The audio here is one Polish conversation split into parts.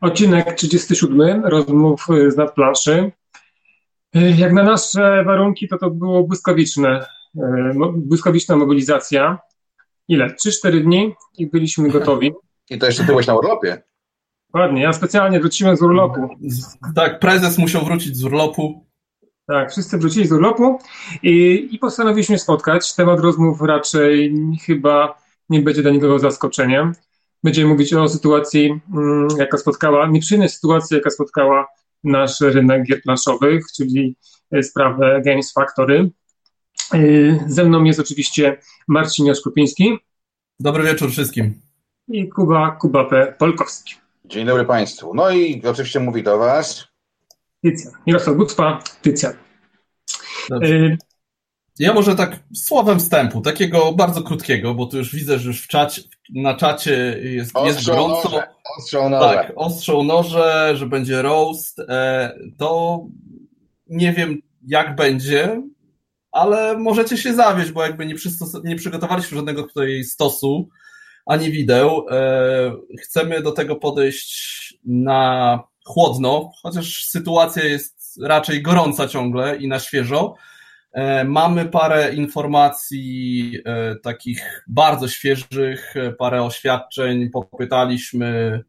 Odcinek 37 rozmów z nadplanszy. Jak na nasze warunki, to to było błyskawiczne, błyskawiczna mobilizacja. Ile? 3-4 dni i byliśmy gotowi. I to jeszcze ty byłeś na urlopie. Ładnie, ja specjalnie wróciłem z urlopu. Tak, prezes musiał wrócić z urlopu. Tak, wszyscy wrócili z urlopu i, i postanowiliśmy spotkać. Temat rozmów raczej chyba nie będzie dla nikogo zaskoczeniem. Będziemy mówić o sytuacji, mm, jaka spotkała, nieprzyjemnej sytuacji, jaka spotkała nasz rynek gier planszowych, czyli e, sprawę Games Factory. E, ze mną jest oczywiście Marcin Jaszkupiński. Dobry wieczór wszystkim. I Kuba, Kuba P. Polkowski. Dzień dobry Państwu. No i oczywiście mówi do Was Tycjan. Mirosław Gucpa, Tycjan. Dobrze. Ja może tak słowem wstępu, takiego bardzo krótkiego, bo tu już widzę, że już w czacie, na czacie jest, jest gorąco. Noże, ostrzą noże. Tak, ostrzą noże, że będzie roast. E, to nie wiem, jak będzie, ale możecie się zawieść, bo jakby nie, nie przygotowaliśmy żadnego tutaj stosu ani wideł. E, chcemy do tego podejść na chłodno, chociaż sytuacja jest raczej gorąca ciągle i na świeżo. E, mamy parę informacji e, takich bardzo świeżych, e, parę oświadczeń, popytaliśmy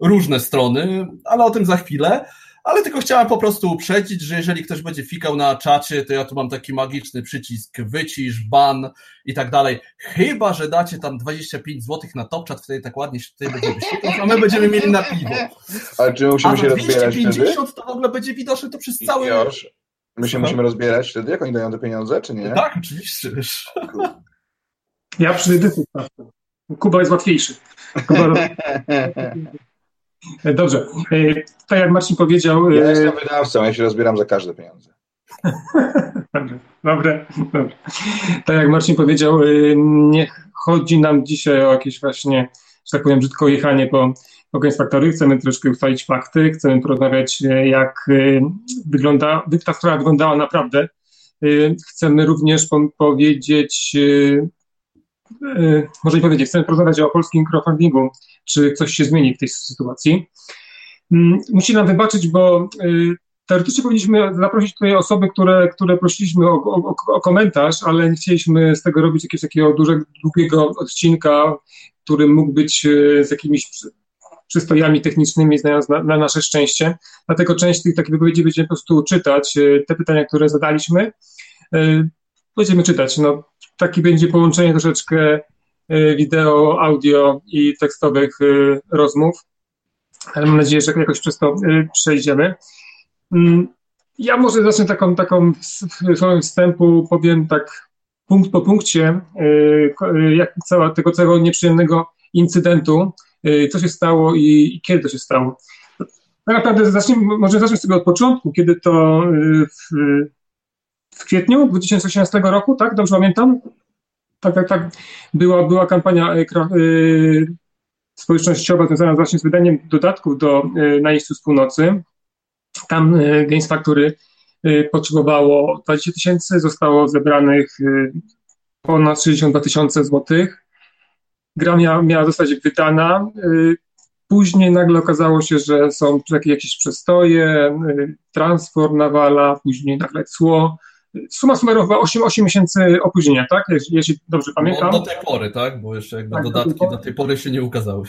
różne strony, ale o tym za chwilę. Ale tylko chciałem po prostu uprzedzić, że jeżeli ktoś będzie fikał na czacie, to ja tu mam taki magiczny przycisk wycisz, ban i tak dalej. Chyba, że dacie tam 25 zł na top chat, wtedy tak ładnie się tutaj będzie wyświetlać, a my będziemy mieli na piwo. Ale czy musimy a się rozbierać 250 to w ogóle będzie widoczne to przez cały... Już. My się musimy rozbierać wtedy, jak oni dają te pieniądze, czy nie? Tak, oczywiście. Wiesz. Ja przy Kuba jest łatwiejszy. Kuba... Dobrze. E, tak jak Marcin powiedział. Ja e, jestem wydawcą, ja się rozbieram za każde pieniądze. Dobrze, dobre, dobre. Tak jak Marcin powiedział, e, nie chodzi nam dzisiaj o jakieś właśnie, że tak powiem, brzydko jechanie po, Games Factory. Chcemy troszkę ustalić fakty, chcemy porozmawiać, jak wygląda, ta sprawa wyglądała naprawdę. Chcemy również powiedzieć, może nie powiedzieć, chcemy porozmawiać o polskim crowdfundingu, czy coś się zmieni w tej sytuacji. Mm, musi nam wybaczyć, bo teoretycznie powinniśmy zaprosić tutaj osoby, które, które prosiliśmy o, o, o komentarz, ale nie chcieliśmy z tego robić jakiegoś takiego dużego, długiego odcinka, który mógł być z jakimiś przystojami technicznymi, znając na, na, nasze szczęście. Dlatego część tych takich wypowiedzi będziemy po prostu czytać. Y, te pytania, które zadaliśmy, będziemy czytać. No, taki będzie połączenie troszeczkę Y, wideo, audio i tekstowych rozmów. Ale mam nadzieję, że jakoś przez to przejdziemy. Mm, ja może zacznę taką, taką swoim wstępu, powiem tak punkt po punkcie, jak cała, tego całego nieprzyjemnego incydentu, co się stało i, i kiedy to się stało. Tak naprawdę zacznijmy, może zacznę sobie od początku, kiedy to w, w kwietniu 2018 roku, tak? Dobrze pamiętam? tak, tak, tak. Była, była kampania yy, społecznościowa związana właśnie z wydaniem dodatków do yy, najeźdźców z północy. Tam yy, Games Factory potrzebowało 20 tysięcy, zostało zebranych ponad 62 tysiące złotych. Gra miała, zostać wydana. Yy, później nagle okazało się, że są jakieś przestoje, transport nawala, później nagle cło, Suma summarum chyba 8, 8 miesięcy opóźnienia, tak? Jeśli, dobrze pamiętam. No, do tej pory, tak? Bo jeszcze jakby tak, dodatki do tej, do tej pory się nie ukazały.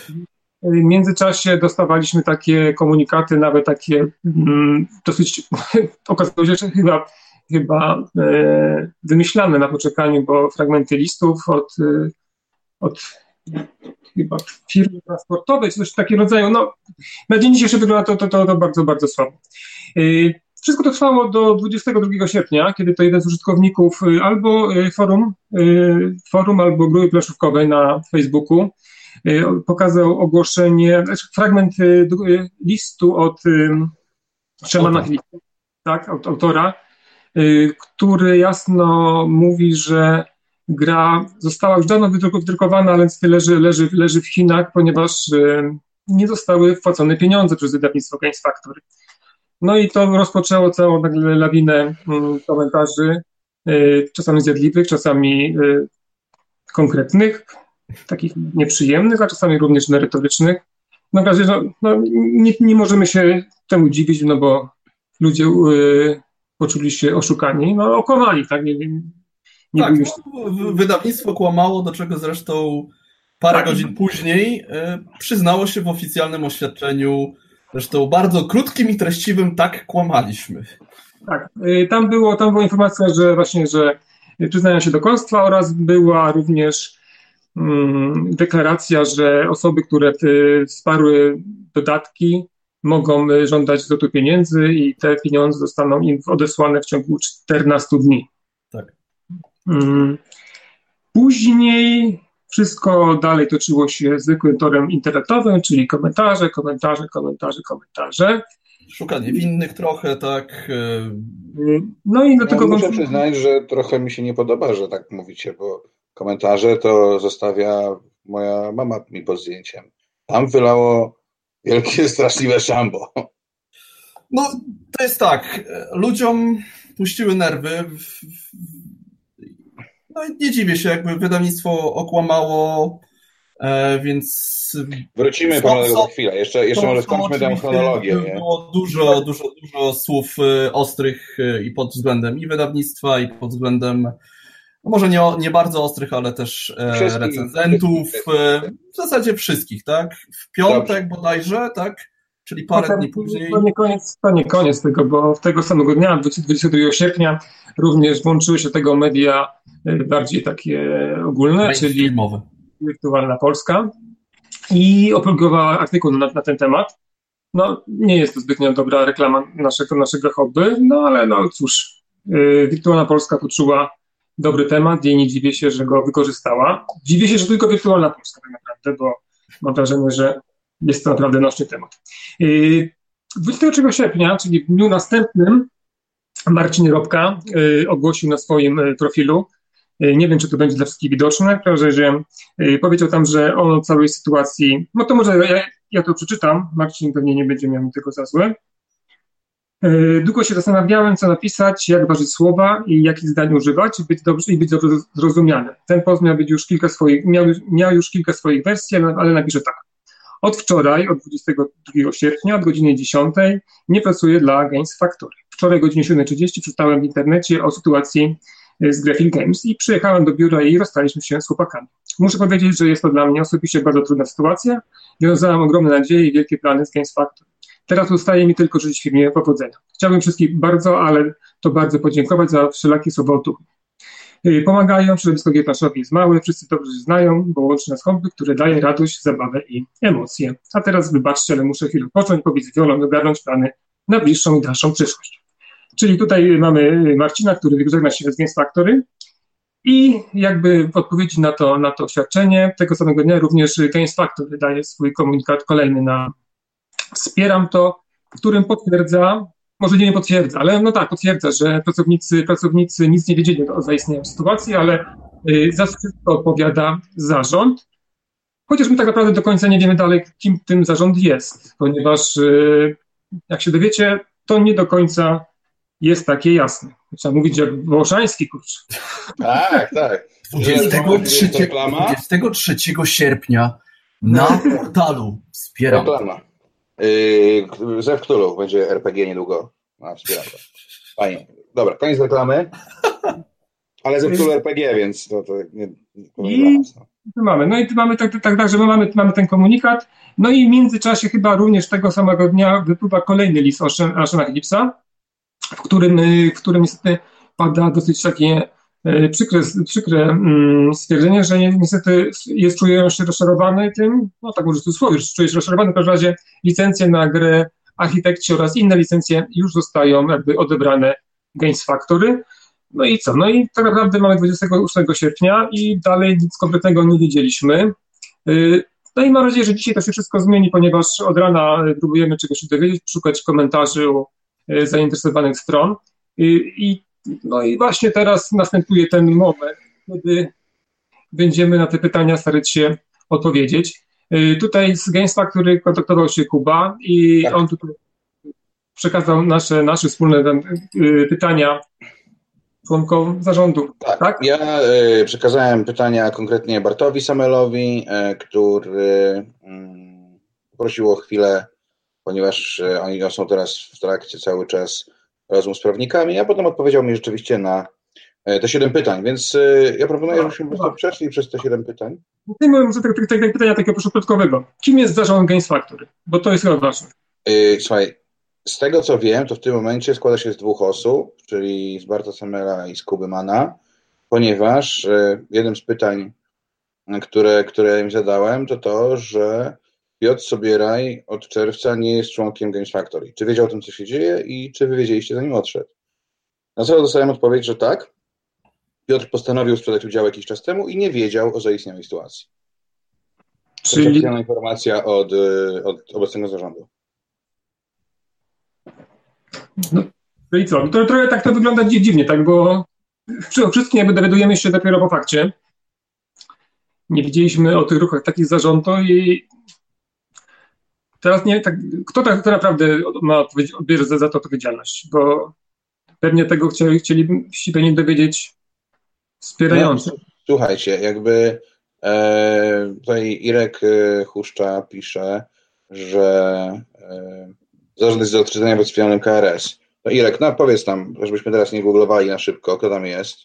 W międzyczasie dostawaliśmy takie komunikaty, nawet takie mm, dosyć, okazało się, że chyba, chyba e, wymyślane na poczekaniu, bo fragmenty listów od, od chyba firmy transportowej, coś takiego rodzaju. No, na dzień dzisiejszy wygląda to, to, to, to bardzo, bardzo słabo. E, wszystko to trwało do 22 sierpnia, kiedy to jeden z użytkowników y, albo y, forum, y, forum albo grupy planszówkowej na Facebooku pokazał ogłoszenie, znaczy fragment listu od Szemana Filipa, tak, autora, który jasno mówi, że gra została już dawno wydrukowana, ale niestety leży, leży, w Chinach, ponieważ nie zostały wpłacone pieniądze przez wydawnictwo Games Factory. No i to rozpoczęło całą nagle lawinę mm, komentarzy, y, czasami zjadliwych, czasami y, konkretnych, takich nieprzyjemnych, a czasami również merytorycznych. na razie no, no, nie, nie możemy się temu dziwić, no bo ludzie y, poczuli się oszukani, no okłamali, tak? Nie, nie, tak, no, wydawnictwo kłamało, do czego zresztą parę tak. godzin później y, przyznało się w oficjalnym oświadczeniu, zresztą bardzo krótkim i treściwym, tak kłamaliśmy. Tak, y, tam, było, tam była informacja, że właśnie, że przyznają się do kłamstwa oraz była również mm, deklaracja, że osoby, które y, wsparły dodatki, mogą żądać zwrotu pieniędzy i te pieniądze zostaną im odesłane w ciągu 14 dni. Mm. Później wszystko dalej toczyło się zwykłym torem internetowym, czyli komentarze, komentarze, komentarze, komentarze. Szukanie winnych trochę, tak. No i dlatego. Ja muszę przyznać, że trochę mi się nie podoba, że tak mówicie, bo komentarze to zostawia moja mama mi pod zdjęciem. Tam wylało wielkie, straszliwe szambo. No, to jest tak. Ludziom puściły nerwy. No i nie dziwię się, jakby wydawnictwo okłamało, e, więc. Wrócimy do tego za chwilę. Jeszcze, jeszcze może skończmy tę chronologię. Było dużo, dużo, dużo słów e, ostrych e, i pod względem i wydawnictwa, i pod względem no może nie, nie bardzo ostrych, ale też wszystkich, recenzentów, w zasadzie wszystkich, tak? W piątek Dobrze. bodajże, tak? Czyli parę Potem, dni później. To nie, koniec, to nie koniec tego, bo tego samego dnia, 22 sierpnia, również włączyły się tego media bardziej takie ogólne, czyli Wirtualna Polska i opublikowała artykuł na, na ten temat. No, nie jest to zbytnio dobra reklama naszego, naszego hobby, no ale no cóż, yy, Wirtualna Polska poczuła dobry temat i nie dziwię się, że go wykorzystała. Dziwię się, że tylko Wirtualna Polska tak naprawdę, bo mam wrażenie, że jest to naprawdę nośny temat. Yy, 23 sierpnia, czyli w dniu następnym, Marcin Robka yy, ogłosił na swoim yy, profilu, nie wiem, czy to będzie dla wszystkich widoczne. W każdym razie powiedział tam, że o całej sytuacji, no to może ja, ja to przeczytam, Marcin pewnie nie będzie miał tego za złe. Długo się zastanawiałem, co napisać, jak ważyć słowa i jakich zdań używać być dobrze, i być dobrze zrozumiany. Ten post miał być już kilka swoich, miał, miał już kilka swoich wersji, ale napiszę tak. Od wczoraj, od 22 sierpnia, od godziny 10 nie pracuję dla Games Factory. Wczoraj godzinie 7.30 przeczytałem w internecie o sytuacji z Graphic Games i przyjechałem do biura i rozstaliśmy się z chłopakami. Muszę powiedzieć, że jest to dla mnie osobiście bardzo trudna sytuacja. Wiązałem ogromne nadzieje i wielkie plany z Games Factor. Teraz zostaje mi tylko życzyć firmie powodzenia. Chciałbym wszystkim bardzo, ale to bardzo podziękować za wszelakie słowa y, Pomagają, środowisko Gietnaszowi jest małe, wszyscy dobrze znają, bo łączy nas hobby, które daje radość, zabawę i emocje. A teraz wybaczcie, ale muszę chwilę począć, powiedzieć Wiolą, ogarnąć plany na bliższą i dalszą przyszłość. Czyli tutaj mamy Marcina, który żegna się z Games Factory i jakby w odpowiedzi na to, na to oświadczenie tego samego dnia również Games Factory daje swój komunikat kolejny na wspieram to, w którym potwierdza, może nie potwierdza, ale no tak, potwierdza, że pracownicy, pracownicy nic nie wiedzieli o zaistnieniu sytuacji, ale y, za wszystko odpowiada zarząd. Chociaż my tak naprawdę do końca nie wiemy dalej, kim tym zarząd jest, ponieważ y, jak się dowiecie, to nie do końca jest takie jasne. Trzeba mówić jak Wołoszański, kurczę. Tak, tak. 23, 23 sierpnia na portalu wspieram. Reklama. Yy, Zew Cthulhu będzie RPG niedługo. A, wspieram to. Fajnie. Dobra, koniec reklamy. Ale Zew Cthulhu RPG, więc to, to nie, to nie I... nas, no. Mamy. No i tu mamy tak, tak, tak że my mamy, mamy ten komunikat. No i w międzyczasie chyba również tego samego dnia wypływa kolejny list Ashena Gipsa, w którym, y, w którym niestety pada dosyć takie przykre, przykre mm, stwierdzenie, że niestety jest, czuje się rozczarowany tym, no tak może w cudzysłowie, czuje się rozczarowany, w każdym razie licencje na grę architekci oraz inne licencje już zostają jakby odebrane Games Factory. No i co? No i tak naprawdę mamy 28 sierpnia i dalej nic konkretnego nie wiedzieliśmy. Y, no i mam nadzieję, że dzisiaj to się wszystko zmieni, ponieważ od rana próbujemy czegoś dowiedzieć, szukać komentarzy E, zainteresowanych stron. I, no i właśnie teraz następuje ten moment, kiedy będziemy na te pytania starać się odpowiedzieć. E, tutaj z Gamespa, który kontaktował się Kuba i tak. on tutaj przekazał nasze, nasze wspólne e, pytania członkom zarządu. Tak, tak? ja przekazałem pytania konkretnie Bartowi Samelowi, który poprosił o chwilę, ponieważ e, oni są teraz w trakcie cały czas rozmów z prawnikami, a potem odpowiedział mi rzeczywiście na e, te siedem pytań, więc ja proponuję, żebyśmy po prostu przeszli przez te siedem pytań. Zacznijmy od tego pytania takiego początkowego. Kim jest zarząd Games Factory? Bo to jest chyba ważne. Słuchaj, z tego co wiem, to w tym momencie składa się z dwóch osób, czyli z Barta Samela i z Kuby Mana, ponieważ jednym z pytań które, które mi zadałem, to to, że Piotr Sobieraj od czerwca nie jest członkiem Games Factory. Czy wiedział o tym, co się dzieje i czy wy wiedzieliście, zanim odszedł? Na co dostałem odpowiedź, że tak. Piotr postanowił sprzedać udział jakiś czas temu i nie wiedział o zaistniałej sytuacji. Czyli... To informacja od, od obecnego zarządu. No, no i co? To trochę tak to wygląda dziwnie, tak? Bo wszystkim jakby dowiadujemy się dopiero po fakcie nie widzieliśmy o tych ruchach takich zarządu i teraz nie tak, kto tak kto naprawdę ma odbierze za, za to odpowiedzialność, bo pewnie tego chcieli, chcieliby się pewnie dowiedzieć wspierający. No, słuchajcie, jakby e, tutaj Irek e, Huszcza pisze, że e, zarząd jest do odczytania w oficjalnym KRS. No Irek, no powiedz tam, żebyśmy teraz nie googlowali na szybko, kto tam jest.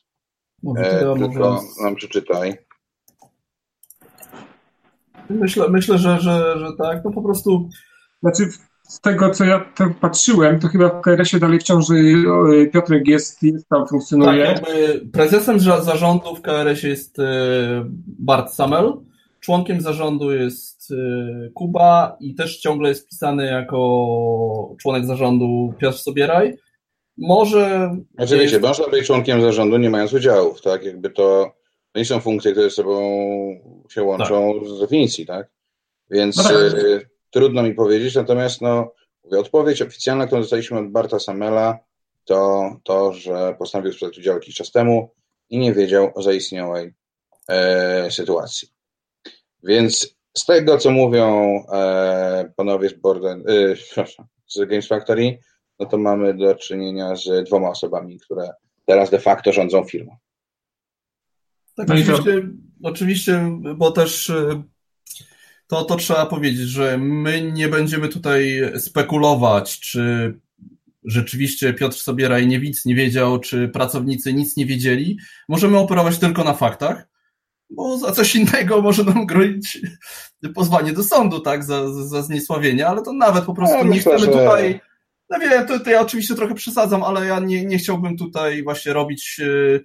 e, tylko nam przeczytaj. Myślę, myślę że, że, że tak. No po prostu. Znaczy, z tego co ja patrzyłem, to chyba w KRS-ie dalej wciąż Piotrek jest, jest tam, funkcjonuje. Tak, prezesem zarządu w KRS-ie jest y, Bart Samel, członkiem zarządu jest y, Kuba i też ciągle jest pisany jako członek zarządu Piotr Sobieraj. Może. Oczywiście, jest... można być członkiem zarządu nie mając udziałów, tak? Jakby to to nie są funkcje, które ze sobą się łączą tak. z definicji, tak? Więc no tak. Y, trudno mi powiedzieć, natomiast no, mówię, odpowiedź oficjalna, którą dostaliśmy od Barta Samela, to to, że postanowił sprzedać udział jakiś czas temu i nie wiedział o zaistniałej e, sytuacji. Więc z tego, co mówią e, panowie z, Borden, e, z Games Factory, no to mamy do czynienia z dwoma osobami, które teraz de facto rządzą firmą. Tak, no oczywiście, to... oczywiście, bo też y, to, to trzeba powiedzieć, że my nie będziemy tutaj spekulować, czy rzeczywiście Piotr Sobieraj nie nic nie wiedział, czy pracownicy nic nie wiedzieli. Możemy operować tylko na faktach, bo za coś innego może nam grozić pozwanie do sądu, tak, za, za zniesławienie, ale to nawet po prostu ja nie myślę, chcemy że... tutaj. No wiem, to, to ja oczywiście trochę przesadzam, ale ja nie, nie chciałbym tutaj właśnie robić. Yy, E,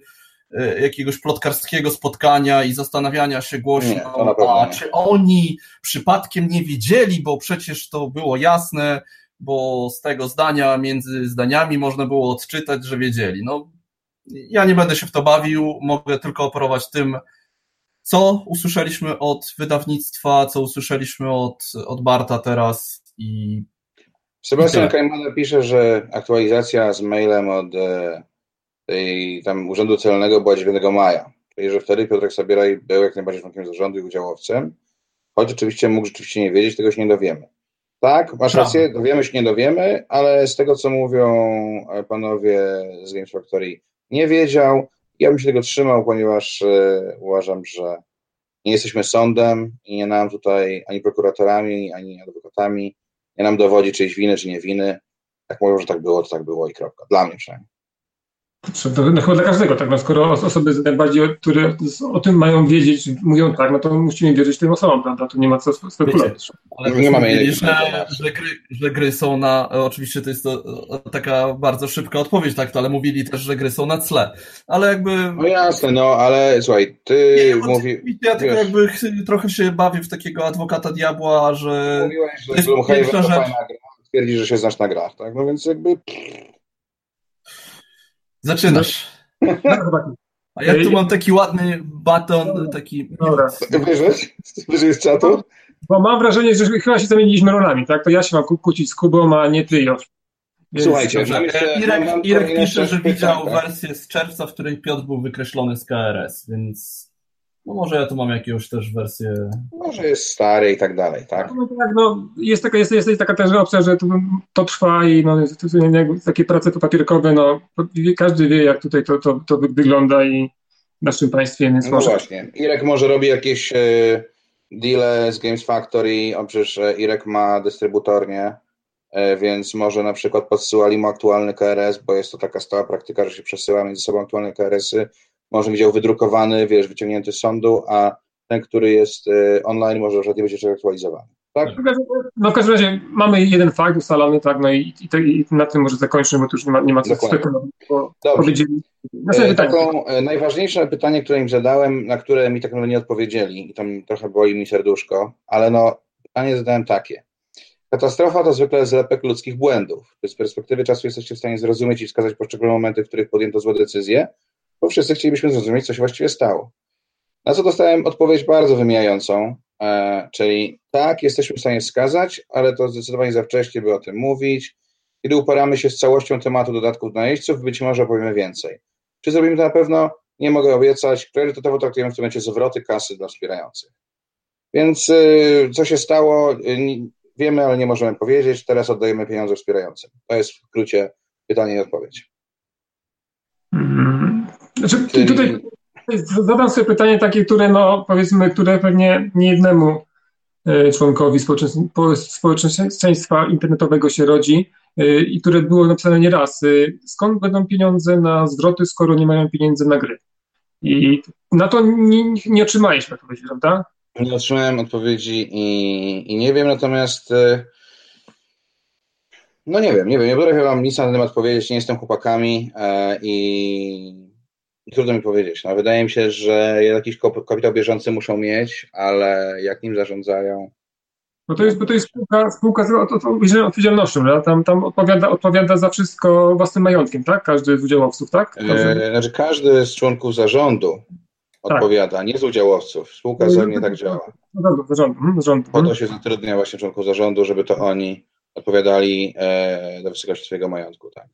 jakiegoś plotkarskiego spotkania i zastanawiania się głośno, nie, a czy oni przypadkiem nie wiedzieli, bo przecież to było jasne, bo z tego zdania między zdaniami można było odczytać, że wiedzieli. No, ja nie będę się w to bawił, mogę tylko operować tym, co usłyszeliśmy od wydawnictwa, co usłyszeliśmy od, od Barta teraz i. Sebastian Kajmana pisze, że aktualizacja z mailem od e, tej tam Urzędu Celnego była 9 maja. Czyli, że wtedy Piotrek Sabieraj był jak najbardziej członkiem zarządu i udziałowcem, choć oczywiście mógł rzeczywiście nie wiedzieć, tego się nie dowiemy. Tak, masz rację, dowiemy się, nie dowiemy, ale z tego, co mówią e, panowie z Games Factory, nie wiedział. Ja bym się tego trzymał, ponieważ e, uważam, że nie jesteśmy sądem i nie nam tutaj ani prokuratorami, ani adwokatami, nie nam dowodzi czyjś winy, czy nie winy. Jak mówią, że tak było, to tak było i kropka. Dla mnie przynajmniej. No, chyba dla każdego, tak. No, skoro osoby najbardziej, które o tym mają wiedzieć, mówią tak, no to musimy wierzyć tym osobom, prawda? Tu nie ma co spekulować. Ale nie mamy mówili, że, że, gry, że gry są na. Oczywiście to jest to taka bardzo szybka odpowiedź, tak, ale mówili też, że gry są na tle. Ale jakby. No jasne, no ale słuchaj, ty mówisz. Ja tylko jakby trochę się bawię w takiego adwokata diabła, że. Mówiłeś, że Gloomhaven to fajna gra. Twierdzi, że się znasz na grach, tak? No więc jakby. Zaczynasz. No, A ja tu mam taki ładny baton, taki... Dobra. Wyżej? Wyżej z czatu? Bo mam wrażenie, że chyba się zamieniliśmy rolami, tak? To ja się mam kłócić z Kubą, a nie ty, już. Słuchajcie, jeszcze, Irek, Irek pisze, że widział tak? wersję z czerwca, w której Piotr był wykreślony z KRS, więc no może ja tu mam jakąś też wersję. Może jest stary i tak dalej, tak? No, tak, no jest, taka, jest, jest taka też opcja, że to, to trwa i no, to, takie prace papierkowe, no każdy wie, jak tutaj to, to, to wygląda i w naszym państwie, więc no może... właśnie. Irek może robi jakieś e, deale z Games Factory, on przecież e, Irek ma dystrybutornie, e, więc może na przykład podsyłali mu aktualny KRS, bo jest to taka stała praktyka, że się przesyła między sobą aktualne KRS-y, może widział wydrukowany, wiesz, wyciągnięty z sądu, a ten, który jest e, online, może już nie będzie aktualizowany. Tak? No w każdym razie mamy jeden fakt ustalony, tak, no i, i, i na tym może zakończymy, bo tu już nie ma, nie ma co spekulować. Powiedzieli. E, taką, e, najważniejsze pytanie, które im zadałem, na które mi tak naprawdę nie odpowiedzieli i tam trochę boi mi serduszko, ale no, pytanie zadałem takie. Katastrofa to zwykle zlepek ludzkich błędów. Z perspektywy czasu jesteście w stanie zrozumieć i wskazać poszczególne momenty, w których podjęto złe decyzje, bo wszyscy chcielibyśmy zrozumieć, co się właściwie stało. Na co dostałem odpowiedź bardzo wymijającą, e, czyli tak, jesteśmy w stanie wskazać, ale to zdecydowanie za wcześnie, by o tym mówić. Kiedy uporamy się z całością tematu dodatków dla jeźdźców, być może opowiemy więcej. Czy zrobimy to na pewno? Nie mogę obiecać. Priorytetowo traktujemy w tym momencie zwroty kasy dla wspierających. Więc y, co się stało, y, wiemy, ale nie możemy powiedzieć. Teraz oddajemy pieniądze wspierającym. To jest w skrócie pytanie i odpowiedź. Hmm. Znaczy, tutaj zadam sobie pytanie takie, które no powiedzmy, które pewnie nie jednemu e, członkowi społeczeństwa internetowego się rodzi e, i które było napisane nieraz. E, skąd będą pieniądze na zwroty, skoro nie mają pieniędzy na gry? I na to nie, nie otrzymaliśmy odpowiedzi, prawda? Nie otrzymałem odpowiedzi i, i nie wiem, natomiast no nie wiem, nie wiem, nie potrafię wam nic na ten temat powiedzieć, nie jestem chłopakami i Trudno mi powiedzieć. No, wydaje mi się, że jakiś kapitał bieżący muszą mieć, ale jak nim zarządzają. No to jest, bo to jest spółka, spółka z odpowiedzialnością, prawda? Tam, tam odpowiada, odpowiada za wszystko własnym majątkiem, tak? Każdy z udziałowców, tak? Każdy... E, znaczy każdy z członków zarządu tak. odpowiada, nie z udziałowców. Spółka no, nie tak działa. Zarządu, zarządu, mhm, zarządu. Po to mhm. się zatrudnia właśnie członków zarządu, żeby to oni odpowiadali e, do wysokości swojego majątku, tak.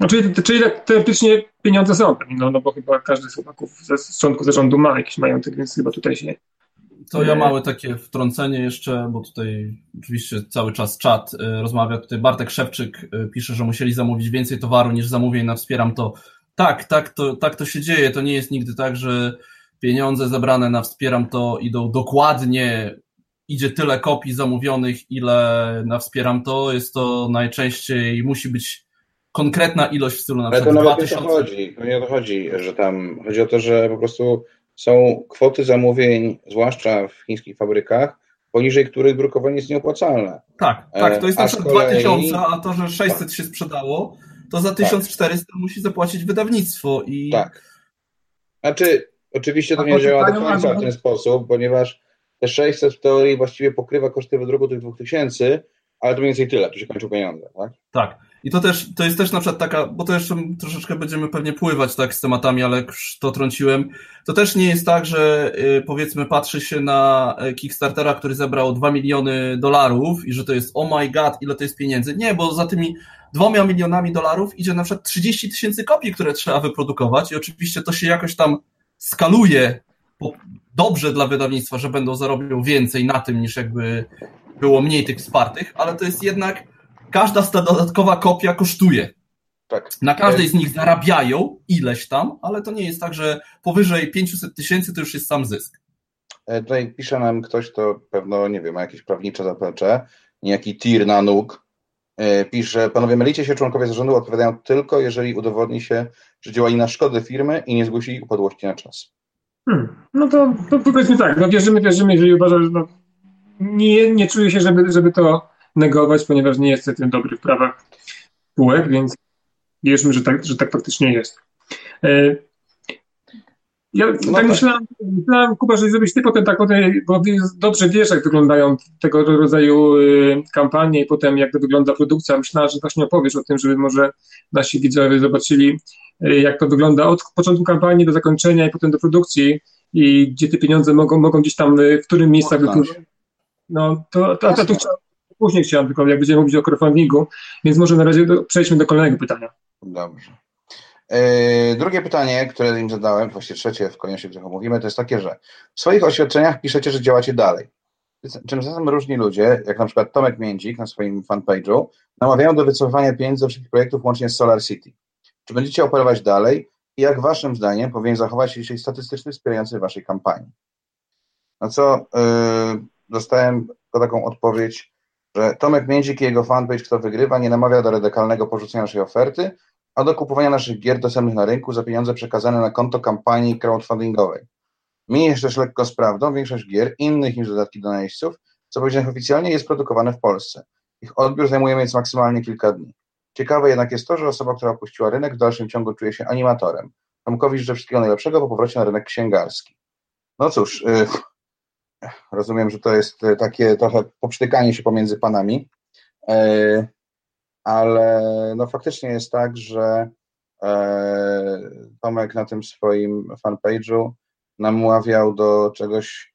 No, czyli, czyli teoretycznie pieniądze są, no, no bo chyba każdy z chłopaków, z członków zarządu ma jakiś majątek, więc chyba tutaj się... To ja małe takie wtrącenie jeszcze, bo tutaj oczywiście cały czas czat y, rozmawia. Tutaj Bartek Szewczyk y, pisze, że musieli zamówić więcej towaru niż zamówień na Wspieram to. Tak, tak to, tak to się dzieje. To nie jest nigdy tak, że pieniądze zebrane na Wspieram to idą dokładnie, idzie tyle kopii zamówionych, ile na Wspieram to. Jest to najczęściej, musi być konkretna ilość w stylu na przykład Ale to nawet 2000. nie o to chodzi, to nie o to chodzi, że tam chodzi o to, że po prostu są kwoty zamówień, zwłaszcza w chińskich fabrykach, poniżej których drukowanie jest nieopłacalne. Tak, tak, to jest na przykład kolei... 2000, a to, że 600 się sprzedało, to za 1400 tak. musi zapłacić wydawnictwo i... Tak. Znaczy, oczywiście to a nie działa do końca w ten sposób, ponieważ te 600 w teorii właściwie pokrywa koszty wydruku tych 2000, ale to mniej więcej tyle, tu się kończą pieniądze, tak? Tak. I to też, to jest też na przykład taka, bo to jeszcze troszeczkę będziemy pewnie pływać tak z tematami, ale już to trąciłem. To też nie jest tak, że y, powiedzmy patrzy się na e, Kickstartera, który zebrał 2 miliony dolarów i że to jest oh my god, ile to jest pieniędzy. Nie, bo za tymi dwoma milionami dolarów idzie na przykład 30 tysięcy kopii, które trzeba wyprodukować i oczywiście to się jakoś tam skaluje dobrze dla wydawnictwa, że będą zarobią więcej na tym niż jakby było mniej tych wspartych, ale to jest jednak każda ta dodatkowa kopia kosztuje. Tak. Na każdej z nich zarabiają ileś tam, ale to nie jest tak, że powyżej 500 tysięcy to już jest sam zysk. E, tutaj pisze nam ktoś, to pewno, nie wiem, ma jakieś prawnicze zaplecze, niejaki tir na nóg. E, pisze, panowie, mylicie się, członkowie zarządu odpowiadają tylko, jeżeli udowodni się, że działali na szkodę firmy i nie zgłosili upadłości na czas. Hmm. No to, to powiedzmy tak, no wierzymy, wierzymy, jeżeli uważa, że no, nie, nie czuję się, żeby, żeby to negować, ponieważ nie jestem dobry w prawach spółek, więc wierzmy, że tak, że tak faktycznie jest. E, ja no tak, tak myślałem, myślałem, Kuba, że zrobić ty potem tak, bo dobrze wiesz, jak wyglądają tego rodzaju y, kampanie i potem jak to wygląda produkcja. Myślałem, że właśnie opowiesz o tym, żeby może nasi widzowie zobaczyli, jak to wygląda od początku kampanii do zakończenia i potem do produkcji i gdzie te pieniądze mogą, mogą gdzieś tam, w którym miejscach wypływać. No to, to, to, to, chciałem, później chciałem tylko, jak będziemy mówić o crowdfundingu, więc może na razie do, przejdźmy do kolejnego pytania. Dobrze. Yy, drugie pytanie, które im zadałem, właściwie trzecie w kolejności, o którym mówimy, to jest takie, że w swoich oświadczeniach piszecie, że działacie dalej. Czymczasem różni ludzie, jak na przykład Tomek Międzik na swoim fanpage'u, namawiają do wycofywania pieniędzy ze wszystkich projektów łącznie z Solar City. Czy będziecie operować dalej i jak waszym zdaniem powinien zachować się dzisiaj statystyczny wspierający waszej kampanii? Na co yy, dostałem taką odpowiedź, że Tomek Międzik i jego fanpage Kto Wygrywa nie namawia do radykalnego porzucenia naszej oferty, a do kupowania naszych gier dostępnych na rynku za pieniądze przekazane na konto kampanii crowdfundingowej. Mi jeszcze lekko z prawdą, większość gier innych niż dodatki do najeźdźców, co powiedziałem oficjalnie, jest produkowane w Polsce. Ich odbiór zajmuje więc maksymalnie kilka dni. Ciekawe jednak jest to, że osoba, która opuściła rynek, w dalszym ciągu czuje się animatorem. Tomkowi życzę wszystkiego najlepszego po powrocie na rynek księgarski. No cóż, yy, rozumiem, że to jest y, takie trochę poprztykanie się pomiędzy panami, yy, ale no faktycznie jest tak, że yy, Tomek na tym swoim fanpage'u namawiał do czegoś,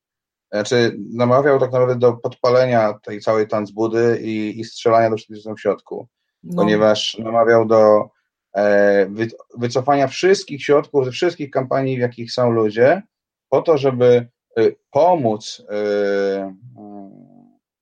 znaczy namawiał tak naprawdę do podpalenia tej całej tanzbudy i, i strzelania do wszystkich w środku, no. ponieważ namawiał do e, wycofania wszystkich środków ze wszystkich kampanii, w jakich są ludzie, po to, żeby pomóc y, y,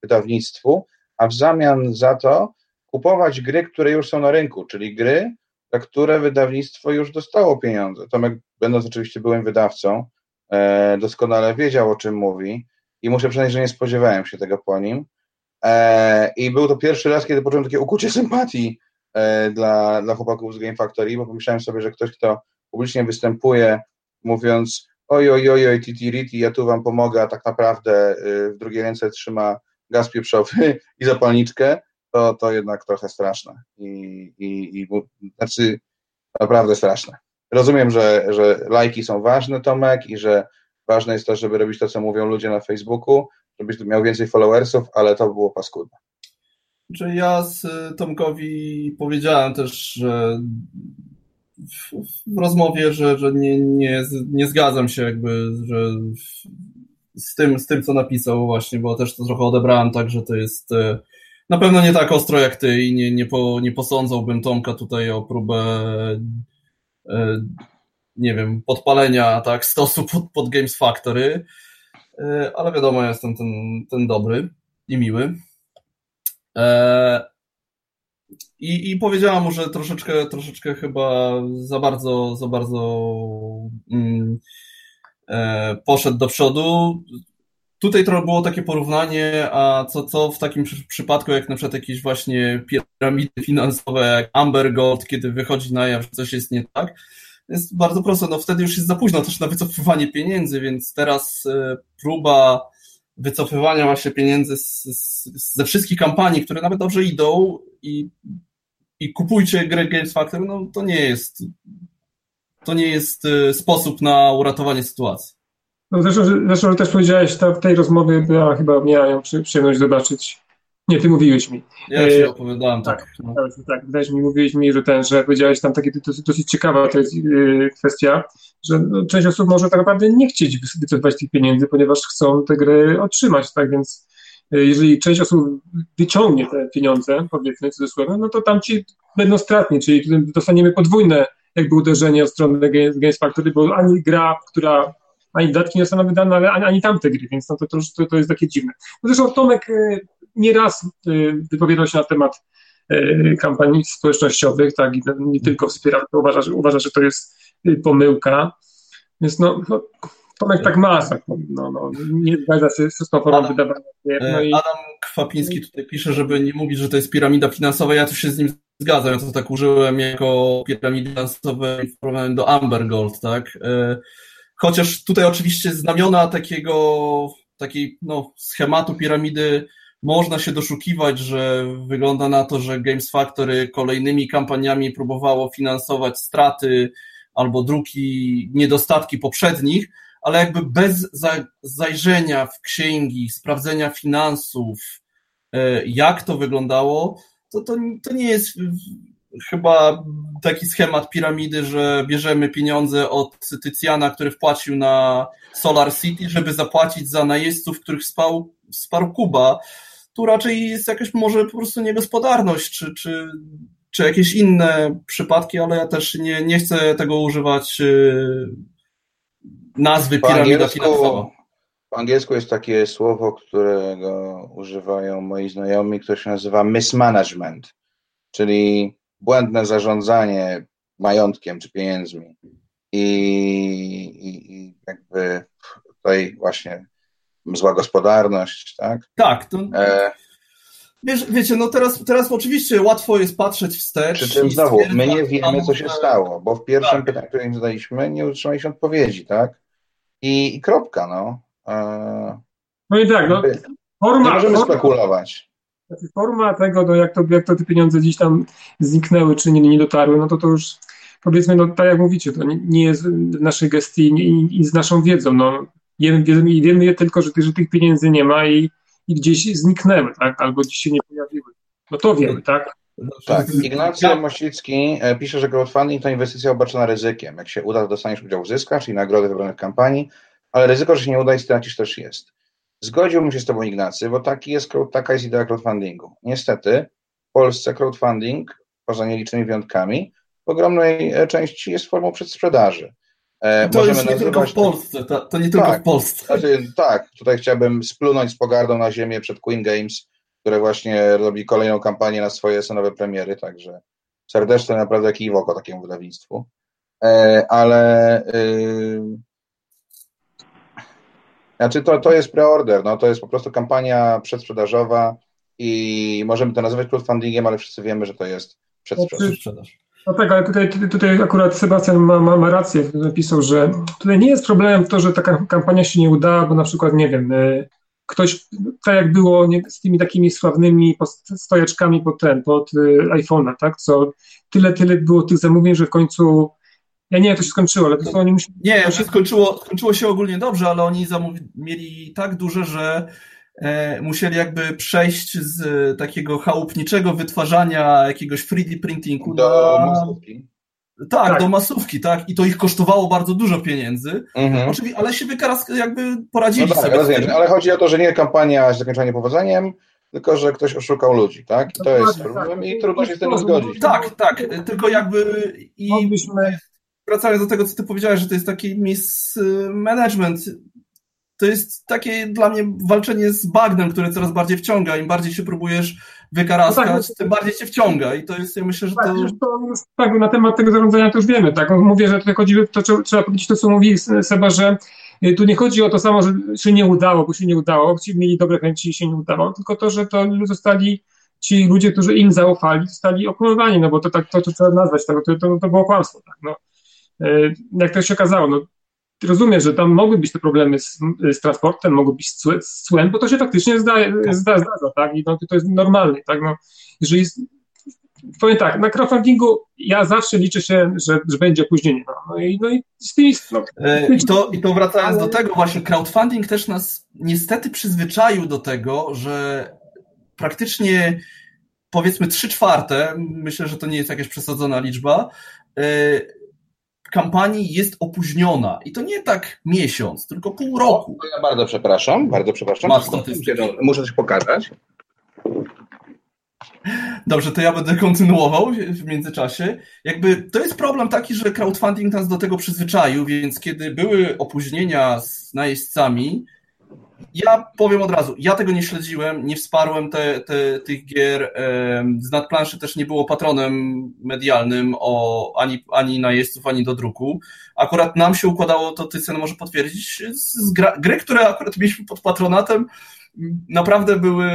wydawnictwu, a w zamian za to kupować gry, które już są na rynku, czyli gry, za które wydawnictwo już dostało pieniądze. Tomek, będąc oczywiście byłym wydawcą, E, doskonale wiedział, o czym mówi i muszę przyznać, że nie spodziewałem się tego po nim. E, I był to pierwszy raz, kiedy poczułem takie ukucie sympatii e, dla, dla chłopaków z Game Factory, bo pomyślałem sobie, że ktoś, kto publicznie występuje, mówiąc oj, oj, oj, oj, titi, riti, ja tu wam pomogę, a tak naprawdę w drugiej ręce trzyma gaz pieprzowy i zapalniczkę, to, to jednak trochę straszne. I, i, i znaczy naprawdę straszne. Rozumiem, że, że lajki są ważne, Tomek, i że ważne jest to, żeby robić to, co mówią ludzie na Facebooku, żebyś miał więcej followersów, ale to było paskudne. Czy ja z y, Tomkowi powiedziałem też, że w, rozmowie, że, że nie, nie, nie zgadzam się jakby, że z tym, z tym, co napisał właśnie, bo też to trochę odebrałem tak, że to jest y, na pewno nie tak ostro jak ty i nie, nie, po, nie posądzałbym Tomka tutaj o próbę E, nie wiem, podpalenia tak, stosu pod, pod Games Factory, e, ale wiadomo, jestem ten, ten dobry i miły. E, I, I powiedziałam mu, że troszeczkę, troszeczkę chyba za bardzo, za bardzo mm, poszedł do przodu. Tutaj to było takie porównanie, a co, co w takim przypadku, jak na przykład jakieś właśnie piramidy finansowe, jak Amber Gold, kiedy wychodzi na jaw, że coś jest nie tak, jest bardzo proste. No wtedy już jest za późno też na wycofywanie pieniędzy, więc teraz e, próba wycofywania właśnie pieniędzy z, z, ze wszystkich kampanii, które nawet dobrze idą i, i kupujcie grę Games Factor, no to nie jest to nie jest e, sposób na uratowanie sytuacji. No zresztą, zresztą też powiedziałeś ta, tej rozmowie, ja chyba miałem przyjemność zobaczyć. Nie, ty mówiłeś mi. Ja ci e, opowiadałem, tak. Tak, no. tak, tak wydaje mi, mówiłeś mi, że ten, że powiedziałeś tam takie dosyć, dosyć ciekawa to jest yy, kwestia, że no, część osób może tak naprawdę nie chcieć wycofywać tych pieniędzy, ponieważ chcą te gry otrzymać, tak więc yy, jeżeli część osób wyciągnie te pieniądze, powiedzmy cudzysłowie, no to tam ci będą stratni, czyli dostaniemy podwójne jakby uderzenie od strony Games Factory, bo ani gra, która ani dodatki nie zostaną wydane, ale ani, ani tamte gry, więc no to, to, to jest takie dziwne. No zresztą Tomek y, nieraz y, wypowiadał się na temat y, kampanii społecznościowych, tak, i nie tylko wspiera, uważa, że, uważa, że to jest pomyłka, więc no, no Tomek tak ma, tak, no, no, nie zgadza się z tą formą wydawania. No i... Adam Kwapiński tutaj pisze, żeby nie mówić, że to jest piramida finansowa, ja tu się z nim zgadzam, ja to tak użyłem jako piramidy porównaniu do Amber Gold, tak, Chociaż tutaj oczywiście znamiona takiego, takiej no, schematu piramidy można się doszukiwać, że wygląda na to, że Games Factory kolejnymi kampaniami próbowało finansować straty albo druki, niedostatki poprzednich, ale jakby bez zajrzenia w księgi, sprawdzenia finansów, e, jak to wyglądało, to, to, to nie jest chyba taki schemat piramidy, że bierzemy pieniądze od Tycjana, który wpłacił na Solar City, żeby zapłacić za najeźdźców, których spał, wsparł Kuba. Tu raczej jest jakaś może po prostu niegospodarność, czy, czy, czy jakieś inne przypadki, ale ja też nie, nie chcę tego używać yy, nazwy piramida finansowa. Po angielsku jest takie słowo, którego używają moi znajomi, które się nazywa mismanagement, czyli błędne zarządzanie majątkiem czy pieniędzmi. I, i, i jakby tutaj właśnie zła gospodarność, tak? Tak, to... E... Wiesz, wiecie, no teraz, teraz oczywiście łatwo jest patrzeć wstecz. Przy czym znowu, my nie wiemy, co się stało, bo w pierwszym tak. pytaniu, które im zadaliśmy, nie utrzymaliśmy odpowiedzi, tak? I, i kropka, no. E... No i tak, no. Forma, nie możemy forma, spekulować. Znaczy forma tego, no jak, to, jak to te pieniądze gdzieś tam zniknęły, czy nie, nie dotarły, no to to już powiedzmy, no tak jak mówicie, to nie, nie jest w naszej gestii i, i z naszą wiedzą, no. Wiemy, wiemy, tylko, że, że tych pieniędzy nie ma i, i gdzieś zniknęły, tak? Albo gdzieś się nie pojawiły. No to wiemy, tak? Tak. Ignacy Mościcki e, pisze, że crowdfunding to inwestycja obarczona ryzykiem. Jak się uda, to dostaniesz udział w zyskach, czyli nagrody wybranych kampanii, ale ryzyko, że się nie uda i stracisz też jest. Zgodziłbym się z Tobą, Ignacy, bo taki jest, taka jest idea crowdfundingu. Niestety, w Polsce crowdfunding, poza nielicznymi wyjątkami, w ogromnej e, części jest formą przedsprzedaży. E, to Możemy nie tylko w Polsce, to, to nie tylko tak, w Polsce. Znaczy, tak, tutaj chciałbym splunąć z pogardą na ziemię przed Queen Games, które właśnie robi kolejną kampanię na swoje senowe premiery, także serdecznie naprawdę kiwoko takiemu wydawnictwu. E, ale yy, znaczy to, to jest preorder, no to jest po prostu kampania przedsprzedażowa i możemy to nazywać crowdfundingiem, ale wszyscy wiemy, że to jest przedsprzedaż. No tak, ale tutaj, tutaj akurat Sebastian ma, ma, ma rację, napisał, że tutaj nie jest problemem to, że taka kampania się nie udała, bo na przykład, nie wiem, y, ktoś, tak jak było nie, z tymi takimi sławnymi stojaczkami pod ten, pod y, iPhone'a, tak, co tyle, tyle było tych zamówień, że w końcu ja nie wiem, to się skończyło, ale to oni musieli... Nie, się... skończyło, skończyło się ogólnie dobrze, ale oni zamówi... mieli tak duże, że e, musieli jakby przejść z takiego chałupniczego wytwarzania jakiegoś 3D printingu do na... masówki. Tak, tak, do masówki, tak. I to ich kosztowało bardzo dużo pieniędzy. Mhm. Oczywiście, ale się wykaraz jakby poradzili no tak, sobie. Rozumiem, ale chodzi o to, że nie kampania zakończona niepowodzeniem, tylko że ktoś oszukał ludzi, tak? I to jest problem i trudno się z tym zgodzić. Tak, tak. Tylko jakby i Mogliśmy wracając do tego, co ty powiedziałeś, że to jest taki mismanagement, to jest takie dla mnie walczenie z bagnem, które coraz bardziej wciąga. Im bardziej się próbujesz wykaraskać, no tak, no tym bardziej cię wciąga i to jest, ja myślę, że tak, to... to tak, na temat tego zarządzania to już wiemy, tak? Mówię, że tutaj chodzi, to trzeba powiedzieć to, co mówi Seba, że y, tu nie chodzi o to samo, że się nie udało, bo się nie udało, ci mieli dobre chęci i się nie udało, tylko to, że to zostali ci ludzie, którzy im zaufali, zostali okłamywani, no bo to tak, to, to trzeba nazwać, tak, to, to, to było kłamstwo, tak, no. E, jak to się okazało, no, rozumiem, że tam mogły być te problemy z, z transportem, mogły być z cłem, bo to się faktycznie zda, tak. zda, zdarza, tak, i no, to jest normalne, tak, no, jeżeli jest, powiem tak, na crowdfundingu ja zawsze liczę się, że, że będzie opóźnienie, no, no, i, no i z tymi... No, e, I, to, I to wracając do tego właśnie, crowdfunding też nas niestety przyzwyczaił do tego, że praktycznie powiedzmy trzy czwarte, myślę, że to nie jest jakaś przesadzona liczba, e, kampanii jest opóźniona. I to nie tak miesiąc, tylko pół roku. Ja bardzo przepraszam, bardzo przepraszam. Masz Muszę coś pokazać. Dobrze, to ja będę kontynuował w międzyczasie. Jakby to jest problem taki, że crowdfunding nas do tego przyzwyczaił, więc kiedy były opóźnienia z najeźdźcami, ja powiem od razu, ja tego nie śledziłem, nie wsparłem te, te, tych gier. Z nadplanszy też nie było patronem medialnym o, ani, ani najeźdźców, ani do druku. Akurat nam się układało, to Tycen może potwierdzić, z gra, gry, które akurat mieliśmy pod patronatem, naprawdę były,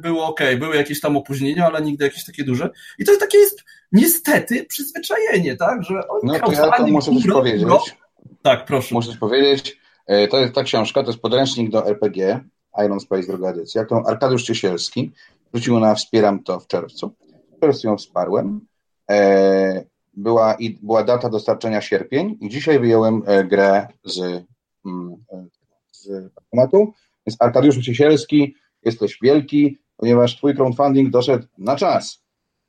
były ok, były jakieś tam opóźnienia, ale nigdy jakieś takie duże. I to takie jest niestety przyzwyczajenie, tak? Że no to ja to muszę coś powiedzieć. Tak, proszę. Muszę coś powiedzieć. E, to jest ta książka, to jest podręcznik do RPG, Iron Space druga edycja, którą Arkadiusz Ciesielski wrzucił na Wspieram to w czerwcu. W czerwcu ją wsparłem. E, była, i, była data dostarczenia sierpień i dzisiaj wyjąłem e, grę z, mm, z tematu. Więc Arkadiusz Ciesielski, jesteś wielki, ponieważ twój crowdfunding doszedł na czas.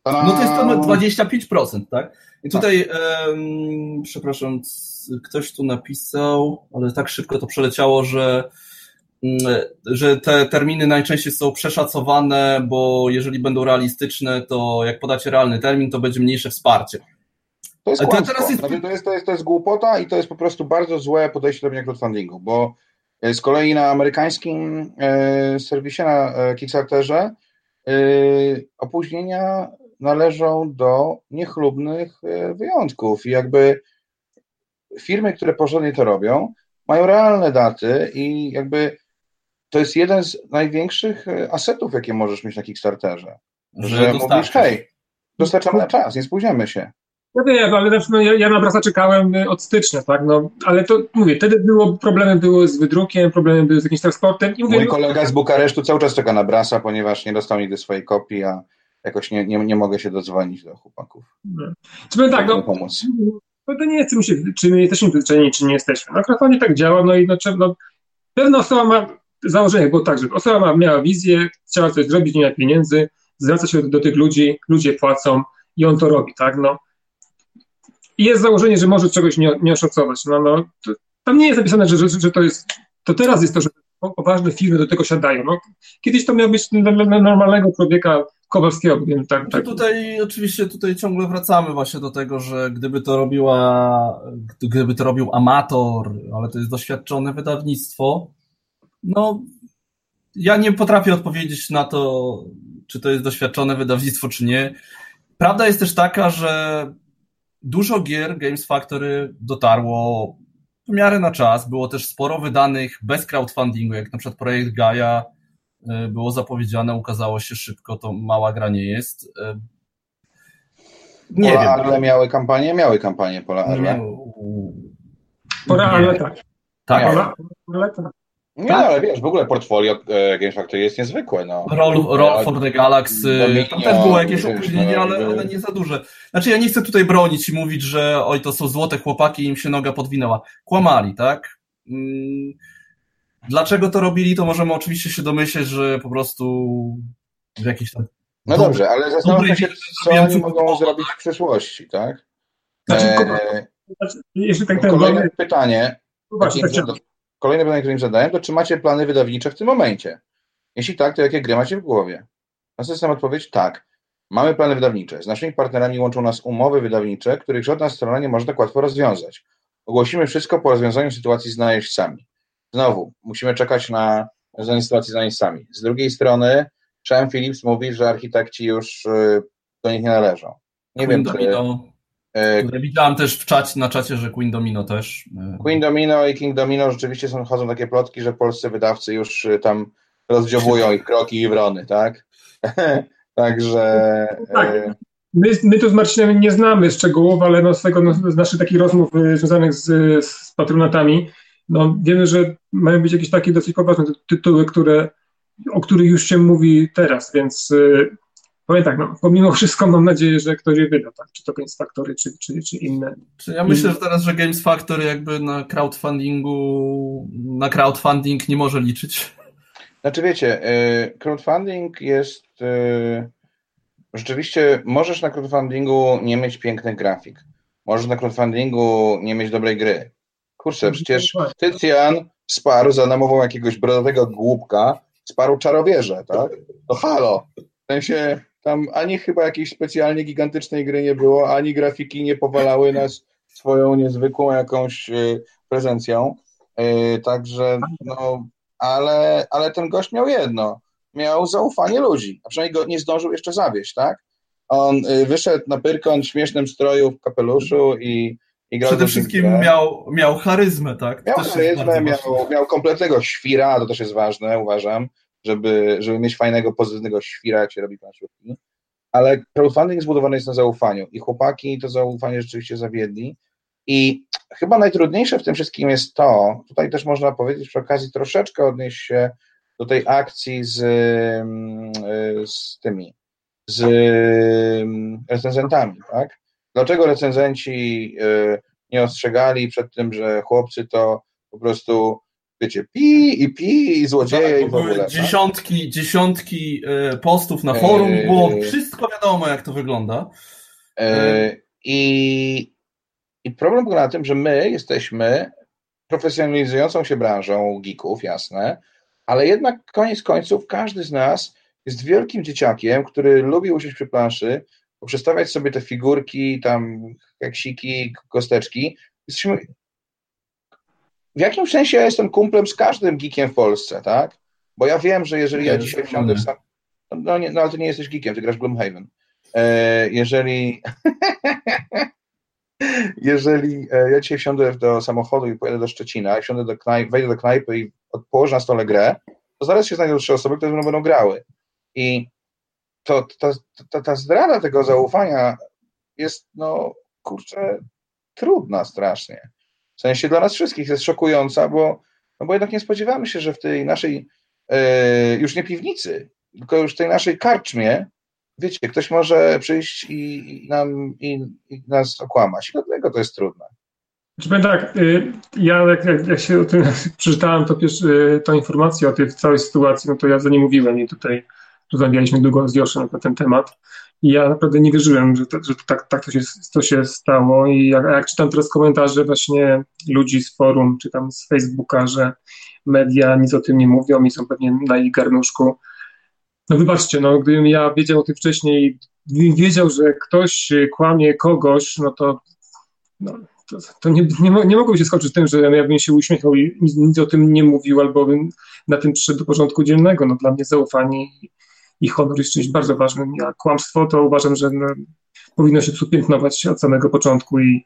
Ta-da! No to jest to 25%, tak? I tutaj, tak. Um, przepraszam, ktoś tu napisał, ale tak szybko to przeleciało, że, mm, że te terminy najczęściej są przeszacowane, bo jeżeli będą realistyczne, to jak podacie realny termin, to będzie mniejsze wsparcie. To jest, to, jest... Znaczy, to, jest, to, jest, to jest głupota i to jest po prostu bardzo złe podejście do robienia crowdfundingu, bo e, z kolei na amerykańskim e, serwisie, na e, Kickstarterze e, opóźnienia należą do niechlubnych e, wyjątków i jakby firmy, które porządnie to robią, mają realne daty i jakby to jest jeden z największych e, asetów, jakie możesz mieć na Kickstarterze. Że, że mówisz, hej, dostarczamy na czas, nie spóźniamy się. Ja wiem, ale na przykład ja, ja na Brasa czekałem y, od stycznia, tak, no, ale to mówię, wtedy było, problemy były z wydrukiem, problemy były z jakimś transportem. I mówię, Mój no- kolega z Bukaresztu cały czas czeka na Brasa, ponieważ nie dostał nigdy swojej kopii, a jakoś nie, nie, nie mogę się dodzwonić do chłopaków. No. Czy tak, no, pomóc. No to nie jest, czy, czy my jesteśmy przyzwyczajeni, czy nie jesteśmy. No crowdfunding tak działa, no i no, no, pewna osoba ma założenie, bo tak, że osoba ma, miała wizję, chciała coś zrobić, nie ma pieniędzy, zwraca się do, do tych ludzi, ludzie płacą i on to robi, tak, no. I jest założenie, że może czegoś nie, nie oszacować. No, no, to, tam nie jest napisane, że, że, że to jest, to teraz jest to, że poważne firmy do tego siadają. No, kiedyś to miał być normalnego człowieka Kowalskiego. Wiem, tak, tak. Tutaj oczywiście tutaj ciągle wracamy właśnie do tego, że gdyby to robiła, gdyby to robił amator, ale to jest doświadczone wydawnictwo, no ja nie potrafię odpowiedzieć na to, czy to jest doświadczone wydawnictwo, czy nie. Prawda jest też taka, że dużo gier Games Factory dotarło w miarę na czas. Było też sporo wydanych bez crowdfundingu, jak na przykład projekt Gaia było zapowiedziane, ukazało się szybko, to mała gra nie jest. Y, nie Pola wiem. Arle miały kampanię? Miały kampanię Pola Arle. Pola Arle tak. Tak? Pola Arle tak. Nie, tak? ale wiesz, w ogóle portfolio e, Games Factory jest niezwykłe. No. Roll, Roll for the Galaxy, tam też było jakieś opóźnienie, ale, ale nie za duże. Znaczy ja nie chcę tutaj bronić i mówić, że oj, to są złote chłopaki i im się noga podwinęła. Kłamali, tak? Mm, dlaczego to robili, to możemy oczywiście się domyśleć, że po prostu w jakiś tam... No dobrze, ale zastanawiam się, co oni mogą zrobić w przyszłości, tak? Znaczy, e, jeśli tak kolejne pytanie, Właśnie, Kolejne pytanie, które im zadałem, to czy macie plany wydawnicze w tym momencie? Jeśli tak, to jakie gry macie w głowie? Na system odpowiedź tak. Mamy plany wydawnicze. Z naszymi partnerami łączą nas umowy wydawnicze, których żadna strona nie może tak łatwo rozwiązać. Ogłosimy wszystko po rozwiązaniu sytuacji z najeźdźcami. Znowu, musimy czekać na rozwiązanie sytuacji z najeźdźcami. Z drugiej strony, Sean Phillips mówi, że architekci już y, do nich nie należą. Nie wiem, czy, E, widziałam też w czacie, na czacie, że Queen Domino też. E, Queen Domino i King Domino rzeczywiście są, chodzą takie plotki, że polscy wydawcy już e, tam rozdziabują ich kroki i wrony, tak? Także... Tak. My, my tu z Marcinem nie znamy szczegółów, ale no z, tego, no, z naszych takich rozmów związanych z, z patronatami, no wiemy, że mają być jakieś takie dosyć poważne tytuły, które, o których już się mówi teraz, więc powiem tak, no, pomimo wszystko mam nadzieję, że ktoś je wyda, tak? czy to Games Factory, czy, czy, czy inne. Czy ja myślę, że teraz, że Games Factory jakby na crowdfundingu, na crowdfunding nie może liczyć. Znaczy wiecie, y, crowdfunding jest y, rzeczywiście, możesz na crowdfundingu nie mieć pięknych grafik, możesz na crowdfundingu nie mieć dobrej gry. Kurczę, przecież Tycjan wsparł za namową jakiegoś brodowego głupka, wsparł czarowierze, tak? To halo. W sensie, tam ani chyba jakiejś specjalnie gigantycznej gry nie było, ani grafiki nie powalały nas swoją niezwykłą jakąś y, prezencją. Y, także, no, ale, ale ten gość miał jedno. Miał zaufanie ludzi, a przynajmniej go nie zdążył jeszcze zawieść, tak? On y, wyszedł na pyrkon w śmiesznym stroju, w kapeluszu i, i Przede wszystkim miał, miał charyzmę, tak? Miał charyzmę, miał, miał kompletnego świra, to też jest ważne, uważam żeby, żeby mieć fajnego, pozytywnego świra, jak się robi planszówki. Ale crowdfunding zbudowany jest na zaufaniu i chłopaki to zaufanie rzeczywiście zawiedli. I chyba najtrudniejsze w tym wszystkim jest to, tutaj też można powiedzieć przy okazji troszeczkę odnieść się do tej akcji z, mm, z tymi, z mm, recenzentami, tak? Dlaczego recenzenci y, nie ostrzegali przed tym, że chłopcy to po prostu wiecie, pi i pi i złodzieje tak, i w ogóle. Tak? Dziesiątki, tak? dziesiątki postów na forum, eee... było wszystko wiadomo, jak to wygląda. Eee, i, I problem polega na tym, że my jesteśmy profesjonalizującą się branżą geeków, jasne, ale jednak koniec końców każdy z nas jest wielkim dzieciakiem, który lubi usiąść przy planszy, poprzestawiać sobie te figurki, tam keksiki, kosteczki. Jesteśmy w jakimś sensie ja jestem kumplem z każdym geekiem w Polsce, tak? Bo ja wiem, że jeżeli ja dzisiaj wsiądę w sam... No, nie, no ale ty nie jesteś geekiem, ty grasz w Gloomhaven. E, jeżeli jeżeli e, ja dzisiaj wsiądę do samochodu i pojadę do Szczecina, wsiądę do knajpy, wejdę do knajpy i położę na stole grę, to zaraz się znajdą trzy osoby, które będą grały. I to, to, ta zdrada tego zaufania jest, no kurczę, trudna strasznie. W sensie dla nas wszystkich jest szokująca, bo, no bo jednak nie spodziewamy się, że w tej naszej, e, już nie piwnicy, tylko już w tej naszej karczmie, wiecie, ktoś może przyjść i, i nam, i, i, nas okłamać. I dlatego to jest trudne. Znaczy, powiem tak, y, ja jak, jak, jak, się o tym przeczytałem to pierwszy, tą informację o tej całej sytuacji, no to ja za nie mówiłem i tutaj rozmawialiśmy długo z Joszem na ten temat. I ja naprawdę nie wierzyłem, że, to, że tak, tak to, się, to się stało. I jak, jak czytam teraz komentarze właśnie ludzi z forum, czy tam z Facebooka, że media nic o tym nie mówią i są pewnie na ich garnuszku. No wybaczcie, no gdybym ja wiedział o tym wcześniej, gdybym wiedział, że ktoś kłamie kogoś, no to, no, to, to nie, nie, nie mogłem się skończyć tym, że ja bym się uśmiechał i nic, nic, o tym nie mówił, albo bym na tym przyszedł do porządku dziennego. No dla mnie zaufanie honor jest czymś bardzo ważnym. A kłamstwo to uważam, że no, powinno się piętnować od samego początku i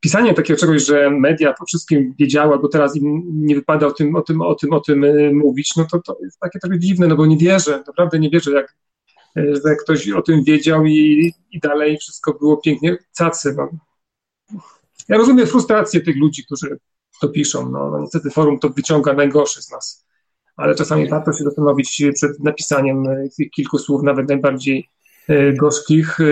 pisanie takiego czegoś, że media po wszystkim wiedziały, albo teraz im nie wypada o tym, o tym, o tym, o tym e, mówić, no to, to jest takie trochę dziwne, no bo nie wierzę, naprawdę nie wierzę, jak e, że ktoś o tym wiedział i, i dalej wszystko było pięknie cacy. No. Ja rozumiem frustrację tych ludzi, którzy to piszą. No, no niestety forum to wyciąga najgorsze z nas ale czasami warto się zastanowić przed napisaniem e, kilku słów, nawet najbardziej e, gorzkich, e,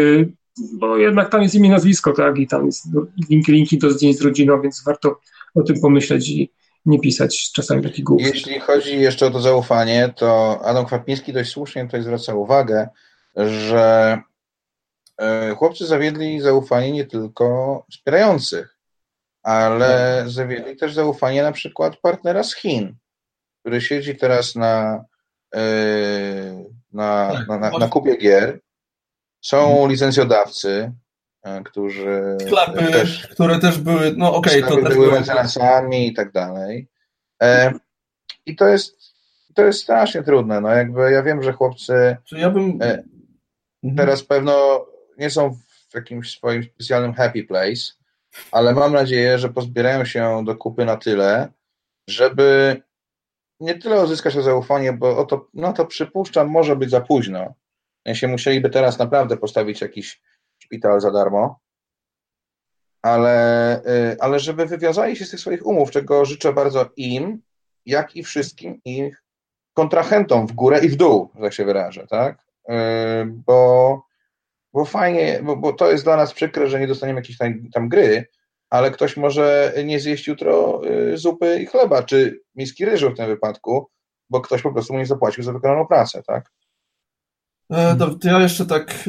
bo jednak tam jest imię, nazwisko, tak, i tam jest linki, linki do zdjęć z rodziną, więc warto o tym pomyśleć i nie pisać czasami takich głupów. Jeśli chodzi jeszcze o to zaufanie, to Adam Kwapiński dość słusznie tutaj zwraca uwagę, że chłopcy zawiedli zaufanie nie tylko wspierających, ale zawiedli też zaufanie na przykład partnera z Chin który siedzi teraz na, e, na, tak, na, na, na kupie gier. Są mhm. licencjodawcy, e, którzy Sklepy, też, które też były, no okej, okay, to też były mecenasami i tak dalej. E, I to jest, to jest strasznie trudne. No jakby ja wiem, że chłopcy ja bym... Mhm. teraz pewno nie są w jakimś swoim specjalnym happy place, ale mam nadzieję, że pozbierają się do kupy na tyle, żeby nie tyle uzyskać to zaufanie, bo o to, no to przypuszczam, może być za późno. się musieliby teraz naprawdę postawić jakiś szpital za darmo, ale, y, ale żeby wywiązali się z tych swoich umów, czego życzę bardzo im, jak i wszystkim ich kontrahentom w górę i w dół, że tak się wyrażę, tak? Y, bo, bo fajnie, bo, bo to jest dla nas przykre, że nie dostaniemy jakiejś tam, tam gry, ale ktoś może nie zjeść jutro y, zupy i chleba, czy miski ryżu w tym wypadku, bo ktoś po prostu mu nie zapłacił za wykonaną pracę, tak? E, to, to ja jeszcze tak,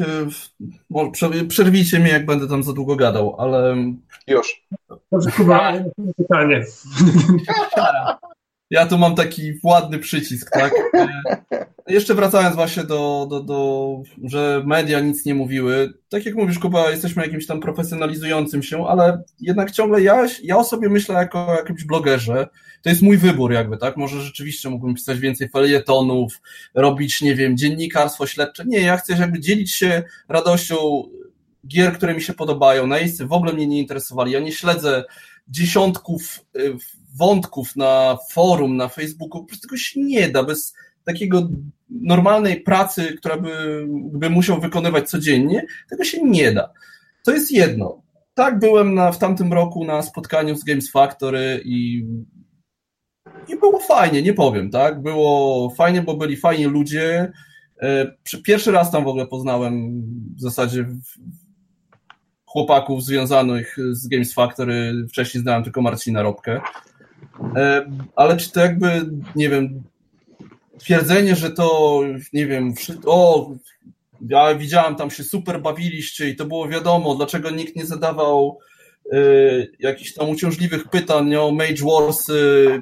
y, przerwijcie mnie, jak będę tam za długo gadał, ale... Już. Dobrze, Kuba, pytanie. Ja tu mam taki ładny przycisk, tak? Jeszcze wracając właśnie do, do, do, że media nic nie mówiły. Tak jak mówisz, Kuba, jesteśmy jakimś tam profesjonalizującym się, ale jednak ciągle ja, ja o sobie myślę jako o jakimś blogerze. To jest mój wybór jakby, tak? Może rzeczywiście mógłbym pisać więcej felietonów, robić, nie wiem, dziennikarstwo śledcze. Nie, ja chcę jakby dzielić się radością gier, które mi się podobają. Najeźdźcy w ogóle mnie nie interesowali. Ja nie śledzę dziesiątków y, wątków na forum, na Facebooku, po prostu tego się nie da, bez takiego normalnej pracy, która by, by musiał wykonywać codziennie, tego się nie da. To jest jedno. Tak, byłem na, w tamtym roku na spotkaniu z Games Factory i, i było fajnie, nie powiem, tak? Było fajnie, bo byli fajni ludzie. E, pierwszy raz tam w ogóle poznałem w zasadzie chłopaków związanych z Games Factory. Wcześniej znałem tylko Marcina Robkę. E, ale czy to jakby, nie wiem, twierdzenie, że to, nie wiem, o, ja widziałem, tam się super bawiliście i to było wiadomo, dlaczego nikt nie zadawał y, jakichś tam uciążliwych pytań o Mage Wars, y,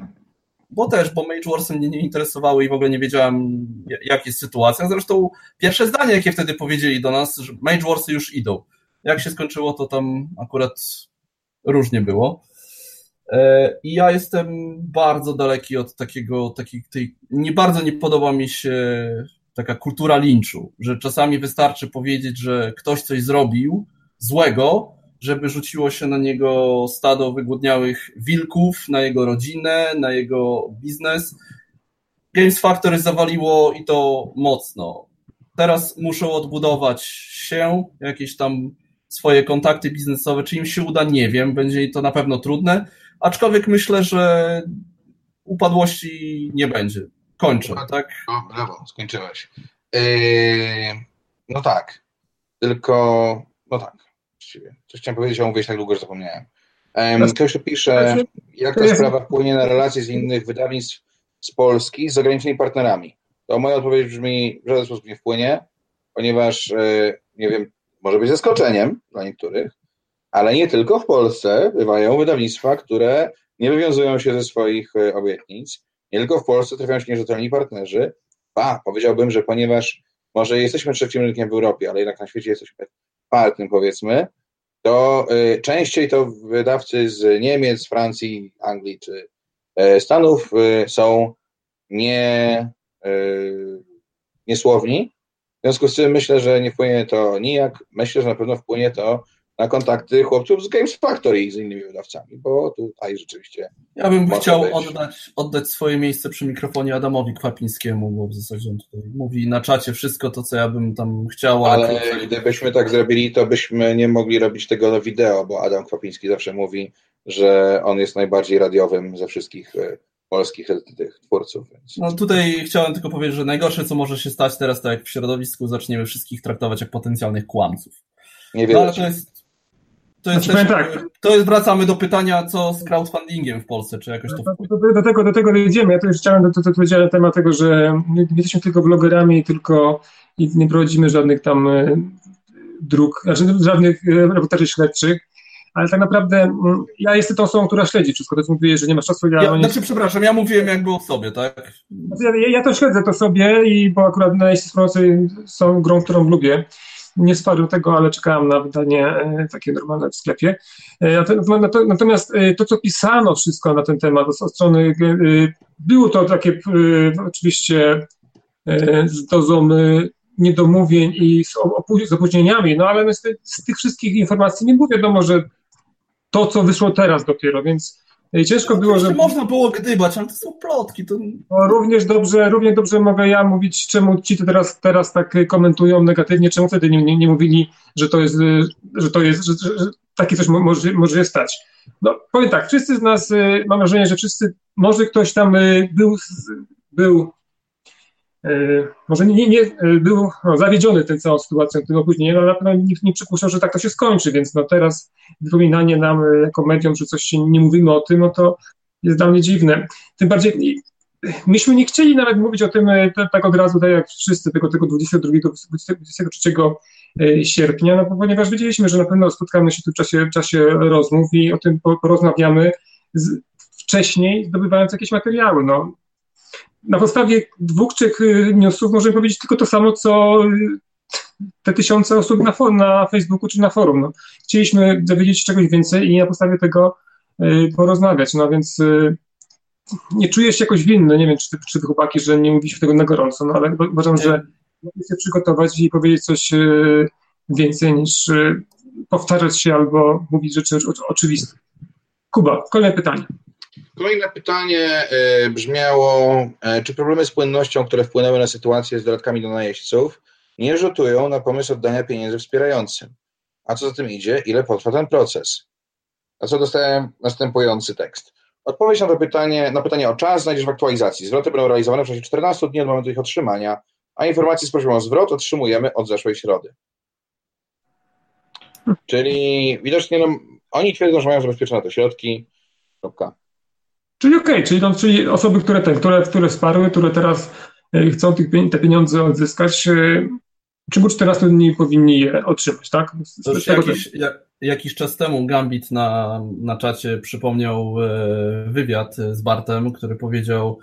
bo też, bo Mage Warsy mnie nie interesowały i w ogóle nie wiedziałem, jak jest sytuacja. Zresztą pierwsze zdanie, jakie wtedy powiedzieli do nas, że Mage Warsy już idą. Jak się skończyło, to tam akurat różnie było. E, I ja jestem bardzo daleki od takiego, takiej, tej, nie bardzo nie podoba mi się taka kultura linczu, że czasami wystarczy powiedzieć, że ktoś coś zrobił złego, żeby rzuciło się na niego stado wygłodniałych wilków, na jego rodzinę, na jego biznes. Games Factory zawaliło i to mocno. Teraz muszą odbudować się, jakieś tam swoje kontakty biznesowe. Czy im się uda, nie wiem. Będzie to na pewno trudne. Aczkolwiek myślę, że upadłości nie będzie. Kończę, tak? O, brawo, skończyłeś. Yy, no tak. Tylko, no tak. Właściwie. Coś chciałem powiedzieć, a mówię tak długo, że zapomniałem. Um, ktoś tu pisze, jak ta sprawa wpłynie na relacje z innych wydawnictw z Polski z zagranicznymi partnerami. To moja odpowiedź brzmi, w żaden sposób nie wpłynie, ponieważ, e, nie wiem, może być zaskoczeniem dla niektórych, ale nie tylko w Polsce bywają wydawnictwa, które nie wywiązują się ze swoich e, obietnic. Nie tylko w Polsce trafiają się nierzetelni partnerzy. Ba, powiedziałbym, że ponieważ może jesteśmy trzecim rynkiem w Europie, ale jednak na świecie jesteśmy czwartym, powiedzmy, to y, częściej to wydawcy z Niemiec, Francji, Anglii czy y, Stanów są nie, niesłowni. W związku z czym myślę, że nie wpłynie to nijak. Myślę, że na pewno wpłynie to na kontakty chłopców z Games Factory i z innymi wydawcami, bo tutaj rzeczywiście. Ja bym chciał oddać, oddać swoje miejsce przy mikrofonie Adamowi Kwapińskiemu, bo w zasadzie on tutaj mówi na czacie wszystko to, co ja bym tam chciał. Ale, ale gdybyśmy tak zrobili, to byśmy nie mogli robić tego na wideo, bo Adam Kwapiński zawsze mówi, że on jest najbardziej radiowym ze wszystkich e, polskich tych twórców. Więc... No tutaj chciałem tylko powiedzieć, że najgorsze, co może się stać teraz, to jak w środowisku zaczniemy wszystkich traktować jak potencjalnych kłamców. Nie wiem. No, ale to jest to jest, znaczy, też, tak. to jest, wracamy do pytania, co z crowdfundingiem w Polsce, czy jakoś to do, do, do, tego, do tego dojdziemy. Ja to już chciałem do, do, do, na temat tego, że nie jesteśmy tylko blogerami, tylko i nie prowadzimy żadnych tam e, dróg, znaczy żadnych e, reportaży śledczych, ale tak naprawdę mm, ja jestem tą osobą, która śledzi wszystko. To mówisz, że nie masz czasu. Ja, ja znaczy, przepraszam, ja mówiłem jakby o sobie, tak? Znaczy, ja, ja to śledzę to sobie, i bo akurat na Promocy są grą, którą lubię nie stworzył tego, ale czekałem na wydanie e, takie normalne w sklepie. E, natomiast e, to, co pisano wszystko na ten temat od strony, było to takie oczywiście z dozą niedomówień i z opóźnieniami, no ale z, z tych wszystkich informacji nie było wiadomo, że to, co wyszło teraz dopiero, więc Ciężko no, było, że. Można było gdybać, ale to są plotki. To... No, równie dobrze, równie dobrze mogę ja mówić, czemu ci to teraz, teraz tak komentują negatywnie, czemu wtedy nie, nie, nie mówili, że to jest, że to jest, że, że takie coś może, może stać. No, powiem tak, wszyscy z nas, y, mam wrażenie, że wszyscy, może ktoś tam był, był E, może nie, nie e, był no, zawiedziony tą całą sytuacją opóźnieniem, ale na pewno nikt nie przypuszczał, że tak to się skończy, więc no teraz wypominanie nam e, jako medium, że coś się nie mówimy o tym, no to jest dla mnie dziwne. Tym bardziej myśmy nie chcieli nawet mówić o tym tak od razu, tak jak wszyscy, tego, tego 22, 23 sierpnia, no ponieważ wiedzieliśmy, że na pewno spotkamy się tu w czasie, w czasie rozmów i o tym porozmawiamy z, wcześniej, zdobywając jakieś materiały. No, na podstawie dwóch, trzech y, newsów możemy powiedzieć tylko to samo, co y, te tysiące osób na, na Facebooku czy na forum. No. Chcieliśmy dowiedzieć się czegoś więcej i na podstawie tego y, porozmawiać. No więc nie czuję się jakoś winny, nie wiem, czy, czy chłopaki, że nie mówiliśmy tego na gorąco, no ale uważam, że mogę się przygotować i powiedzieć coś więcej niż powtarzać się albo mówić rzeczy oczywiste. Kuba, kolejne pytanie. Kolejne pytanie e, brzmiało, e, czy problemy z płynnością, które wpłynęły na sytuację z dodatkami do najeźdźców, nie rzutują na pomysł oddania pieniędzy wspierającym? A co za tym idzie, ile potrwa ten proces? A co dostałem następujący tekst. Odpowiedź na to pytanie, na pytanie o czas znajdziesz w aktualizacji. Zwroty będą realizowane w czasie 14 dni od momentu ich otrzymania, a informacje z prośbą o zwrot otrzymujemy od zeszłej środy. Czyli widocznie no, oni twierdzą, że mają zabezpieczone te środki. Kropka. Czyli okej, okay, czyli, no, czyli osoby, które, te, które, które wsparły, które teraz e, chcą te pieniądze odzyskać, e, w ciągu 14 dni powinni je otrzymać, tak? To już jakiś, jak, jakiś czas temu Gambit na, na czacie przypomniał e, wywiad z Bartem, który powiedział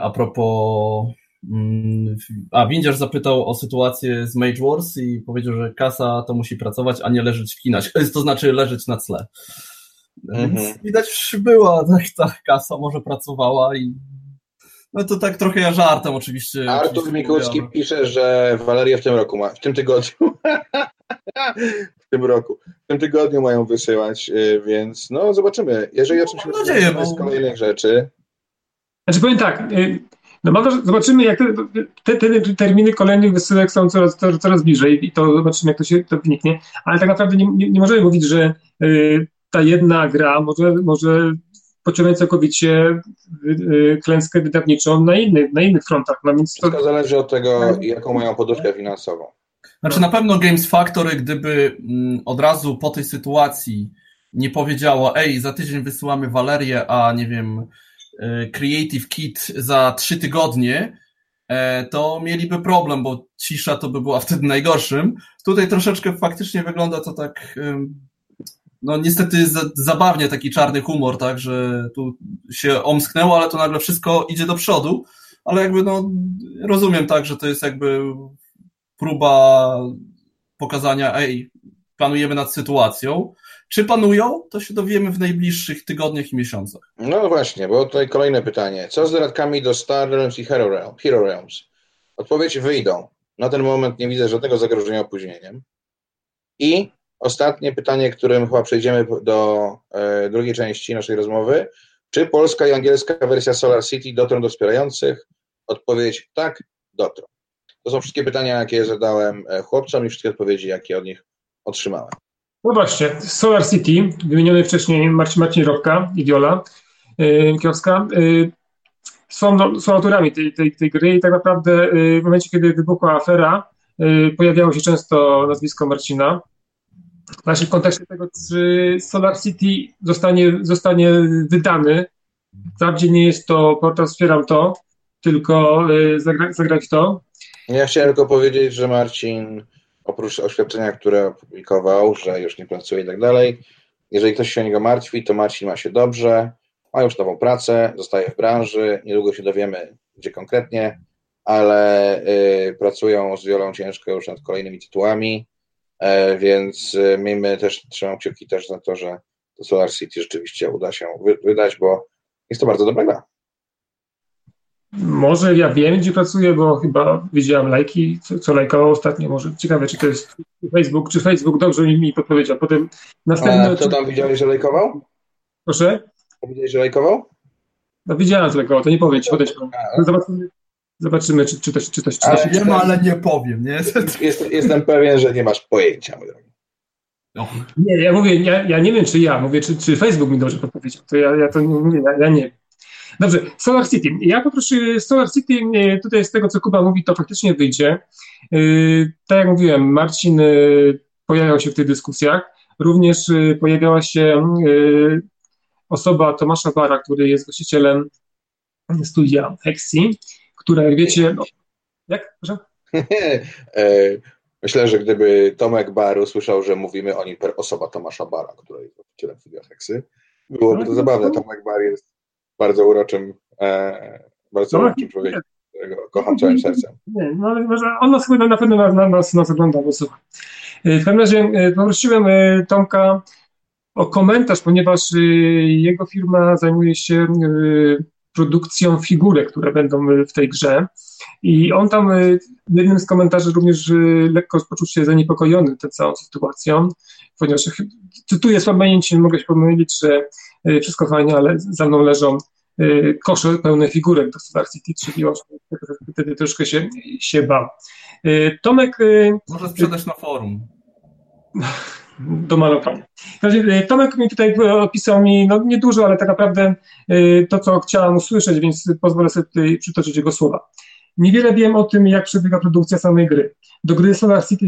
a propos mm, a Windziarz zapytał o sytuację z Mage Wars i powiedział, że kasa to musi pracować, a nie leżeć w kinach, to znaczy leżeć na tle. Więc mhm. widać była, tak, ta kasa może pracowała i no to tak trochę ja żartem oczywiście. Artur oczywiście Mikulski pisze, że Waleria w tym roku ma, w tym tygodniu, w tym roku, w tym tygodniu mają wysyłać, y, więc no zobaczymy. Jeżeli no, oczywiście nadzieję, bo... z kolejnych rzeczy. Znaczy powiem tak, y, No mam, zobaczymy, jak te, te, te, terminy kolejnych wysyłek są coraz, coraz, coraz bliżej i to zobaczymy, jak to się to wyniknie. Ale tak naprawdę nie, nie, nie możemy mówić, że y, ta jedna gra może, może pociągnąć całkowicie y, y, klęskę wydawniczą na innych, na innych frontach. No więc to... Wszystko zależy od tego, jaką mają poduszkę finansową. Znaczy na pewno Games Factory, gdyby mm, od razu po tej sytuacji nie powiedziało, ej, za tydzień wysyłamy Walerię, a nie wiem, e, Creative Kit za trzy tygodnie, e, to mieliby problem, bo cisza to by była wtedy najgorszym. Tutaj troszeczkę faktycznie wygląda to tak, no niestety zabawnie taki czarny humor, tak, że tu się omsknęło, ale to nagle wszystko idzie do przodu, ale jakby no rozumiem tak, że to jest jakby próba pokazania, ej, planujemy nad sytuacją. Czy panują? To się dowiemy w najbliższych tygodniach i miesiącach. No właśnie, bo tutaj kolejne pytanie. Co z dodatkami do Star Realms i Hero, Realm, Hero Realms? Odpowiedź wyjdą. Na ten moment nie widzę żadnego zagrożenia opóźnieniem. I ostatnie pytanie, którym chyba przejdziemy do e, drugiej części naszej rozmowy. Czy polska i angielska wersja Solar City dotrą do wspierających? Odpowiedź tak, dotrą. To są wszystkie pytania, jakie zadałem e, chłopcom i wszystkie odpowiedzi, jakie od nich otrzymałem. No właśnie, Solar City, wymieniony wcześniej Marcin, Marcin Robka, Idiola yy, yy, są, są autorami tej, tej, tej gry i tak naprawdę yy, w momencie, kiedy wybuchła afera, pojawiało się często nazwisko Marcina. Właśnie w kontekście tego, czy Solar City zostanie, zostanie wydany, wprawdzie nie jest to portal Wspieram To, tylko zagrać zagra w to. Ja chciałem tylko powiedzieć, że Marcin oprócz oświadczenia, które opublikował, że już nie pracuje i tak dalej, jeżeli ktoś się o niego martwi, to Marcin ma się dobrze, ma już nową pracę, zostaje w branży, niedługo się dowiemy, gdzie konkretnie, ale y, pracują z Wiolą ciężko już nad kolejnymi tytułami, y, więc y, miejmy też, trzymam kciuki też za to, że to Solar City rzeczywiście uda się wy, wydać, bo jest to bardzo dobra gra. Może ja wiem, gdzie pracuję, bo chyba widziałem lajki, co, co lajkował ostatnio. Może ciekawe, czy to jest Facebook, czy Facebook dobrze mi podpowiedział. Potem następny. A co tam widziałeś, że lajkował? Proszę? Widziałeś, że lajkował? No widziałem, że lajkował, to nie powiem ci, podejdź. Zobaczymy, zobaczymy, czy, czy, to, czy, to, czy to się... Wiem, ale nie powiem, nie? Jest, jestem pewien, że nie masz pojęcia, mój drogi. No. Nie, ja mówię, ja, ja nie wiem, czy ja, mówię, czy, czy Facebook mi dobrze podpowiedział. To ja, ja to nie, ja, ja nie Dobrze, Solar City. Ja poproszę, Solar City, e, tutaj z tego, co Kuba mówi, to faktycznie wyjdzie. E, tak jak mówiłem, Marcin pojawiał się w tych dyskusjach. Również pojawiała się osoba Tomasza Bara, który jest właścicielem studia Hexi, która, jak wiecie, no, jak? Proszę? Myślę, że gdyby Tomek Bar usłyszał, że mówimy o nim per osoba Tomasza Bara, który jest właścicielem studia Hexy, byłoby to zabawne. Tomek Bar jest bardzo uroczym, e, bardzo no, uroczym człowiekiem, którego kocham całym sercem. Nie, no, on nas chyba na pewno nas, nas, nas ogląda, bo słucha. E, w każdym razie e, poprosiłem e, Tomka o komentarz, ponieważ jego firma zajmuje się produkcją figurek, które będą w tej grze. I on tam w jednym z komentarzy również lekko poczuł się zaniepokojony tą całą sytuacją, ponieważ cytuję z pamięci, nie mogę się pomylić, że wszystko fajnie, ale za mną leżą kosze pełne figurek do Star City, czyli on wtedy troszkę się, się bał. Tomek... Może sprzedać na forum. Do malowania. Tomek mi tutaj opisał mi, no niedużo, ale tak naprawdę to, co chciałam usłyszeć, więc pozwolę sobie tutaj przytoczyć jego słowa. Niewiele wiem o tym, jak przebiega produkcja samej gry. Do gry Solar City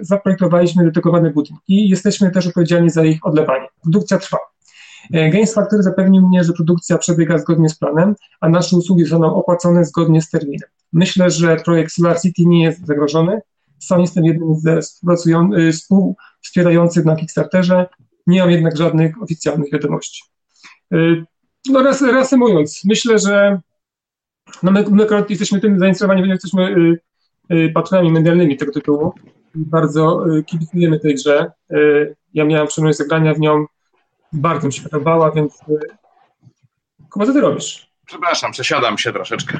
zaprojektowaliśmy dedykowane budynki i jesteśmy też odpowiedzialni za ich odlewanie. Produkcja trwa. E, Games Factory zapewnił mnie, że produkcja przebiega zgodnie z planem, a nasze usługi zostaną opłacone zgodnie z terminem. Myślę, że projekt Solar City nie jest zagrożony. Sam jestem jednym ze y, współwspierających na Kickstarterze. Nie mam jednak żadnych oficjalnych wiadomości. Y, no raz, reasumując, myślę, że no my, my jesteśmy tym zainteresowani, jesteśmy y, patronami medialnymi tego tytułu. Bardzo kibicujemy tej grze. Ja miałem przyjemność zagrania w nią bardzo mi się podobała, więc Kuba, co ty robisz? Przepraszam, przesiadam się troszeczkę.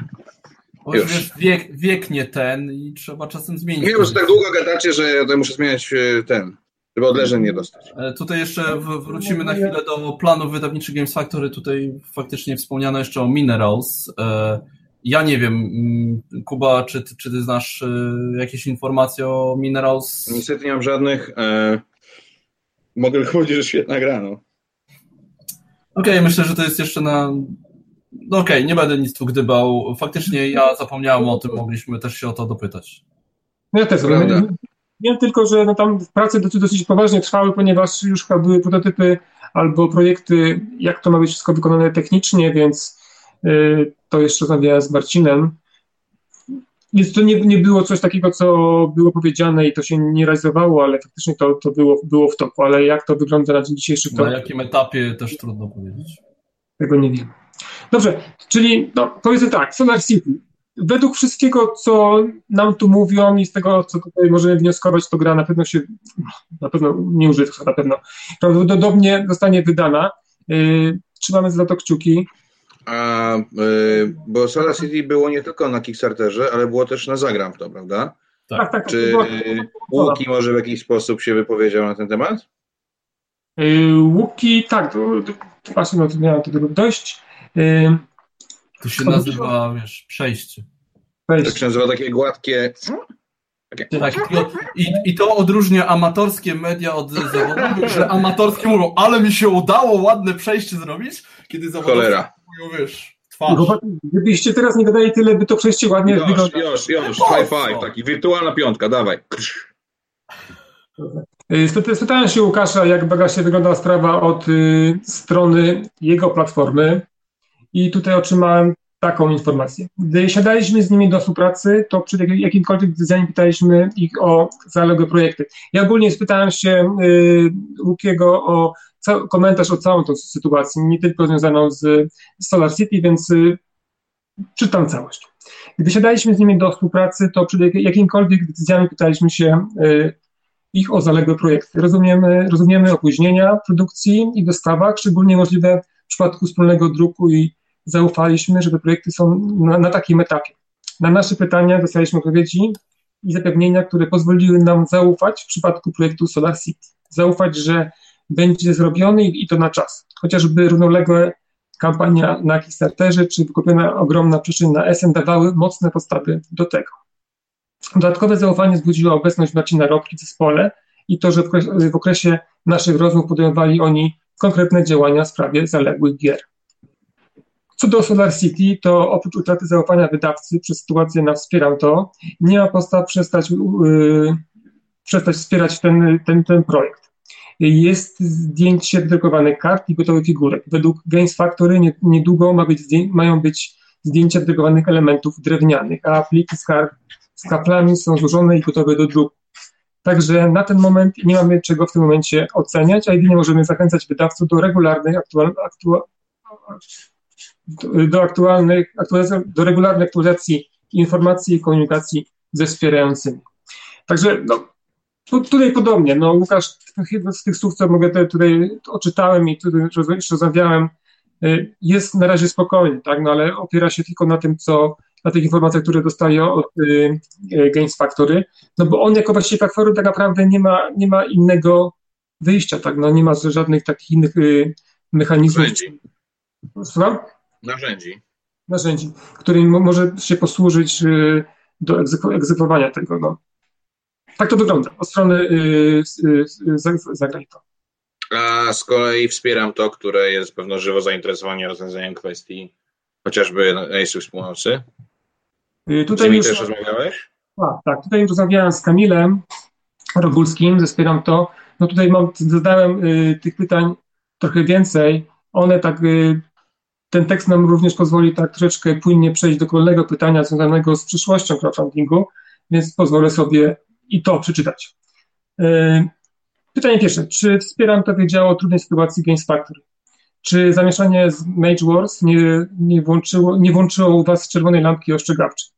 Już. Wiek, wiek nie ten i trzeba czasem zmienić. Nie, że tak długo gadacie, że ja muszę zmieniać y, ten, żeby odleżeń nie dostać. E, tutaj jeszcze wrócimy na chwilę do planów wydawniczych Games Factory. Tutaj faktycznie wspomniano jeszcze o Minerals e, ja nie wiem, mm, Kuba, czy, czy ty znasz jakieś informacje o Minerals? Niestety nie mam żadnych. E, mogę tylko powiedzieć, że świetna gra, no. Okej, okay, myślę, że to jest jeszcze na no okej, okay, nie będę nic tu gdybał. Faktycznie ja zapomniałem o tym, mogliśmy też się o to dopytać. No ja też. Prawda. Wiem tylko, że no tam prace dosyć, dosyć poważnie trwały, ponieważ już chyba były prototypy albo projekty, jak to ma być wszystko wykonane technicznie, więc y, to jeszcze rozmawiałem z Marcinem. Więc to nie, nie było coś takiego, co było powiedziane i to się nie realizowało, ale faktycznie to, to było, było w toku. Ale jak to wygląda na dzień dzisiejszy, to... Na jakim etapie też trudno powiedzieć. Tego nie wiem. Dobrze, czyli no, powiedzmy tak, Solar City. Według wszystkiego, co nam tu mówią i z tego, co tutaj możemy wnioskować, to gra na pewno się, na pewno nie użytka, na pewno prawdopodobnie zostanie wydana. Yy, trzymamy za to kciuki. A, yy, bo Solar City było nie tylko na Kickstarterze, ale było też na Zagram to, prawda? Tak, tak. tak Czy Łuki może w jakiś sposób się wypowiedział na ten temat? Yy, Łuki, tak, to, to, właśnie no, to miałem do tego dość. Yy, to się nazywa, wiesz, przejście. przejście. To się nazywa takie gładkie... Okay. Tak, i, i to odróżnia amatorskie media od zawodowych, że amatorskie mówią, ale mi się udało ładne przejście zrobić, kiedy zawodowe mówią, wiesz, twarz. Gdybyście teraz nie gadali tyle, by to przejście ładnie już, wyglądało. Już, już, high five, taki wirtualna piątka, dawaj. Spytałem się Łukasza, jak się wyglądała sprawa od y, strony jego platformy i tutaj otrzymałem taką informację. Gdy siadaliśmy z nimi do współpracy, to przy jakimkolwiek designie pytaliśmy ich o zaległe projekty. Ja ogólnie spytałem się y, Łukiego o komentarz o całą tą sytuację, nie tylko związaną z Solar City, więc y, czytam całość. Gdy siadaliśmy z nimi do współpracy, to przy jakimkolwiek decyzjami pytaliśmy się y, ich o zaległe projekty. Rozumiemy, rozumiemy opóźnienia produkcji i dostawach, szczególnie możliwe w przypadku wspólnego druku i zaufaliśmy, że te projekty są na, na takim etapie. Na nasze pytania dostaliśmy odpowiedzi i zapewnienia, które pozwoliły nam zaufać w przypadku projektu Solar City. Zaufać, że będzie zrobiony i to na czas. Chociażby równoległe kampania na Kickstarterze czy wykupiona ogromna przestrzeń na SN dawały mocne podstawy do tego. Dodatkowe zaufanie zbudziła obecność Marcina Robki w zespole i to, że w okresie naszych rozmów podejmowali oni konkretne działania w sprawie zaległych gier. Co do Solar City, to oprócz utraty zaufania wydawcy przez sytuację na Wspieram to, nie ma podstaw przestać, yy, przestać wspierać ten, ten, ten projekt. Jest zdjęcie wydrukowanych kart i gotowych figurek. Według Games Factory niedługo ma być mają być zdjęcia wydrukowanych elementów drewnianych, a pliki z, kart, z kaplami są złożone i gotowe do druku. Także na ten moment nie mamy czego w tym momencie oceniać, a jedynie możemy zachęcać wydawców do regularnej, aktual, aktual, do, aktualnych, do regularnej aktualizacji informacji i komunikacji ze wspierającymi. Także no, tutaj podobnie, no Łukasz, z tych słów, co mogę tutaj odczytałem i tutaj rozmawiałem, y, jest na razie spokojny, tak, no ale opiera się tylko na tym, co, na tych informacjach, które dostaje od y, y, Factory, no bo on jako właściwie platformy tak naprawdę nie ma, nie ma innego wyjścia, tak, no nie ma żadnych takich innych y, mechanizmów. Słucham? Narzędzi. Narzędzi, którym może się posłużyć y, do egzekwowania tego, no. Tak to wygląda. Od strony yy, zagraj to. A z kolei wspieram to, które jest pewno żywo zainteresowanie rozwiązaniem kwestii chociażby Ace Współnocy. Tutaj już, też rozmawiałeś? Tak, tak. Tutaj rozmawiałem z Kamilem Rogulskim, ze Wspieram to. No tutaj mam, zadałem y, tych pytań trochę więcej. One tak, y, ten tekst nam również pozwoli tak troszeczkę płynnie przejść do kolejnego pytania związanego z przyszłością crowdfundingu, więc pozwolę sobie i to przeczytać. E, pytanie pierwsze. Czy wspieram to wiedziało o trudnej sytuacji Games Factory? Czy zamieszanie z Mage Wars nie, nie, włączyło, nie włączyło u Was czerwonej lampki ostrzegawczej?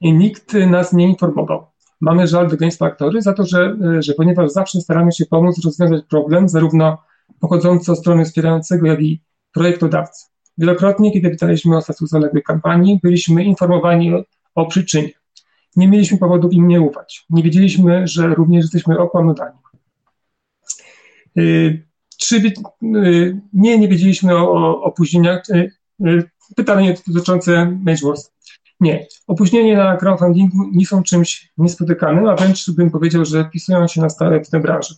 I nikt nas nie informował. Mamy żal do Games Factory za to, że, że ponieważ zawsze staramy się pomóc rozwiązać problem, zarówno pochodzący od strony wspierającego, jak i projektodawcy. Wielokrotnie, kiedy pytaliśmy o status zaległej kampanii, byliśmy informowani o, przyczynie. Nie mieliśmy powodów im nie ufać. Nie wiedzieliśmy, że również jesteśmy okłamywani. Czy y, y, nie, nie wiedzieliśmy o, opóźnieniach, y, pytanie dotyczące Wars. Nie. Opóźnienie na crowdfundingu nie są czymś niespotykanym, a wręcz bym powiedział, że wpisują się na stałe w tę branżę.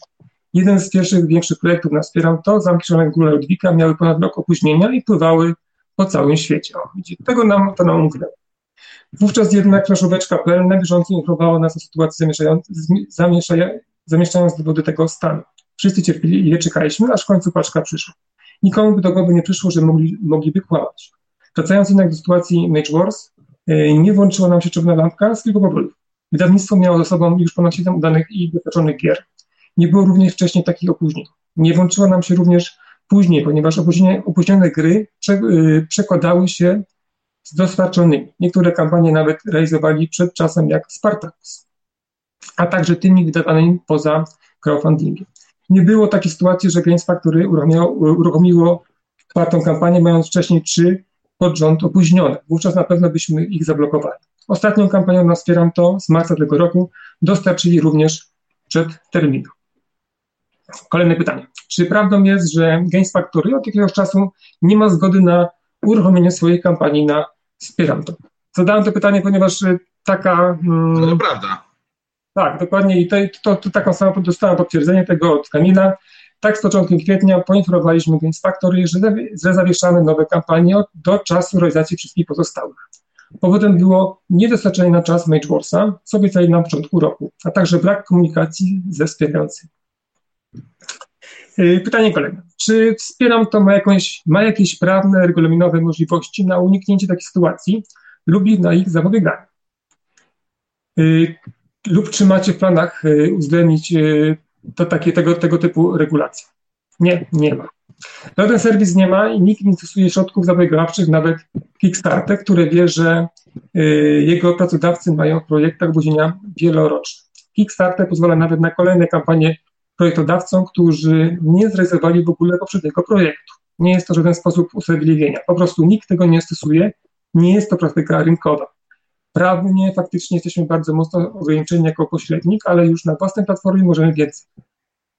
Jeden z pierwszych większych projektów na Wspieram to zamknione góra Ludwika miały ponad rok opóźnienia i pływały po całym świecie. O, tego nam to nam umknęło. Wówczas jednak flaszóweczka.pl na bieżąco informowała nas o sytuacji zamieszczając dowody tego stanu. Wszyscy cierpieli i czekaliśmy, aż w końcu paczka przyszła. Nikomu by do głowy nie przyszło, że mogli, mogliby kłamać. Wracając jednak do sytuacji Mage Wars, e, nie włączyła nam się czerwona lampka z kilku powodów. Wydawnictwo miało ze sobą już ponad 7 udanych i dostarczonych gier. Nie było również wcześniej takich opóźnień. Nie włączyła nam się również później, ponieważ opóźnione, gry prze, yy, przekładały się z dostarczonymi. Niektóre kampanie nawet realizowali przed czasem jak Spartacus, a także tymi wydawanymi poza crowdfundingiem. Nie było takiej sytuacji, że Games Factory uruchomiło, uruchomiło czwartą kampanię, mając wcześniej trzy pod rząd opóźnione. Wówczas na pewno byśmy ich zablokowali. Ostatnią kampanią na to z marca tego roku dostarczyli również przed terminem. Kolejne pytanie. Czy prawdą jest, że Games Factory od jakiegoś czasu nie ma zgody na uruchomienie swojej kampanii na Wspieram to? Zadałem to pytanie, ponieważ y, taka... Hmm, to prawda. Tak, dokładnie i to, to, to taką samą dostałem potwierdzenie tego od Kamila. Tak z początkiem kwietnia poinformowaliśmy Games Factory, że, że zawieszamy nowe kampanie do czasu realizacji wszystkich pozostałych. Powodem było niedostarczenie na czas Mage Warsa, co obiecali na początku roku, a także brak komunikacji ze wspierającymi. Y, pytanie kolejne. Czy wspieram to ma, jakąś, ma jakieś prawne, regulaminowe możliwości na uniknięcie takich sytuacji lub na ich zapobieganie? Lub czy macie w planach y, uwzględnić to takie, tego, tego typu regulacje? Nie, nie ma. Żaden serwis nie ma i nikt nie stosuje środków zapobiegawczych, nawet Kickstarter, który wie, że jego pracodawcy mają w projektach budzenia wieloroczne. Kickstarter pozwala nawet na kolejne kampanie projektodawcom, którzy nie zrealizowali w ogóle poprzedniego projektu. Nie jest to żaden sposób usprawiedliwienia. Po prostu nikt tego nie stosuje. Nie jest to praktyka rynkowa. Prawnie faktycznie jesteśmy bardzo mocno ograniczeni jako pośrednik, ale już na własnej platformie możemy więcej.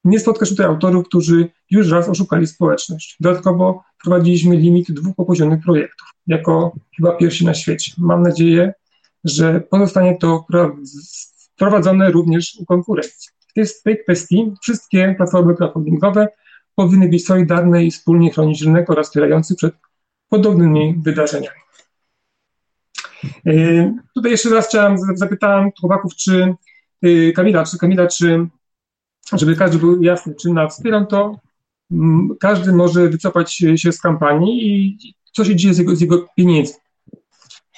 Nie spotkasz tutaj autorów, którzy już raz oszukali społeczność. Dodatkowo wprowadziliśmy limit dwóch opóźnionych projektów, jako chyba pierwsi na świecie. Mam nadzieję, że pozostanie to wprowadzone również u konkurencji w tej kwestii wszystkie platformy crowdfundingowe powinny być solidarne i wspólnie chronić rynek oraz wspierający przed podobnymi wydarzeniami. Yy, tutaj jeszcze raz chciałem, zapytałem chłopaków, czy yy, Kamila, czy Kamila, czy żeby każdy był jasny, czy na wspieram to, mm, każdy może wycofać się z kampanii i co się dzieje z jego, z jego pieniędzmi.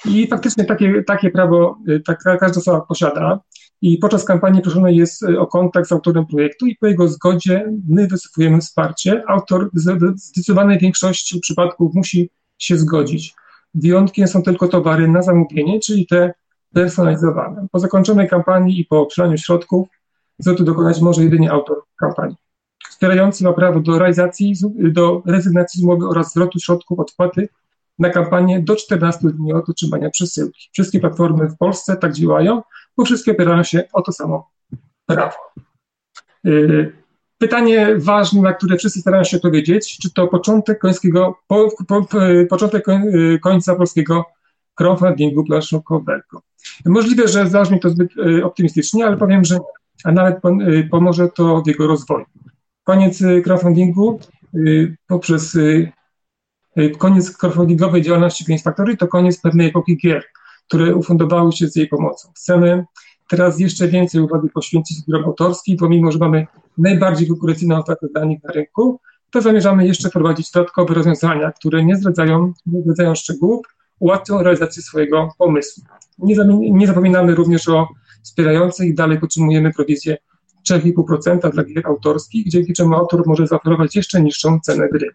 I faktycznie takie, takie prawo tak, każda osoba posiada. I podczas kampanii proszony jest e, o kontakt z autorem projektu i po jego zgodzie my wysypujemy wsparcie. Autor w zdecydowanej większości przypadków musi się zgodzić. Wyjątkiem są tylko towary na zamówienie, czyli te personalizowane. Po zakończonej kampanii i po przelaniu środków zwrotu dokonać może jedynie autor kampanii. Wspierający ma prawo do realizacji, do rezygnacji z umowy oraz zwrotu środków odpłaty na kampanię do 14 dni od otrzymania przesyłki. Wszystkie platformy w Polsce tak działają, bo wszystkie opierają się o to samo prawo. Y, pytanie ważne, na które wszyscy starają się odpowiedzieć, czy to początek końskiego, po, po, początek y, końca polskiego crowdfundingu planszówkowego. Możliwe, że zabrzmi to zbyt y, optymistycznie, ale powiem, że a nawet pomoże to w jego rozwoju. Koniec crowdfundingu poprzez koniec crowdfundingowej działalności Games Factory to koniec pewnej epoki gier które ufundowały się z jej pomocą. Chcemy teraz jeszcze więcej uwagi poświęcić grom autorskim, pomimo, że mamy najbardziej konkurencyjną ofertę danych na rynku, to zamierzamy jeszcze wprowadzić dodatkowe rozwiązania, które nie zdradzają, nie zdradzają szczegółów, ułatwią realizację swojego pomysłu. Nie, nie zapominamy również o wspierających dalej podtrzymujemy prowizję 3,5% dla gier autorskich, dzięki czemu autor może zaoferować jeszcze niższą cenę gry.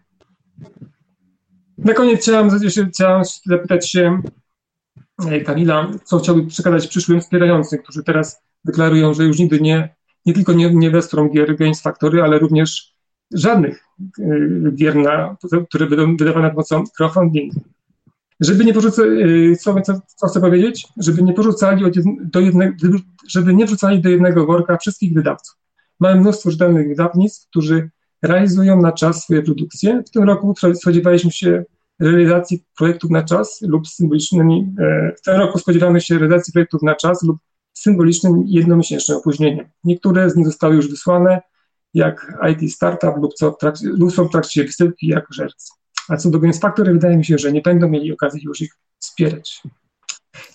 Na koniec chciałem, chciałem zapytać się, Kamila, co chciałby przekazać przyszłym wspierającym, którzy teraz deklarują, że już nigdy nie, nie tylko nie, nie wesprą gier Games Factory, ale również żadnych e, gier, na, które będą wydawane pomocą crowdfundingu. Żeby nie porzucać, e, co, co, co, chcę powiedzieć? Żeby nie porzucali do jednego, żeby nie wrzucali do jednego worka wszystkich wydawców. Mamy mnóstwo rzetelnych wydawnictw, którzy realizują na czas swoje produkcje. W tym roku spodziewaliśmy się realizacji projektów na czas lub symbolicznymi, e, w tym roku spodziewamy się realizacji projektów na czas lub symbolicznym jednomiesięcznym opóźnieniem. Niektóre z nich zostały już wysłane, jak IT Startup lub, co w trakcie, lub są w trakcie wysyłki jak żerc. A co do Games Factory, wydaje mi się, że nie będą mieli okazji już ich wspierać.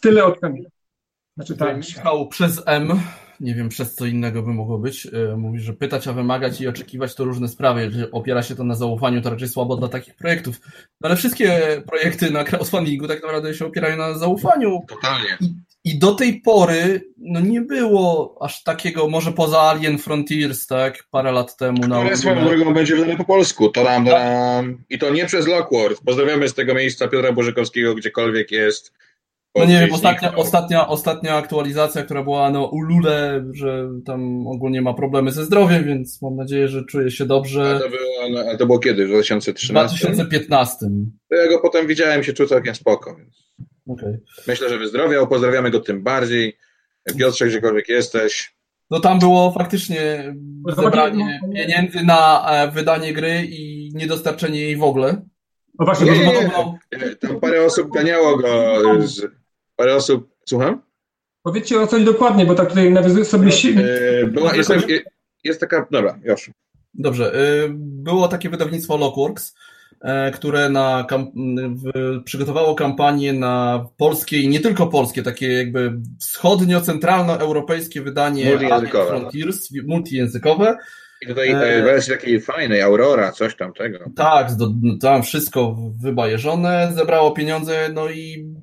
Tyle od Kamila. Znaczy, tak. Michał przez M nie wiem przez co innego by mogło być. E, mówi, że pytać, a wymagać i oczekiwać to różne sprawy. Jeżeli opiera się to na zaufaniu, to raczej słabo dla takich projektów. No ale wszystkie projekty na crowdfundingu tak naprawdę się opierają na zaufaniu. Totalnie. I, i do tej pory no nie było aż takiego, może poza Alien Frontiers, tak, parę lat temu. Na Ale swoją drogą będzie wydane po polsku. To nam, tak. I to nie przez Lockworth. Pozdrawiamy z tego miejsca Piotra Bożykowskiego, gdziekolwiek jest. No nie wiem, ostatnia, ostatnia, ostatnia aktualizacja, która była no Ulule, że tam ogólnie ma problemy ze zdrowiem, więc mam nadzieję, że czuje się dobrze. A to było, no, a to było kiedy? W 2013? 2015. To ja go potem widziałem, się czuł całkiem spoko, więc okay. myślę, że wyzdrowiał, pozdrawiamy go tym bardziej. Piotrze, gdziekolwiek jesteś. No tam było faktycznie zebranie pieniędzy na e, wydanie gry i niedostarczenie jej w ogóle. No właśnie, nie, nie, nie. Tam parę osób ganiało go z Parę osób, słucham? Powiedzcie o coś dokładnie, bo tak tutaj nawiązuję sobie... Yy, była, jest, jest taka, dobra, już. Dobrze, yy, było takie wydawnictwo Lockworks, yy, które na, przygotowało kampanię na polskie i nie tylko polskie, takie jakby wschodnio-centralnoeuropejskie wydanie multijęzykowe. Frontiers, multijęzykowe. I tutaj e, wersji takiej fajnej, Aurora, coś tam tego. Tak, tam wszystko wybajeżone, zebrało pieniądze, no i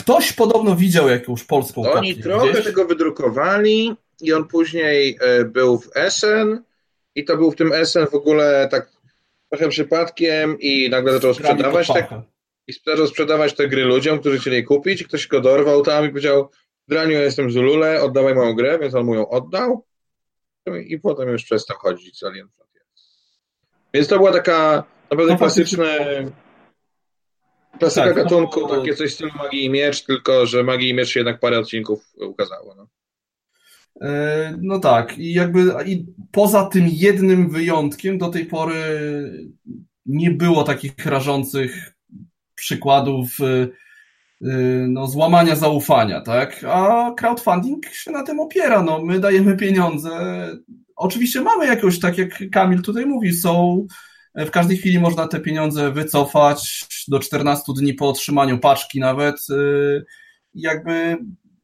Ktoś podobno widział jakąś polską Oni Oni trochę gdzieś. tego wydrukowali i on później e, był w Essen i to był w tym Essen w ogóle tak trochę przypadkiem i nagle zaczął sprzedawać te, i zaczął sprzedawać te gry ludziom, którzy chcieli kupić ktoś go dorwał tam i powiedział Draniu, ja jestem z Lule, oddawaj moją grę, więc on mu ją oddał i potem już przestał chodzić z Alien Frontiers. Więc to była taka naprawdę no, klasyczne Klasyka tak, gatunku, no, takie coś w stylu Magii i Miecz, tylko że Magii i Miecz się jednak parę odcinków ukazało. No. E, no tak, i jakby i poza tym jednym wyjątkiem do tej pory nie było takich rażących przykładów e, e, no, złamania zaufania, tak? A crowdfunding się na tym opiera. No, my dajemy pieniądze. Oczywiście mamy jakąś, tak jak Kamil tutaj mówi, są w każdej chwili można te pieniądze wycofać do 14 dni po otrzymaniu paczki nawet. Y, jakby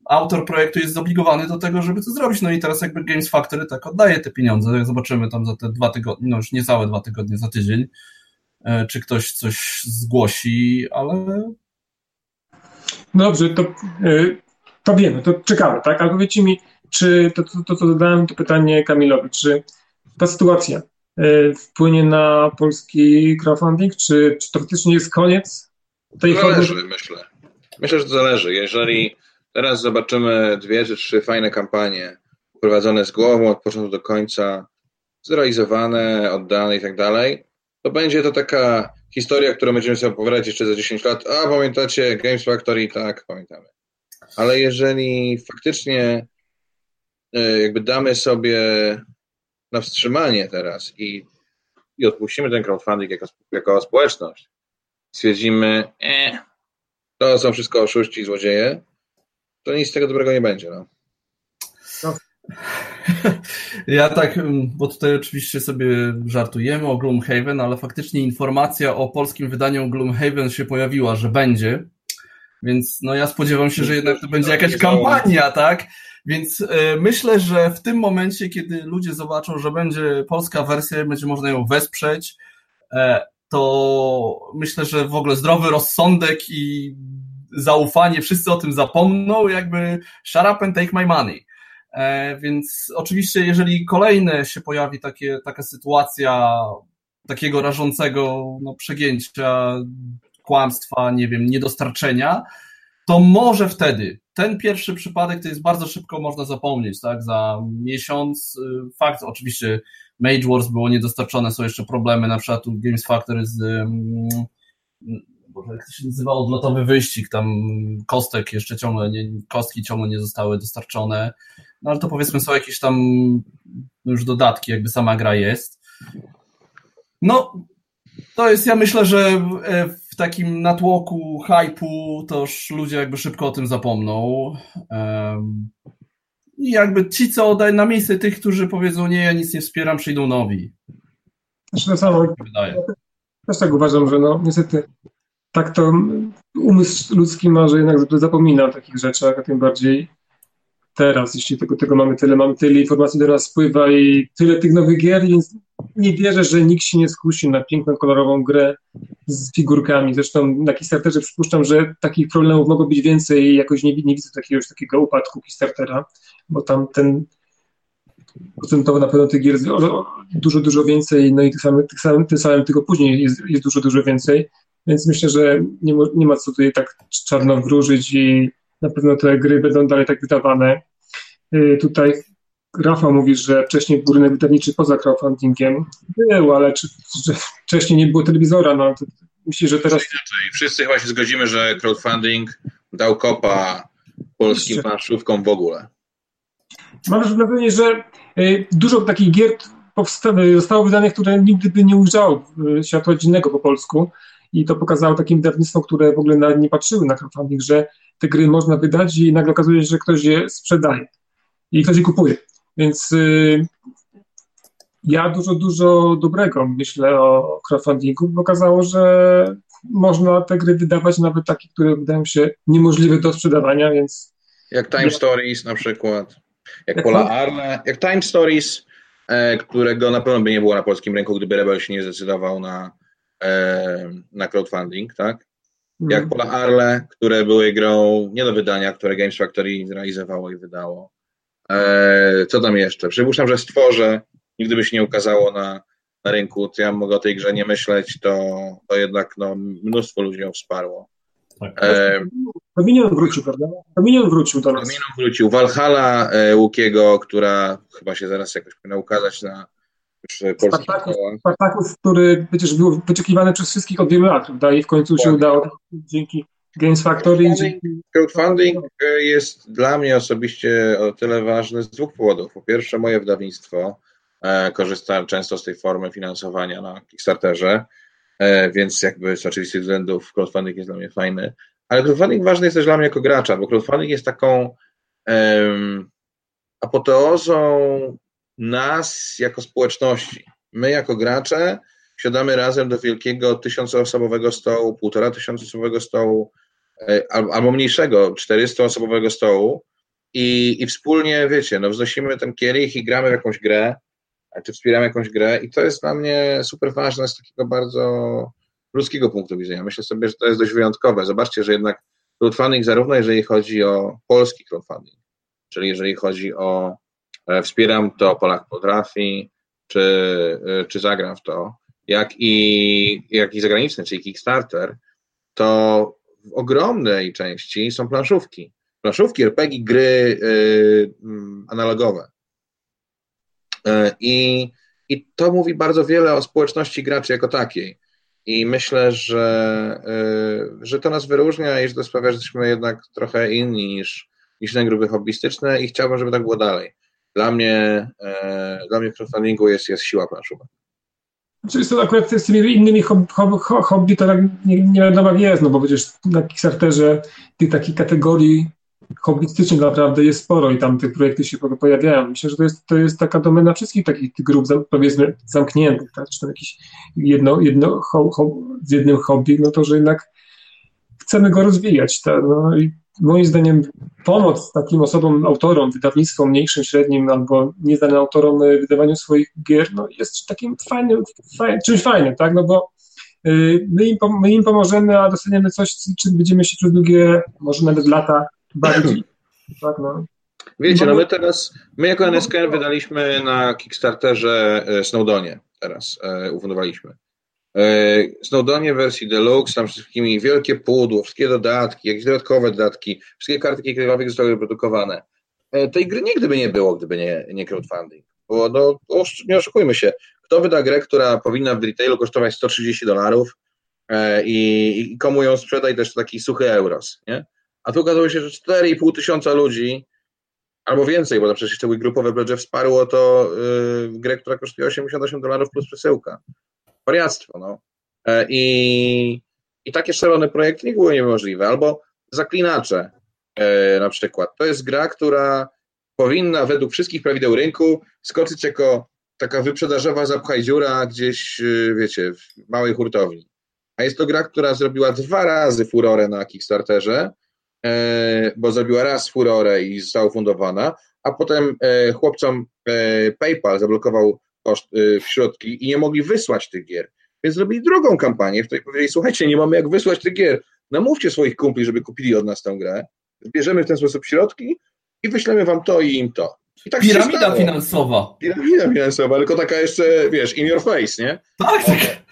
autor projektu jest zobligowany do tego, żeby to zrobić. No i teraz jakby Games Factory tak oddaje te pieniądze. Zobaczymy tam za te dwa tygodnie, no już niecałe dwa tygodnie, za tydzień, y, czy ktoś coś zgłosi, ale... Dobrze, to, to wiemy, to czekamy, tak? Ale powiedzcie mi, czy to, to, to co zadałem, to pytanie Kamilowi, czy ta sytuacja E, wpłynie na polski crowdfunding? Czy, czy to faktycznie jest koniec tej zależy, formy? myślę. Myślę, że to zależy. Jeżeli teraz zobaczymy dwie czy trzy fajne kampanie prowadzone z głową od początku do końca, zrealizowane, oddane i tak dalej, to będzie to taka historia, którą będziemy sobie opowiadać jeszcze za 10 lat. A pamiętacie Games Factory? Tak, pamiętamy. Ale jeżeli faktycznie e, jakby damy sobie na wstrzymanie teraz i, i odpuścimy ten crowdfunding jako, jako społeczność, stwierdzimy, e, to są wszystko oszuści i złodzieje, to nic z tego dobrego nie będzie. No. no. Ja tak, mm, bo tutaj oczywiście sobie żartujemy o Gloomhaven, ale faktycznie informacja o polskim wydaniu Gloomhaven się pojawiła, że będzie. Więc no ja spodziewam się, że jednak to będzie jakaś kampania, tak? Więc e, myślę, że w tym momencie, kiedy ludzie zobaczą, że będzie polska wersja, będzie można ją wesprzeć, e, to myślę, że w ogóle zdrowy rozsądek i zaufanie, wszyscy o tym zapomną, jakby shut up and take my money. E, więc oczywiście, jeżeli kolejne się pojawi takie, taka sytuacja takiego rażącego no, przegięcia, kłamstwa, nie wiem, niedostarczenia, to może wtedy ten pierwszy przypadek to jest bardzo szybko można zapomnieć, tak? Za miesiąc. Y, fakt, oczywiście Mage Wars było niedostarczone, są jeszcze problemy, na przykład u Games Factory z jak to się nazywa, odlotowy wyścig, tam kostek jeszcze ciągle, nie, kostki ciągle nie zostały dostarczone, no ale to powiedzmy są jakieś tam już dodatki, jakby sama gra jest. No, To jest, ja myślę, że w takim natłoku hypu toż ludzie jakby szybko o tym zapomną. I jakby ci, co oddają na miejsce tych, którzy powiedzą, nie, ja nic nie wspieram, przyjdą nowi. Znaczy to samo, wydaje. Też tak uważam, że no niestety tak to umysł ludzki ma, że jednak zapomina o takich rzeczach, a tym bardziej teraz, jeśli tego, tego mamy tyle, mamy tyle informacji do nas spływa i tyle tych nowych gier, więc nie wierzę, że nikt się nie skusi na piękną, kolorową grę z figurkami. Zresztą na Kickstarterze przypuszczam, że takich problemów mogło być więcej i jakoś nie, nie widzę takiego, takiego upadku Kickstartera, bo tam ten procentowo na pewno tych gier jest dużo, dużo więcej, no i tych samych, tych samym, tym samym tylko później jest, jest dużo, dużo więcej, więc myślę, że nie, nie ma co tutaj tak czarno wróżyć i na pewno te gry będą dalej tak wydawane. Y, tutaj Rafał mówi, że wcześniej rynek wydawniczy poza crowdfundingiem. Był, ale czy, że wcześniej nie było telewizora, no to myślę, że teraz... Inaczej. Wszyscy chyba się zgodzimy, że crowdfunding dał kopa polskim planszówkom w ogóle. Mam wrażenie, że y, dużo takich gier zostało wydanych, które nigdy by nie ujrzały y, światła dziennego po polsku i to pokazało takie wydawnictwo, które w ogóle nie patrzyły na crowdfunding, że te gry można wydać i nagle okazuje się, że ktoś je sprzedaje i ktoś je kupuje. Więc y, ja dużo, dużo dobrego myślę o crowdfundingu, bo okazało, że można te gry wydawać, nawet takie, które wydają się niemożliwe do sprzedawania, więc... Jak Time Stories na przykład, jak, jak Pola Arle, jak Time Stories, e, którego na pewno by nie było na polskim rynku, gdyby Rebel się nie zdecydował na, e, na crowdfunding, tak? Jak mhm. Pola Arle, które były grą nie do wydania, które Games Factory zrealizowało i wydało. E, co tam jeszcze? Przypuszczam, że stworzę, nigdy by się nie ukazało na, na rynku, to ja mogę o tej grze nie myśleć, to, to jednak no, mnóstwo ludzi ją wsparło. Tak. E, Dominion wrócił, prawda? Dominion wrócił do nas. Dominion wrócił. Valhalla e, Łukiego, która chyba się zaraz jakoś powinna ukazać na Spartakus, Spartakus, który przecież był wyczekiwany przez wszystkich od wielu lat, prawda? I w końcu się udało dzięki Games Factory. Crowdfunding, crowdfunding e, jest dla mnie osobiście o tyle ważny z dwóch powodów. Po pierwsze, moje wydawnictwo e, korzysta często z tej formy finansowania na Kickstarterze, e, więc jakby z oczywistych względów crowdfunding jest dla mnie fajny. Ale crowdfunding ważny jest też dla mnie jako gracza, bo crowdfunding jest taką um, apoteozą nas jako społeczności. My jako gracze siadamy razem do wielkiego tysiącoosobowego stołu, półtora tysiącosobowego stołu, e, albo mniejszego, 400-osobowego stołu i, i wspólnie, wiecie, no wznosimy ten kielich i gramy w jakąś grę, czy wspieramy jakąś grę i to jest dla mnie super ważne z takiego bardzo ludzkiego punktu widzenia. Myślę sobie, że to jest dość wyjątkowe. Zobaczcie, że jednak crowdfunding, zarówno jeżeli chodzi o polski crowdfunding, czyli jeżeli chodzi o wspieram to, Polak potrafi, czy, e, czy zagram w to, jak i, jak i zagraniczny, czyli Kickstarter, to w ogromnej części są planszówki. Planszówki, RPG, gry yy, analogowe. I, I to mówi bardzo wiele o społeczności graczy jako takiej. I myślę, że, yy, że to nas wyróżnia i że to sprawia, że jesteśmy jednak trochę inni niż, niż inne grupy hobbystyczne i chciałbym, żeby tak było dalej. Dla mnie, yy, dla mnie w crowdfundingu jest, jest siła planszówek. Znaczy to akurat z tymi innymi hobby, hobby to tak nie, nie wiadomo jak jest, no bo przecież na Kickstarterze tych takich kategorii hobbystycznych naprawdę jest sporo i tam te projekty się pojawiają. Myślę, że to jest, to jest taka domena wszystkich takich grup, powiedzmy, zamkniętych, tak? czy tam jakieś jedno, jedno ho, ho, z jednym hobby, no to, że jednak chcemy go rozwijać. Tak? No i moim zdaniem pomoc takim osobom, autorom, wydawnictwom mniejszym, średnim albo nieznanym autorom w wydawaniu swoich gier no, jest takim fajnym, fajnym, czymś fajnym, tak? No bo y, my im, my im pomożemy, a dostaniemy coś, czym będziemy się przez długie, może nawet lata bawić. Tak, no. Wiecie, no my teraz, my jako NSKN wydaliśmy na Kickstarterze e, Snowdonie teraz, e, ufundowaliśmy. E, Snowdonie wersji deluxe, tam wszystkimi wielkie pudło, wszystkie dodatki, jakieś dodatkowe dodatki, wszystkie kartki krywawych zostały wyprodukowane. E, tej gry nigdy by nie było, gdyby nie, nie crowdfunding. Bo no, nie oszukujmy się, kto wyda grę, która powinna w retailu kosztować 130 dolarów e, i, i komu ją sprzedaj też taki suchy euros, nie? A tu okazało się, że 4,5 tysiąca ludzi albo więcej, bo to przecież jeszcze grupowe pledże wsparło to yy, grę, która kosztuje 88 dolarów plus przesyłka wariactwo. No. E, I, i takie szalone projekty nie były niemożliwe. Albo zaklinacze e, na przykład. To jest gra, która powinna według wszystkich prawideł rynku skoczyć jako taka wyprzedażowa zapchaj dziura gdzieś, e, wiecie, w małej hurtowni. A jest to gra, która zrobiła dwa razy furorę na Kickstarterze, bo zrobiła raz furorę i została ufundowana, a potem chłopcom PayPal zablokował koszt, środki i nie mogli wysłać tych gier. Więc zrobili drugą kampanię, w której powiedzieli, słuchajcie, nie mamy jak wysłać tych gier, namówcie swoich kumpli, żeby kupili od nas tę grę, zbierzemy w ten sposób środki i wyślemy wam to i im to. I tak Piramida finansowa. Piramida finansowa, tylko taka jeszcze, wiesz, in your face, nie? Tak, tak.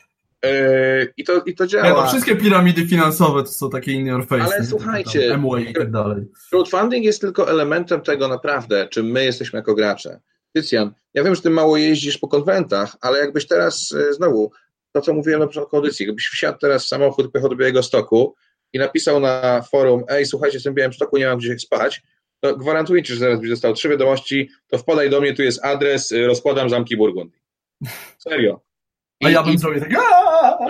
I to, I to działa. Ja, no, wszystkie piramidy finansowe to są takie in your face. Ale nie? słuchajcie, i tak dalej. crowdfunding jest tylko elementem tego naprawdę, czym my jesteśmy jako gracze. Tycjan, ja wiem, że ty mało jeździsz po konwentach, ale jakbyś teraz e, znowu to, co mówiłem na początku audycji, gdybyś wsiadł teraz w samochód, pojechał do Białego Stoku i napisał na forum, ej, słuchajcie, jestem w Białym Stoku, nie mam gdzie spać, to gwarantuję ci, że zaraz byś dostał trzy wiadomości, to wpadaj do mnie, tu jest adres, y, rozkładam zamki Burgundii. Serio. I, A ja bym zrobił tak,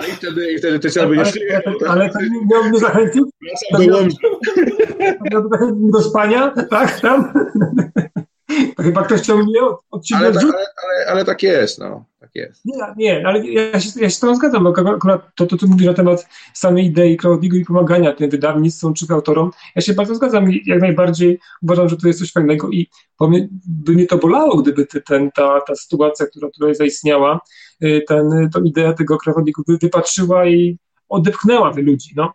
i wtedy, i wtedy ty sam będziesz... Ale, ale to nie miał mnie zachęcić? Wracam do. Do spania, tak, tam? Chyba ktoś chciał mnie od, od ciebie ale, ale, ale, ale, tak jest, no. Tak jest. Nie, nie ale ja się, ja się z tą zgadzam, bo akurat to, to, co mówisz na temat samej idei crowdfundingu i pomagania tym wydawnictwom czy autorom, ja się bardzo zgadzam i jak najbardziej uważam, że to jest coś fajnego i mnie, by mnie to bolało, gdyby ten, ta, ta sytuacja, która tutaj zaistniała, y, ten, tą ideę tego crowdfundingu wypatrzyła i odepchnęła tych ludzi, no.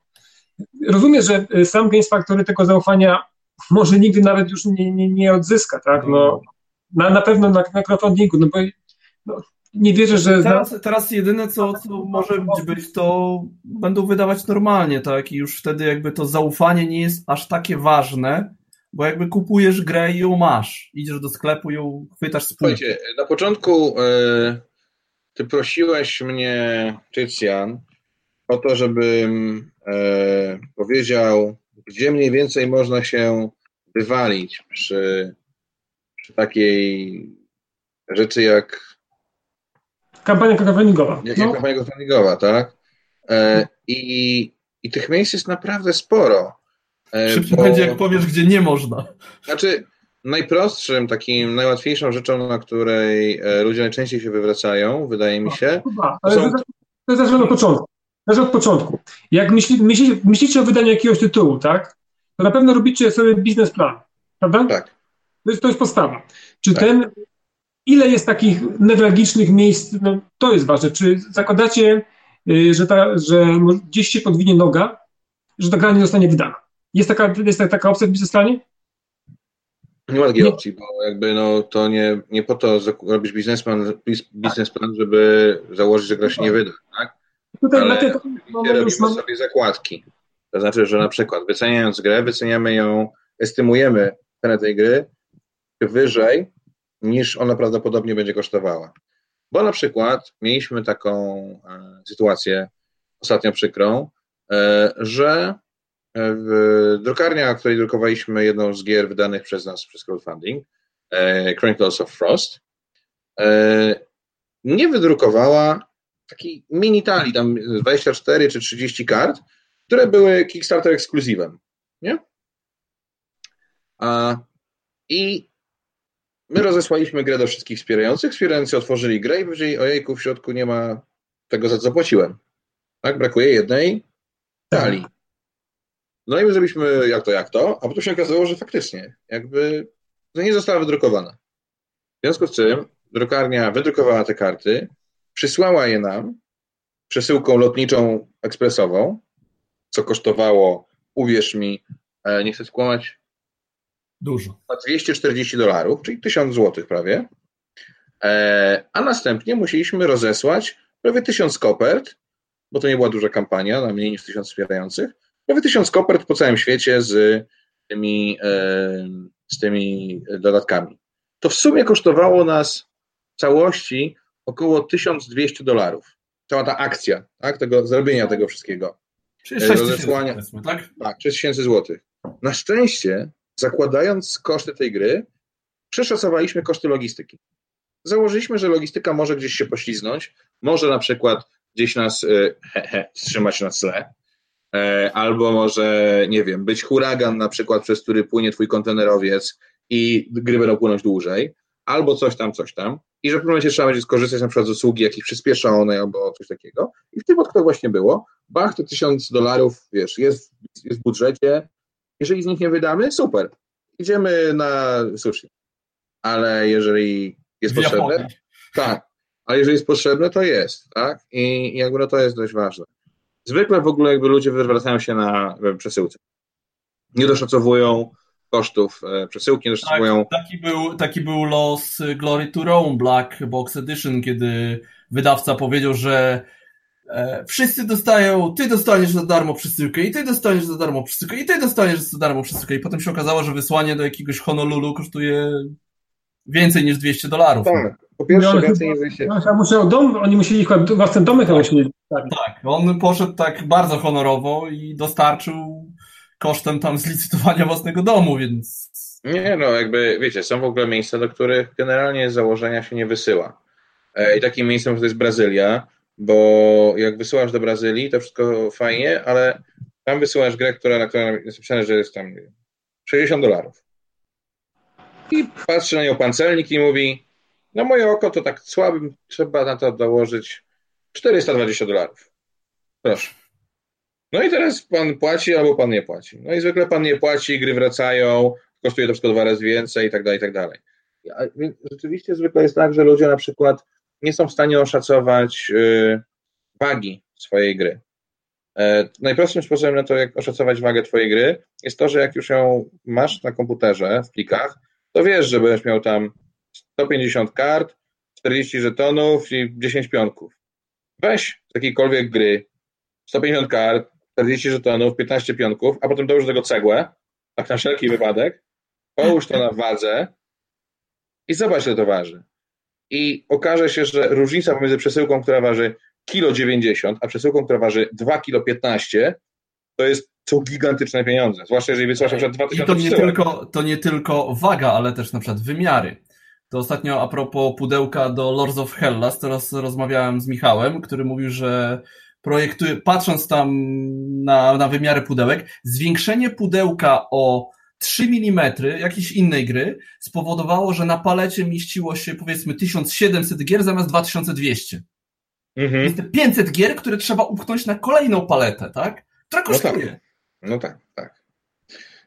Rozumiem, że y, sam Games Factory tego zaufania może nigdy nawet już nie, nie, nie odzyska, tak? No, na, na pewno na, na crowdfundingu, no bo no, nie wierzę, że... Teraz, teraz jedyne, co, co może być, to będą wydawać normalnie, tak? I już wtedy jakby to zaufanie nie jest aż takie ważne, bo jakby kupujesz grę i ją masz. Idziesz do sklepu, ją chwytasz z Słuchajcie, na początku e, ty prosiłeś mnie, Tycjan, o to, żebym e, powiedział gdzie mniej więcej można się wywalić przy, przy takiej rzeczy jak kampania crowdfundingowa. Jak, no. jak kampania crowdfundingowa, tak? E, i, I tych miejsc jest naprawdę sporo. E, Szybciej bo, będzie, jak powiesz, gdzie nie można. Znaczy, najprostszym, takim, najłatwiejszą rzeczą, na której e, ludzie najczęściej się wywracają, wydaje mi się. No, chyba, ale są... to jest od początku. Też od początku. Jak myśli, myśli, myślicie o wydaniu jakiegoś tytułu, tak? To na pewno robicie sobie biznesplan, prawda? Tak. To jest, to jest podstawa. Czy tak. ten, ile jest takich newralgicznych miejsc, no, to jest ważne. Czy zakładacie, y, że, ta, że gdzieś się podwinie noga, że ta gra nie zostanie wydana? Jest taka, jest taka opcja w biznesplanie? Nie ma takiej nie. opcji, bo jakby no, to nie, nie po to robisz biznesplan, biznesplan, żeby założyć, że gra się nie wyda, tak? Tutaj Ale robimy mamy... sobie zakładki. To znaczy, że na przykład wyceniając grę, wyceniamy ją, estymujemy cenę tej gry wyżej niż ona prawdopodobnie będzie kosztowała. Bo na przykład mieliśmy taką e, sytuację ostatnio przykrą, e, że w drukarnia, w której drukowaliśmy jedną z gier wydanych przez nas przez crowdfunding, e, Chronicles of Frost, nie wydrukowała taki mini tali, tam 24 czy 30 kart, które były Kickstarter ekskluzywem, nie? A, I my rozesłaliśmy grę do wszystkich wspierających, wspierający otworzyli grę i powiedzieli, ojejku, w środku nie ma tego, za co zapłaciłem. Tak, brakuje jednej talii. No i my zrobiliśmy jak to, jak to, a potem się okazało, że faktycznie jakby to nie została wydrukowana. W związku z czym drukarnia wydrukowała te karty, przysłała je nam przesyłką lotniczą ekspresową, co kosztowało, uwierz mi, e, nie chcę skłamać, dużo. 240 dolarów, czyli 1000 złotych prawie. E, a następnie musieliśmy rozesłać prawie 1000 kopert, bo to nie była duża kampania, na mniej niż 1000 wspierających, prawie 1000 kopert po całym świecie z tymi, e, z tymi dodatkami. To w sumie kosztowało nas w całości około 1200 dolarów. Cała ta akcja, tak, tego zrobienia tego wszystkiego. Czyli 6 rozesłania, tak? Tak, 6000 złotych. Na szczęście, zakładając koszty tej gry, przeszacowaliśmy koszty logistyki. Założyliśmy, że logistyka może gdzieś się pośliznąć, może na przykład gdzieś nas he, he, wstrzymać na tle, albo może, nie wiem, być huragan na przykład, przez który płynie twój kontenerowiec i gry będą płynąć dłużej, albo coś tam, coś tam, i że w pewnym momencie trzeba będzie skorzystać na przykład z usługi jakiejś przyspieszonej albo coś takiego. I w tym odkryciu właśnie było, bach, te tysiąc dolarów, wiesz, jest, jest w budżecie, jeżeli z nich nie wydamy, super, idziemy na sushi. Ale jeżeli jest potrzebne, tak, ale jeżeli jest potrzebne, to jest, tak? I jakby no to jest dość ważne. Zwykle w ogóle jakby ludzie wywracają się na przesyłce. Nie doszacowują kosztów e, przesyłki, doszacowują... Tak, taki, był, taki był los Glory to Rome Black Box Edition, kiedy wydawca powiedział, że e, wszyscy dostają, ty dostaniesz za darmo przesyłkę i ty dostaniesz za darmo przesyłkę i ty dostaniesz za darmo przesyłkę i potem się okazało, że wysłanie do jakiegoś Honolulu kosztuje więcej niż 200 dolarów. Tak, po pierwsze no, więcej niż 200. No, musiał dom, oni musieli chyba własny domek tak. musieli Tak, on poszedł tak bardzo honorowo i dostarczył kosztem tam zlicytowania własnego domu, więc... Nie, no jakby, wiecie, są w ogóle miejsca, do których generalnie z założenia się nie wysyła. E, I takim miejscem to jest Brazylia, bo jak wysyłasz do Brazylii, to wszystko fajnie, ale tam wysyłasz grę, która, na której jest napisane, że jest tam 60 dolarów. I patrzy na nią pancelnik i mówi, no moje oko to tak słabym, trzeba na to dołożyć 420 dolarów. Proszę. No i teraz pan płaci albo pan nie płaci. No i zwykle pan nie płaci, gry wracają, kosztuje to wszystko dwa razy więcej i tak dalej, i tak dalej. Rzeczywiście zwykle jest tak, że ludzie na przykład nie są w stanie oszacować yy, wagi swojej gry. E, najprostszym sposobem na to, jak oszacować wagę twojej gry, jest to, że jak już ją masz na komputerze w plikach, to wiesz, że będziesz miał tam 150 kart, 40 żetonów i 10 pionków. Weź z jakiejkolwiek gry 150 kart, 40 żetonów, 15 pionków, a potem dołóż do tego cegłę, tak na wszelki wypadek, połóż to na wadze i zobacz, ile to waży. I okaże się, że różnica pomiędzy przesyłką, która waży kilo 90, a przesyłką, która waży 2 kilo 15, to jest są gigantyczne pieniądze, zwłaszcza jeżeli wysłasz na przykład 2000 I to nie, tylko, to nie tylko waga, ale też na przykład wymiary. To ostatnio a propos pudełka do Lords of Hellas, teraz rozmawiałem z Michałem, który mówił, że projektuje, patrząc tam na, na wymiary pudełek, zwiększenie pudełka o 3 mm jakiejś innej gry spowodowało, że na palecie mieściło się powiedzmy 1700 gier zamiast 2200. Mhm. Jest 500 gier, które trzeba upchnąć na kolejną paletę, tak? Która kosztuje. No tak, no tak. tak.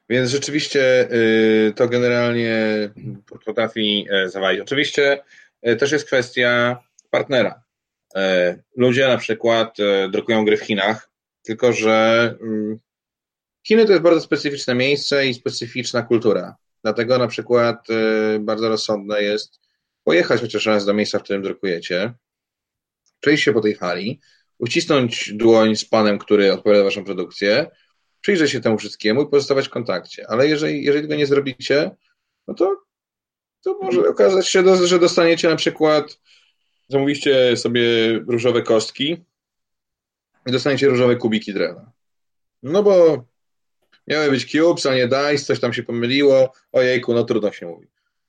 Więc rzeczywiście y, to generalnie potrafi e, zawalić. Oczywiście e, też jest kwestia partnera. E, ludzie na przykład e, drukują gry w Chinach, tylko że mm, Chiny to jest bardzo specyficzne miejsce i specyficzna kultura. Dlatego na przykład e, bardzo rozsądne jest pojechać chociaż raz do miejsca, w którym drukujecie, przejść się po tej hali, ucisnąć dłoń z panem, który odpowiada za waszą produkcję, przyjrzeć się temu wszystkiemu i pozostawać w kontakcie. Ale jeżeli, jeżeli tego nie zrobicie, no to, to może okazać się, że dostaniecie na przykład zamówiliście sobie różowe kostki i dostaniecie różowe kubiki drewna. No bo miały być cubes, a nie dice, coś tam się pomyliło, ojejku, no trudno się mówi.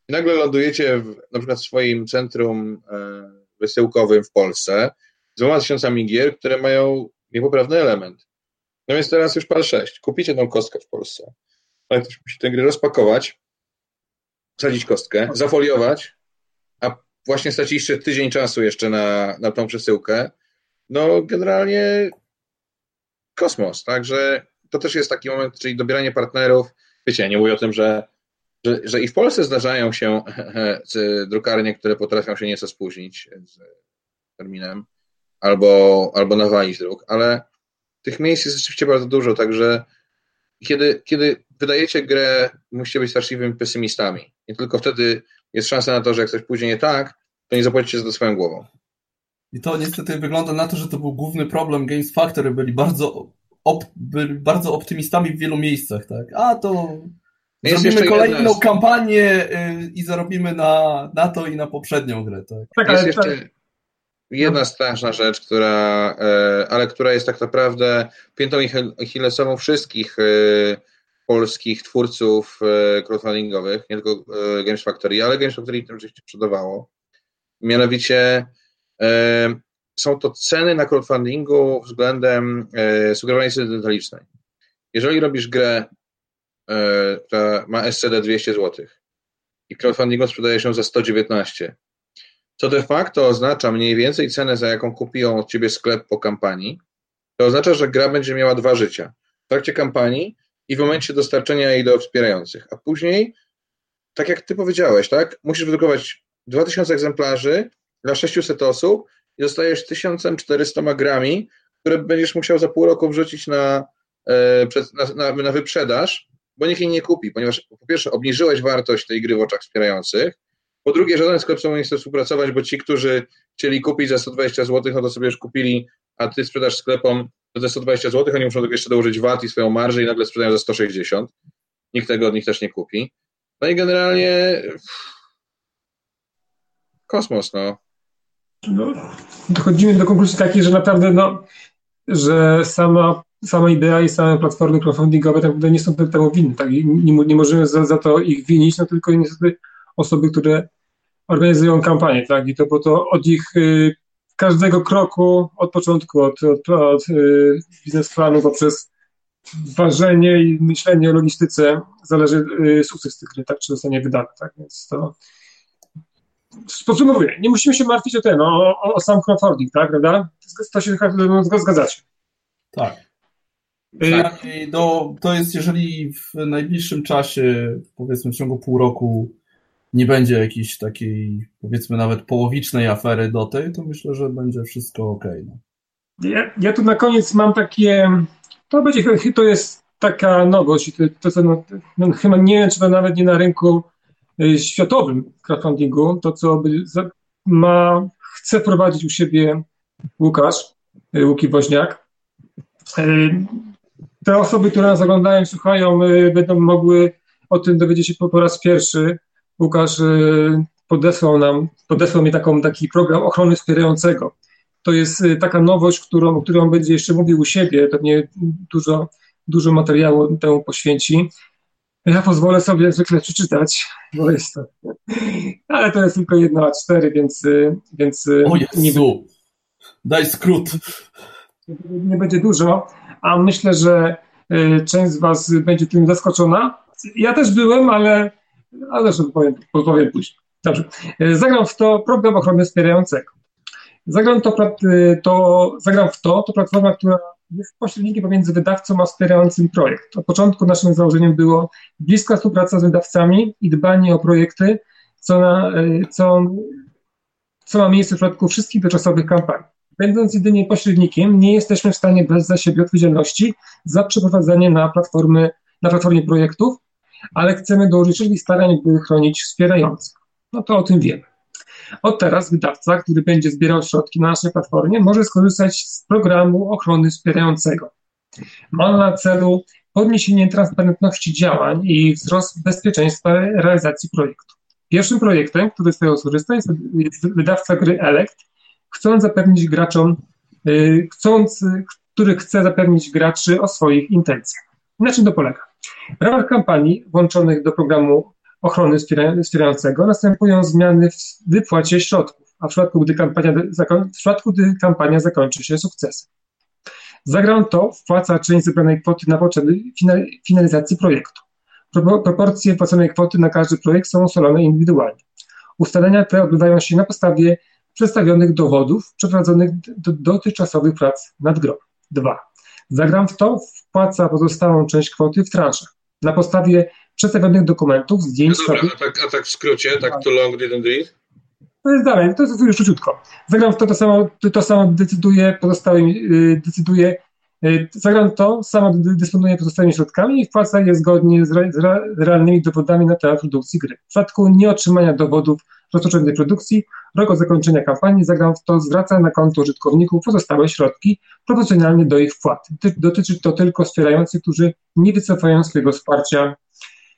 I nagle lądujecie w, na przykład w swoim centrum e, wysyłkowym w Polsce z dwoma tysiącami gier, które mają niepoprawny element. No więc teraz już par 6. Kupicie tą kostkę w Polsce. Ale ktoś musi tę grę rozpakować, wsadzić kostkę, zafoliować, właśnie straciliście tydzień czasu jeszcze na, na tą przesyłkę, no generalnie kosmos, także to też jest taki moment, czyli dobieranie partnerów, wiecie, nie mówię o tym, że, że, że i w Polsce zdarzają się drukarnie, które potrafią się nieco spóźnić z terminem, albo, albo nawalić druk, ale tych miejsc jest rzeczywiście bardzo dużo, także kiedy, kiedy wydajecie grę, musicie być straszliwymi pesymistami. Nie tylko wtedy jest szansa na to, że jak coś pójdzie nie tak, to nie zapłacicie za to swoją głową. I to niestety wygląda na to, że to był główny problem Games Factory. Byli bardzo, op, byli bardzo optymistami w wielu miejscach, tak? A to jest zrobimy kolejną kampanię y, i zarobimy na, na to i na poprzednią grę, tak? tak jest jeszcze jedna straszna rzecz, która, e, ale która jest tak naprawdę piętą achillesową wszystkich e, polskich twórców e, crowdfundingowych, nie tylko e, Games Factory, ale Games Factory tym oczywiście sprzedawało. Mianowicie e, są to ceny na crowdfundingu względem sugerowanej ceny. Jeżeli robisz grę, która ma SCD 200 zł i crowdfundingu sprzedaje się za 119, co de facto oznacza mniej więcej cenę, za jaką kupi ją od ciebie sklep po kampanii, to oznacza, że gra będzie miała dwa życia. W trakcie kampanii i w momencie dostarczenia jej do wspierających. A później, tak jak ty powiedziałeś, tak, musisz wydrukować 2000 egzemplarzy dla 600 osób i dostajesz 1400 grami, które będziesz musiał za pół roku wrzucić na, e, na, na, na wyprzedaż, bo nikt jej nie kupi, ponieważ po pierwsze obniżyłeś wartość tej gry w oczach wspierających, po drugie żaden sklep z nie chce współpracować, bo ci, którzy chcieli kupić za 120 zł, no to sobie już kupili, a ty sprzedasz sklepom za 120 zł, oni muszą jeszcze dołożyć VAT i swoją marżę i nagle sprzedają za 160. Nikt tego od nich też nie kupi. No i generalnie kosmos, no. no dochodzimy do konkluzji takiej, że naprawdę, no, że sama, sama idea i same platformy crowdfundingowe tak naprawdę nie są temu winne, tak? nie, nie możemy za, za to ich winić, no tylko niestety osoby, które organizują kampanię, tak? I to bo to od ich y, każdego kroku, od początku, od, od, od y, biznesplanu poprzez ważenie i myślenie o logistyce zależy y, sukces tych gry, tak? Czy zostanie wydane, tak? Więc to podsumowuję, nie musimy się martwić o ten, o, o, o sam crowdfunding, tak, prawda? To się zgadzacie. Tak. Y, do, to jest, jeżeli w najbliższym czasie, powiedzmy w ciągu pół roku, nie będzie jakiejś takiej, powiedzmy nawet połowicznej afery do tej, to myślę, że będzie wszystko ok. No. Ja, ja tu na koniec mam takie, to będzie, to jest taka nowość, to, to, to no, no, chyba nie wiem, czy to nawet nie na rynku y, światowym crowdfundingu, to co ma, chce prowadzić u siebie Łukasz, y, Łuki Woźniak. Y, te osoby, które nas oglądają, słuchają, będą mogły o tym dowiedzieć się po, po raz pierwszy Łukasz y, podesłał nam, podesłał mi taką, taki program ochrony wspierającego. To jest y, taka nowość, którą, którą on będzie jeszcze mówił u siebie, pewnie dużo, dużo materiału temu poświęci. Ja pozwolę sobie zwykle przeczytać, bo jest to. Ale to jest tylko jedna a cztery, więc. Y, więc o Jezu. Daj skrót. Nie będzie dużo, a myślę, że część z Was będzie tym zaskoczona. Ja też byłem, ale ale zresztą powiem, powiem później. Dobrze. E, zagram w to program ochrony wspierającego. Zagram, to, e, to, zagram w to, to platforma, która jest pośrednikiem pomiędzy wydawcą a wspierającym projekt. Od początku naszym założeniem było bliska współpraca z wydawcami i dbanie o projekty, co, na, e, co, co ma miejsce w przypadku wszystkich dotychczasowych kampanii. Będąc jedynie pośrednikiem, nie jesteśmy w stanie bez za siebie odpowiedzialności za przeprowadzenie na, platformy, na platformie projektów ale chcemy dołożyć wszelkich starań, by chronić wspierających. No to o tym wiemy. Od teraz wydawca, który będzie zbierał środki na naszej platformie, może skorzystać z programu ochrony wspierającego. Ma na celu podniesienie transparentności działań i wzrost bezpieczeństwa realizacji projektu. Pierwszym projektem, który z tego skorzysta, jest, wydawca gry Elect, chcąc zapewnić graczom, yy, chcąc, który chce zapewnić graczy o swoich intencjach. Na czym to polega? W ramach kampanii włączonych do programu ochrony wspierającego następują zmiany w wypłacie środków, a w przypadku, gdy kampania, w przypadku, gdy kampania zakończy się sukcesem. Zagram to wpłaca część zebranej kwoty na potrzeby finalizacji projektu. Proporcje wpłaconej kwoty na każdy projekt są ustalone indywidualnie. Ustalenia te odbywają się na podstawie przedstawionych dowodów przeprowadzonych do dotychczasowych prac nad grą. 2. Zagram w to wpłaca pozostałą część kwoty w transzach. Na podstawie przedstawionych dokumentów, zdjęć... No dobra, a tak, a tak w skrócie, tak to long didn't read? To jest dalej, to jest już króciutko. Zagram w to, to samo, to samo decyduje pozostałym, yy, decyduje yy, Zagram to, samo dysponuje pozostałymi środkami i wpłaca je zgodnie z, re, z realnymi dowodami na temat produkcji gry. W przypadku nieotrzymania dowodów rozpoczętej produkcji, rok zakończenia kampanii zagram w to zwraca na konto użytkowników pozostałe środki proporcjonalnie do ich wpłat. Dotyczy to tylko wspierających, którzy nie wycofają swojego wsparcia.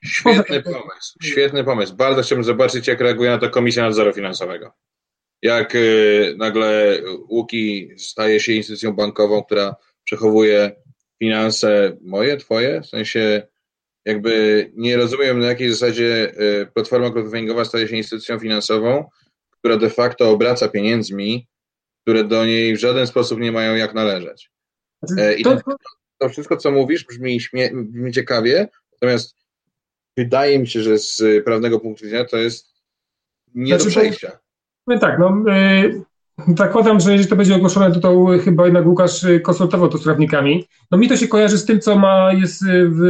Świetny pomysł, świetny pomysł. Bardzo chciałbym zobaczyć, jak reaguje na to Komisja Nadzoru Finansowego. Jak y, nagle Łuki staje się instytucją bankową, która przechowuje finanse moje, twoje, w sensie jakby nie rozumiem na jakiej zasadzie y, platforma crowdfundingowa staje się instytucją finansową, która de facto obraca pieniędzmi które do niej w żaden sposób nie mają jak należeć. Znaczy, e, I to, to wszystko, co mówisz, brzmi, śmie- brzmi ciekawie, natomiast wydaje mi się, że z prawnego punktu widzenia to jest nie znaczy, do przejścia. No tak, no, yy, zakładam, że jeżeli to będzie ogłoszone, to, to chyba jednak Łukasz konsultował to z prawnikami. No mi to się kojarzy z tym, co ma jest w,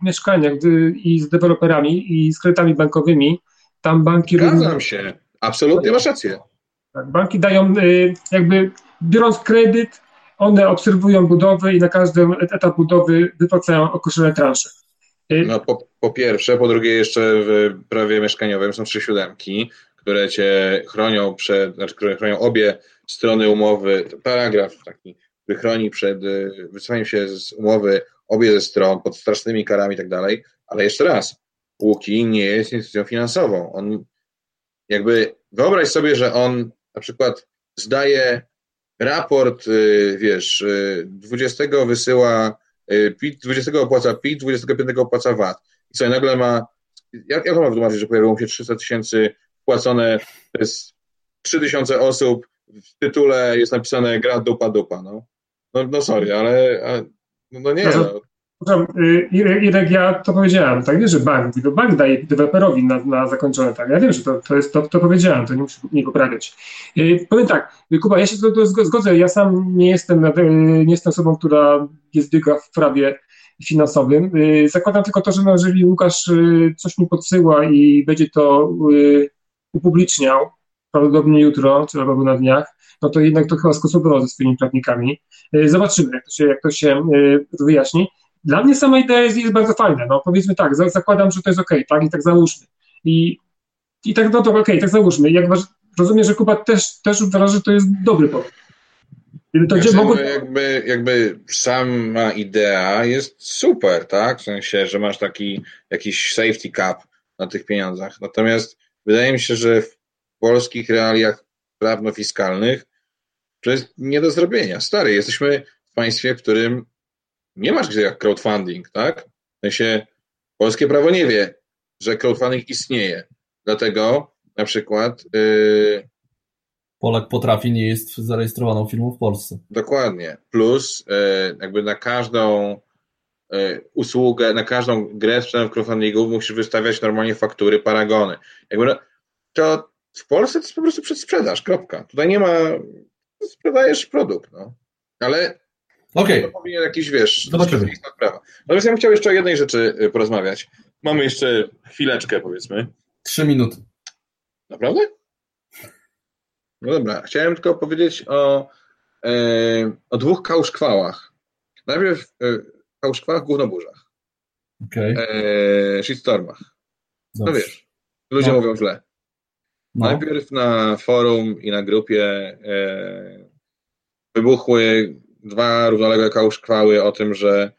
w mieszkaniach i z deweloperami i z kredytami bankowymi. Tam banki... Zgadzam się, absolutnie masz rację. Tak, banki dają yy, jakby, biorąc kredyt, one obserwują budowę i na każdy etap budowy wypłacają określone transze. Y, no po, po pierwsze, po drugie jeszcze w prawie mieszkaniowym są trzy siódemki, które cię chronią przed, znaczy, które chronią obie strony umowy, paragraf taki, który chroni przed y, wycofaniem się z umowy obie ze stron pod strasznymi karami i tak dalej, ale jeszcze raz, Łuki nie jest instytucją finansową. On jakby, wyobraź sobie, że on na przykład zdaje raport, y, wiesz, 20 wysyła PIT, 20 opłaca PIT, 25 opłaca VAT. I co, nagle ma, jak, jak ma wytłumaczyć, że pojawiło mu się 300 tysięcy wpłacone przez 3000 osób, w tytule jest napisane gra dupa dupa, no. No, no sorry, ale, no, no nie, no. Y, Irek, ja to powiedziałem, tak, nie, że bank, to bank daje deweloperowi na, na zakończone, tak, ja wiem, że to, to jest, to, to powiedziałem, to nie muszę nie poprawiać. Y, powiem tak, Kuba, ja się to, to zgodzę, ja sam nie jestem, y, nie jestem osobą, która jest dyga w prawie finansowym. Zakładam tylko to, że no, jeżeli Łukasz coś mi podsyła i będzie to upubliczniał, prawdopodobnie jutro, czy albo na dniach, no to jednak to chyba skonsultował ze swoimi prawnikami. Zobaczymy, jak to się, jak to się wyjaśni. Dla mnie sama idea jest, jest bardzo fajna. No powiedzmy tak, zakładam, że to jest ok, tak? I tak załóżmy. I, i tak, no to ok, tak załóżmy. Jak rozumiem, że Kuba też, też uważa, że to jest dobry pomysł. To gdzie mogą... jakby, jakby sama idea jest super, tak? W sensie, że masz taki jakiś safety cap na tych pieniądzach. Natomiast wydaje mi się, że w polskich realiach prawno-fiskalnych to jest nie do zrobienia. Stary, jesteśmy w państwie, w którym nie masz gdzie jak crowdfunding, tak? W sensie polskie prawo nie wie, że crowdfunding istnieje. Dlatego na przykład. Yy, Polak potrafi, nie jest zarejestrowaną firmą w Polsce. Dokładnie. Plus yy, jakby na każdą usługę, na każdą grę w crowdfundingu musisz wystawiać normalnie faktury, paragony. Jakby no, to w Polsce to jest po prostu przedsprzedaż, kropka. Tutaj nie ma, sprzedajesz produkt, no. Ale. Okay. To powinien jakiś, wiesz, Zobaczymy. sprawa. Natomiast ja bym chciał jeszcze o jednej rzeczy y, porozmawiać. Mamy jeszcze chwileczkę, powiedzmy. Trzy minuty. Naprawdę? No dobra. Chciałem tylko powiedzieć o, e, o dwóch kałszkwałach. Najpierw kałszkwałach gównoburzach. Okay. E, shitstormach. No wiesz, ludzie no. mówią źle. No. Najpierw na forum i na grupie e, wybuchły dwa równoległe kałszkwały o tym, że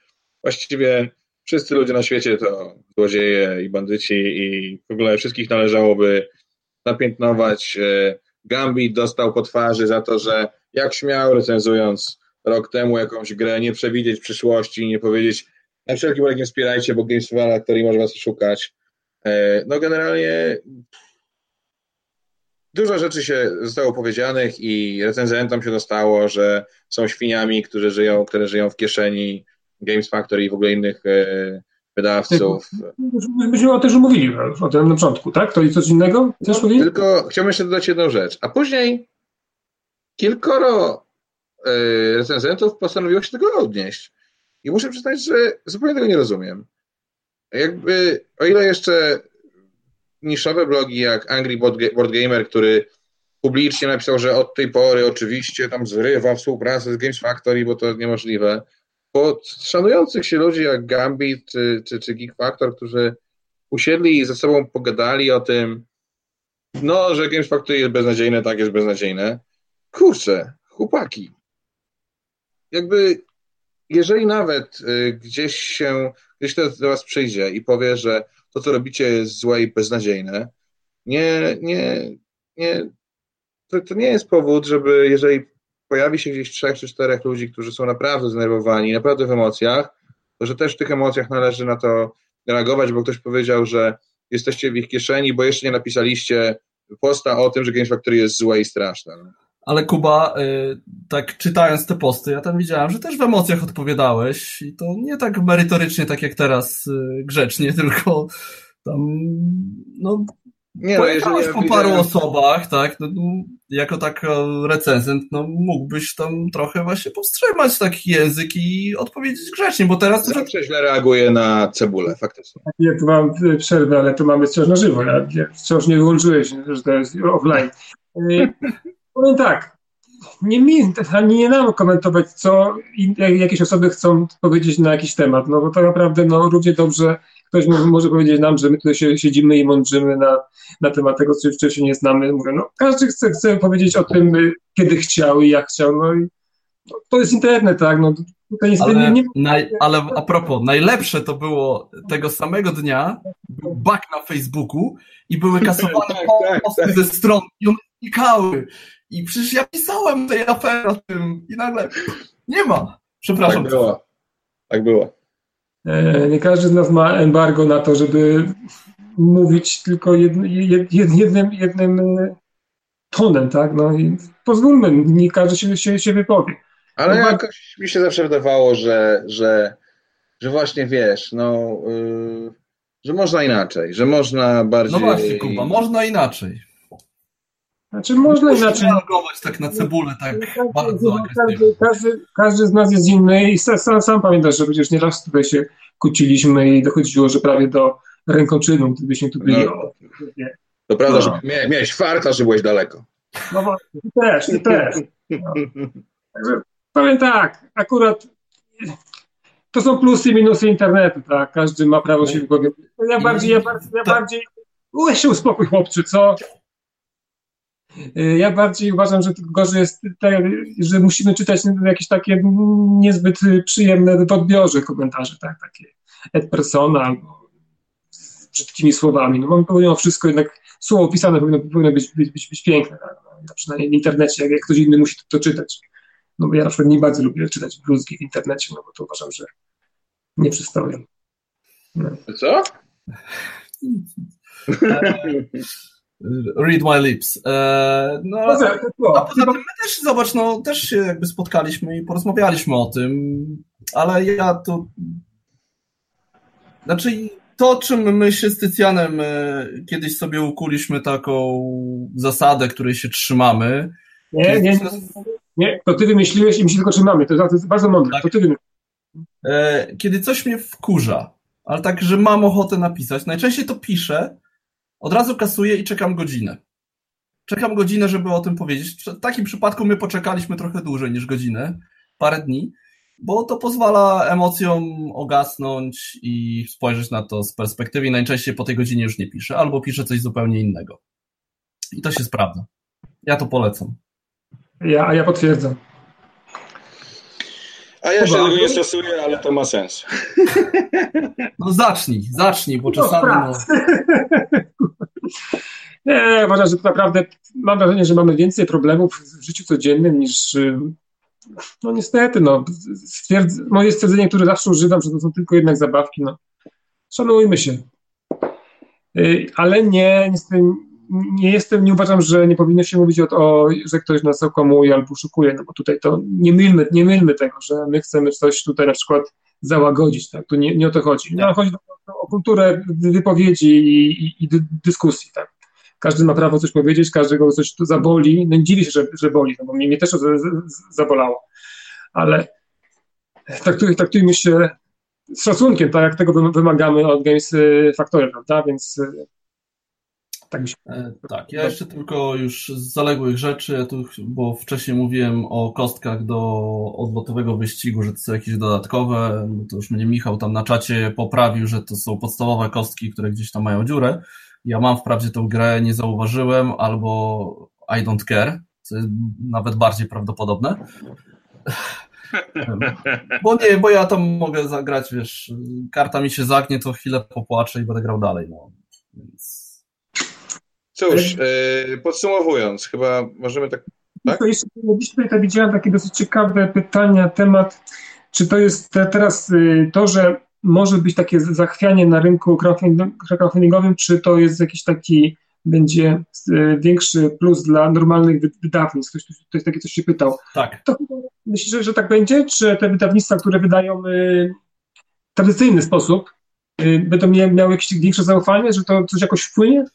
właściwie wszyscy ludzie na świecie to złodzieje i bandyci i w ogóle wszystkich należałoby napiętnować. E, Gambit dostał po twarzy za to, że jak śmiał recenzując rok temu jakąś grę, nie przewidzieć przyszłości, nie powiedzieć na wszelki wypadek nie wspierajcie, bo Games Factory może was szukać. E, no generalnie Dużo rzeczy się zostało powiedzianych i recenzentom się dostało, że są świniami, którzy żyją, które żyją w kieszeni Games Factory i w ogóle innych e, wydawców. Myśmy o też mówili o tym na początku, tak? To i coś innego? Chcesz no, tylko chciałbym jeszcze dodać jedną rzecz. A później kilkoro recenzentów postanowiło się tego odnieść. I muszę przyznać, że zupełnie tego nie rozumiem. Jakby, o ile jeszcze niszowe blogi jak Angry Board Gamer, który publicznie napisał, że od tej pory oczywiście tam zrywa współpracę z Games Factory, bo to niemożliwe. Po szanujących się ludzi jak Gambit czy, czy, czy Geek Factor, którzy usiedli i ze sobą pogadali o tym, no, że Games Factory jest beznadziejne, tak jest beznadziejne. Kurczę, chłopaki. Jakby, jeżeli nawet y, gdzieś się, gdzieś to do was przyjdzie i powie, że to, co robicie jest złe i beznadziejne. Nie, nie, nie, to, to nie jest powód, żeby jeżeli pojawi się gdzieś trzech czy czterech ludzi, którzy są naprawdę zdenerwowani, naprawdę w emocjach, to że też w tych emocjach należy na to reagować, bo ktoś powiedział, że jesteście w ich kieszeni, bo jeszcze nie napisaliście posta o tym, że Games Factory jest złe i straszne. Ale Kuba, y, tak czytając te posty, ja tam widziałem, że też w emocjach odpowiadałeś i to nie tak merytorycznie, tak jak teraz y, grzecznie, tylko tam, no, nie, no, Pojechałeś po paru osobach, tak? No, no, jako tak recenzent, no mógłbyś tam trochę właśnie powstrzymać taki język i odpowiedzieć grzecznie, bo teraz... Zawsze źle reaguje na cebulę, faktycznie. Ja tu mam przerwę, ale tu mamy wciąż na żywo. Ja, ja wciąż nie wyłączyłeś, że to jest offline. Powiem tak, nie mi, ani nie nam komentować, co jakieś osoby chcą powiedzieć na jakiś temat, no bo tak naprawdę no, równie dobrze ktoś może powiedzieć nam, że my tutaj się, siedzimy i mądrzymy na, na temat tego, co wcześniej nie znamy. Mówię, no, każdy chce, chce powiedzieć o tym, kiedy chciał i jak chciał. No i no, to jest internet, tak? No, ale, nie... naj, ale a propos, najlepsze to było tego samego dnia, był bug na Facebooku i były kasowane tak, tak, posty tak, ze stron i one znikały. I przecież ja pisałem tej afery o tym i nagle nie ma. Przepraszam. Tak było. Tak było. E, nie każdy z nas ma embargo na to, żeby mówić tylko jednym, jednym, jednym tonem, tak? No i pozwólmy, nie każdy się, się, się wypowie. Ale no, jakoś mi się zawsze wydawało, że, że, że właśnie wiesz, no, yy, że można inaczej, że można bardziej. No właśnie, Kuba, można inaczej. Znaczy można inaczej. reagować tak na cebulę, tak każdy, bardzo każdy, każdy, każdy, z nas jest inny i sam, sam pamiętasz, że przecież nieraz tutaj się kłóciliśmy i dochodziło, że prawie do rękoczynu, gdybyśmy tu byli. No, to prawda, no. że miałeś farta, że byłeś daleko. No właśnie, ty też, ty też. No. Także powiem tak, akurat to są plusy i minusy internetu, tak? Każdy ma prawo się wypowiedzieć. Ja bardziej, ja bardziej, ja tak. bardziej... Ułeś się uspokój, chłopczy, co? Y, ja bardziej uważam, że gorzej jest, że musimy czytać jakieś takie niezbyt przyjemne w odbiorze komentarze, tak, takie et persona albo z brzydkimi słowami. No powinno wszystko jednak, słowo pisane powinno, powinno być, być, być, być piękne, tak? no, przynajmniej w internecie, jak, jak ktoś inny musi to, to, czytać. No bo ja na przykład nie bardzo lubię czytać bluzgi w internecie, no bo to uważam, że nie przystoję. No. Co? Read my lips. E, no, a poza tym my też, zobacz, no, też się jakby spotkaliśmy i porozmawialiśmy o tym, ale ja to... Znaczy, to, czym my się z Tycjanem e, kiedyś sobie ukuliśmy taką zasadę, której się trzymamy. Nie, nie, nie, to ty wymyśliłeś i my się tylko trzymamy. To jest bardzo mądre. Tak. To ty wymyśliłeś. Kiedy coś mnie wkurza, ale tak, że mam ochotę napisać, najczęściej to piszę, od razu kasuję i czekam godzinę. Czekam godzinę, żeby o tym powiedzieć. W takim przypadku my poczekaliśmy trochę dłużej niż godzinę, parę dni, bo to pozwala emocjom ogasnąć i spojrzeć na to z perspektywy. I najczęściej po tej godzinie już nie piszę, albo piszę coś zupełnie innego. I to się sprawdza. Ja to polecam. Ja, a ja potwierdzam. A ja się tego nie stosuję, ale to ma sens. No zacznij, zacznij, bo czasami no... Nie, uważam, że to naprawdę mam wrażenie, że mamy więcej problemów w życiu codziennym niż no niestety, no, moje stwierdzenie, które zawsze używam, że to są tylko jednak zabawki, no, szanujmy się. Y, ale nie, niestety nie jestem, nie uważam, że nie powinno się mówić o, o że ktoś nas okłamuje albo szukuje, no bo tutaj to nie mylmy, nie mylmy tego, że my chcemy coś tutaj na przykład załagodzić, tak? Tu nie, nie o to chodzi. Nie, chodzi o, o kulturę wypowiedzi i, i, i, dyskusji, tak? Każdy ma prawo coś powiedzieć, każdego coś tu zaboli. No dziwię się, że, że boli, no bo mnie, mnie też to zabolało. Ale traktuj, traktujmy się z szacunkiem, tak jak tego wymagamy od Games Factory, prawda? Więc tak, mi się... E, tak, ja jeszcze tylko już z zaległych rzeczy, bo wcześniej mówiłem o kostkach do odlotowego wyścigu, że to są jakieś dodatkowe, no to już mnie Michał tam na czacie poprawił, że to są podstawowe kostki, które gdzieś tam mają dziurę. Ja mam wprawdzie tą grę, nie zauważyłem, albo I don't care, co jest nawet bardziej prawdopodobne. Bo nie, bo ja tam mogę zagrać, wiesz, karta mi się zagnie, to chwilę popłaczę i będę grał dalej, no. Więc Cóż, yy, podsumowując, chyba możemy tak. tak? Jeszcze tutaj widziałem takie dosyć ciekawe pytania, temat, czy to jest teraz y, to, że może być takie zachwianie na rynku crowdfundingowym, czy to jest jakiś taki będzie e, większy plus dla normalnych wydawnictw. Ktoś, ktoś takie coś się pytał. Tak. To myślisz, że, że tak będzie? Czy te wydawnictwa, które wydają w tradycyjny sposób, będą miały jakieś większe zaufanie, że to coś jakoś wpłynie?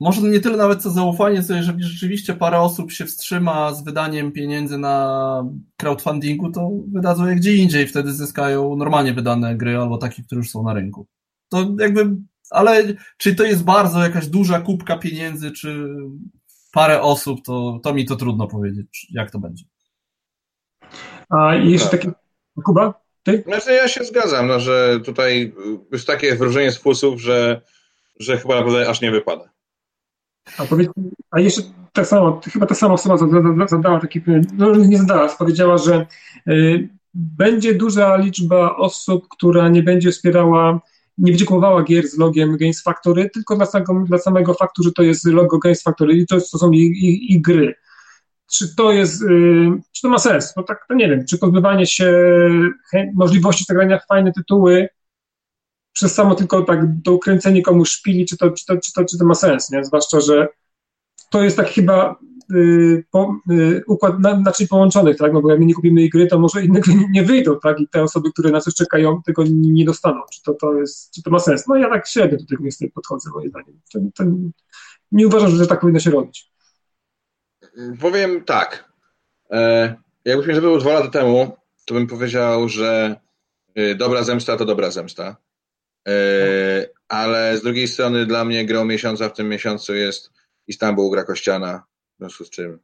Może nie tyle nawet co zaufanie, co jeżeli rzeczywiście parę osób się wstrzyma z wydaniem pieniędzy na crowdfundingu, to wydadzą je gdzie indziej, wtedy zyskają normalnie wydane gry albo takie, które już są na rynku. To jakby, ale czy to jest bardzo jakaś duża kubka pieniędzy, czy parę osób, to, to mi to trudno powiedzieć, jak to będzie. A jeszcze tak. takie, Kuba, ty? Znaczy ja się zgadzam, no, że tutaj jest takie wrażenie z fusów, że, że chyba naprawdę aż nie wypada. A, powiedz, a jeszcze tak samo, chyba ta sama osoba zadała taki, no nie zadała, powiedziała, że y, będzie duża liczba osób, która nie będzie wspierała, nie będzie kupowała gier z logiem Games Factory, tylko dla samego, dla samego faktu, że to jest logo Games Factory i to, to są ich, ich, ich gry. Czy to jest, y, czy to ma sens? No tak, to nie wiem, czy pozbywanie się możliwości zagrania w fajne tytuły przez samo tylko tak dokręcenie komuś szpili, czy to, czy to, czy to, czy to ma sens, nie? Zwłaszcza, że to jest tak chyba y, po, y, układ na, naczyń połączonych, tak? No bo jak my nie kupimy gry, to może inne gry nie wyjdą, tak? I te osoby, które na coś czekają, tego nie, nie dostaną. Czy to, to jest, czy to ma sens? No ja tak średnio do tego niestety podchodzę, moim zdaniem. Ten, ten, nie uważam, że tak powinno się robić. Powiem tak. E, jakbyś mnie zapytał dwa lata temu, to bym powiedział, że y, dobra zemsta to dobra zemsta. E, ale z drugiej strony dla mnie grą miesiąca w tym miesiącu jest Istanbul gra kościana, w związku z czym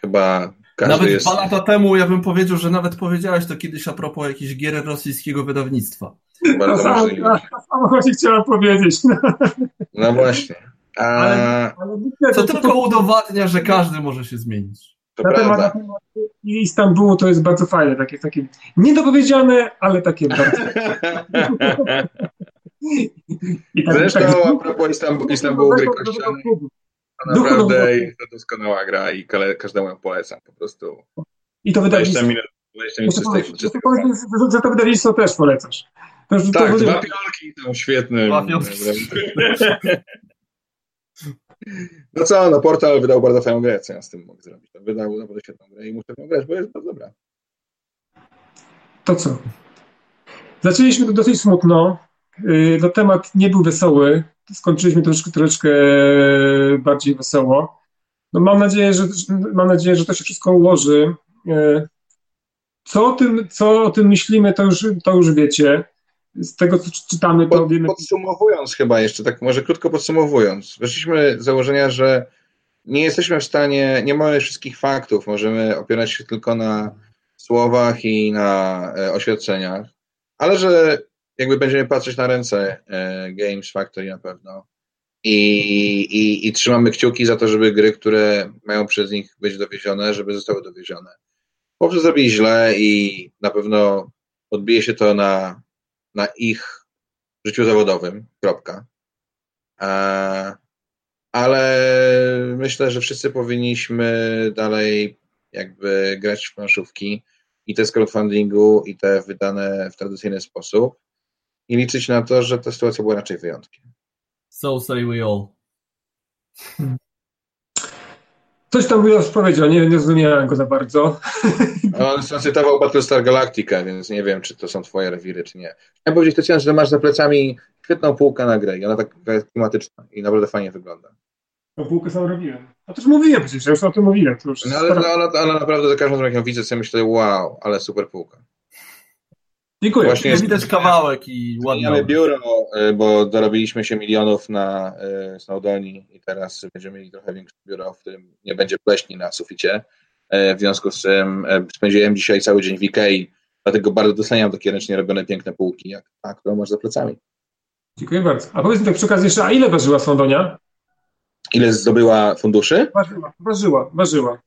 chyba każdy nawet jest... dwa lata temu ja bym powiedział, że nawet powiedziałeś to kiedyś a propos jakichś gier rosyjskiego wydawnictwa. Bardzo to możliwe. Samo właśnie chciałem powiedzieć. No właśnie. A... Ale, ale to tylko to... udowadnia, że każdy może się zmienić. To na prawda. temat, Istanbulu to jest bardzo fajne, takie, takie niedopowiedziane, ale takie bardzo. I tak, Zresztą tak, a propos Istanbulu, Istanbulu gry kościanej, to naprawdę jest to doskonała gra i każdemu ją polecam po prostu. I to wydawnictwo. 20 minut, 20 minut czystej, Za to wydawnictwo też polecasz. To, tak, to dwa piolki są świetne. Dwa No co, no portal wydał bardzo fajną grę, co ja z tym mogę zrobić? To wydał naprawdę świetną grę i muszę ją grać, bo jest bardzo dobra. To co? Zaczęliśmy to dosyć smutno. Y, no temat nie był wesoły. Skończyliśmy troszkę, troszeczkę bardziej wesoło. No mam nadzieję, że mam nadzieję, że to się wszystko ułoży. Y, co o tym, co o tym myślimy, to już, to już wiecie z tego, co czytamy, to Pod, wiemy... Podsumowując chyba jeszcze, tak może krótko podsumowując, weszliśmy z założenia, że nie jesteśmy w stanie, nie mamy wszystkich faktów, możemy opierać się tylko na słowach i na e, oświadczeniach, ale że jakby będziemy patrzeć na ręce e, Games Factory na pewno i, i, i trzymamy kciuki za to, żeby gry, które mają przez nich być dowiezione, żeby zostały dowiezione. Poprzez zrobili źle i na pewno odbije się to na na ich życiu zawodowym. Kropka. E, ale myślę, że wszyscy powinniśmy dalej jakby grać w planszówki i te z crowdfundingu, i te wydane w tradycyjny sposób i liczyć na to, że ta sytuacja była raczej wyjątkiem. So say we all. Coś tam powiedział, nie, nie zrozumiałem go za bardzo. On zacytował Battlestar Galactica, więc nie wiem, czy to są twoje rewiry, czy nie. Chciałem powiedzieć, Tecjan, że masz za plecami świetną półkę na grę i ona tak jest klimatyczna i naprawdę fajnie wygląda. O półkę sam robiłem. A też mówiłem przecież, ja już o tym mówiłem. To już no, ale, ale, ale, ale naprawdę za każdym razem, jak ją widzę, sobie myślę, wow, ale super półka. Dziękuję. Właśnie jest, widać kawałek i ładnie. Mamy biuro, e, bo dorobiliśmy się milionów na e, Snowdoni i teraz będziemy mieli trochę większe biuro, w którym nie będzie pleśni na suficie. E, w związku z czym spędziłem dzisiaj cały dzień w Ikei, dlatego bardzo doceniam takie ręcznie robione piękne półki, jak ta, którą masz za plecami. Dziękuję bardzo. A powiedz mi tak przy okazji jeszcze, a ile ważyła Snowdonia? Ile zdobyła funduszy? Ważyła, ważyła, ważyła.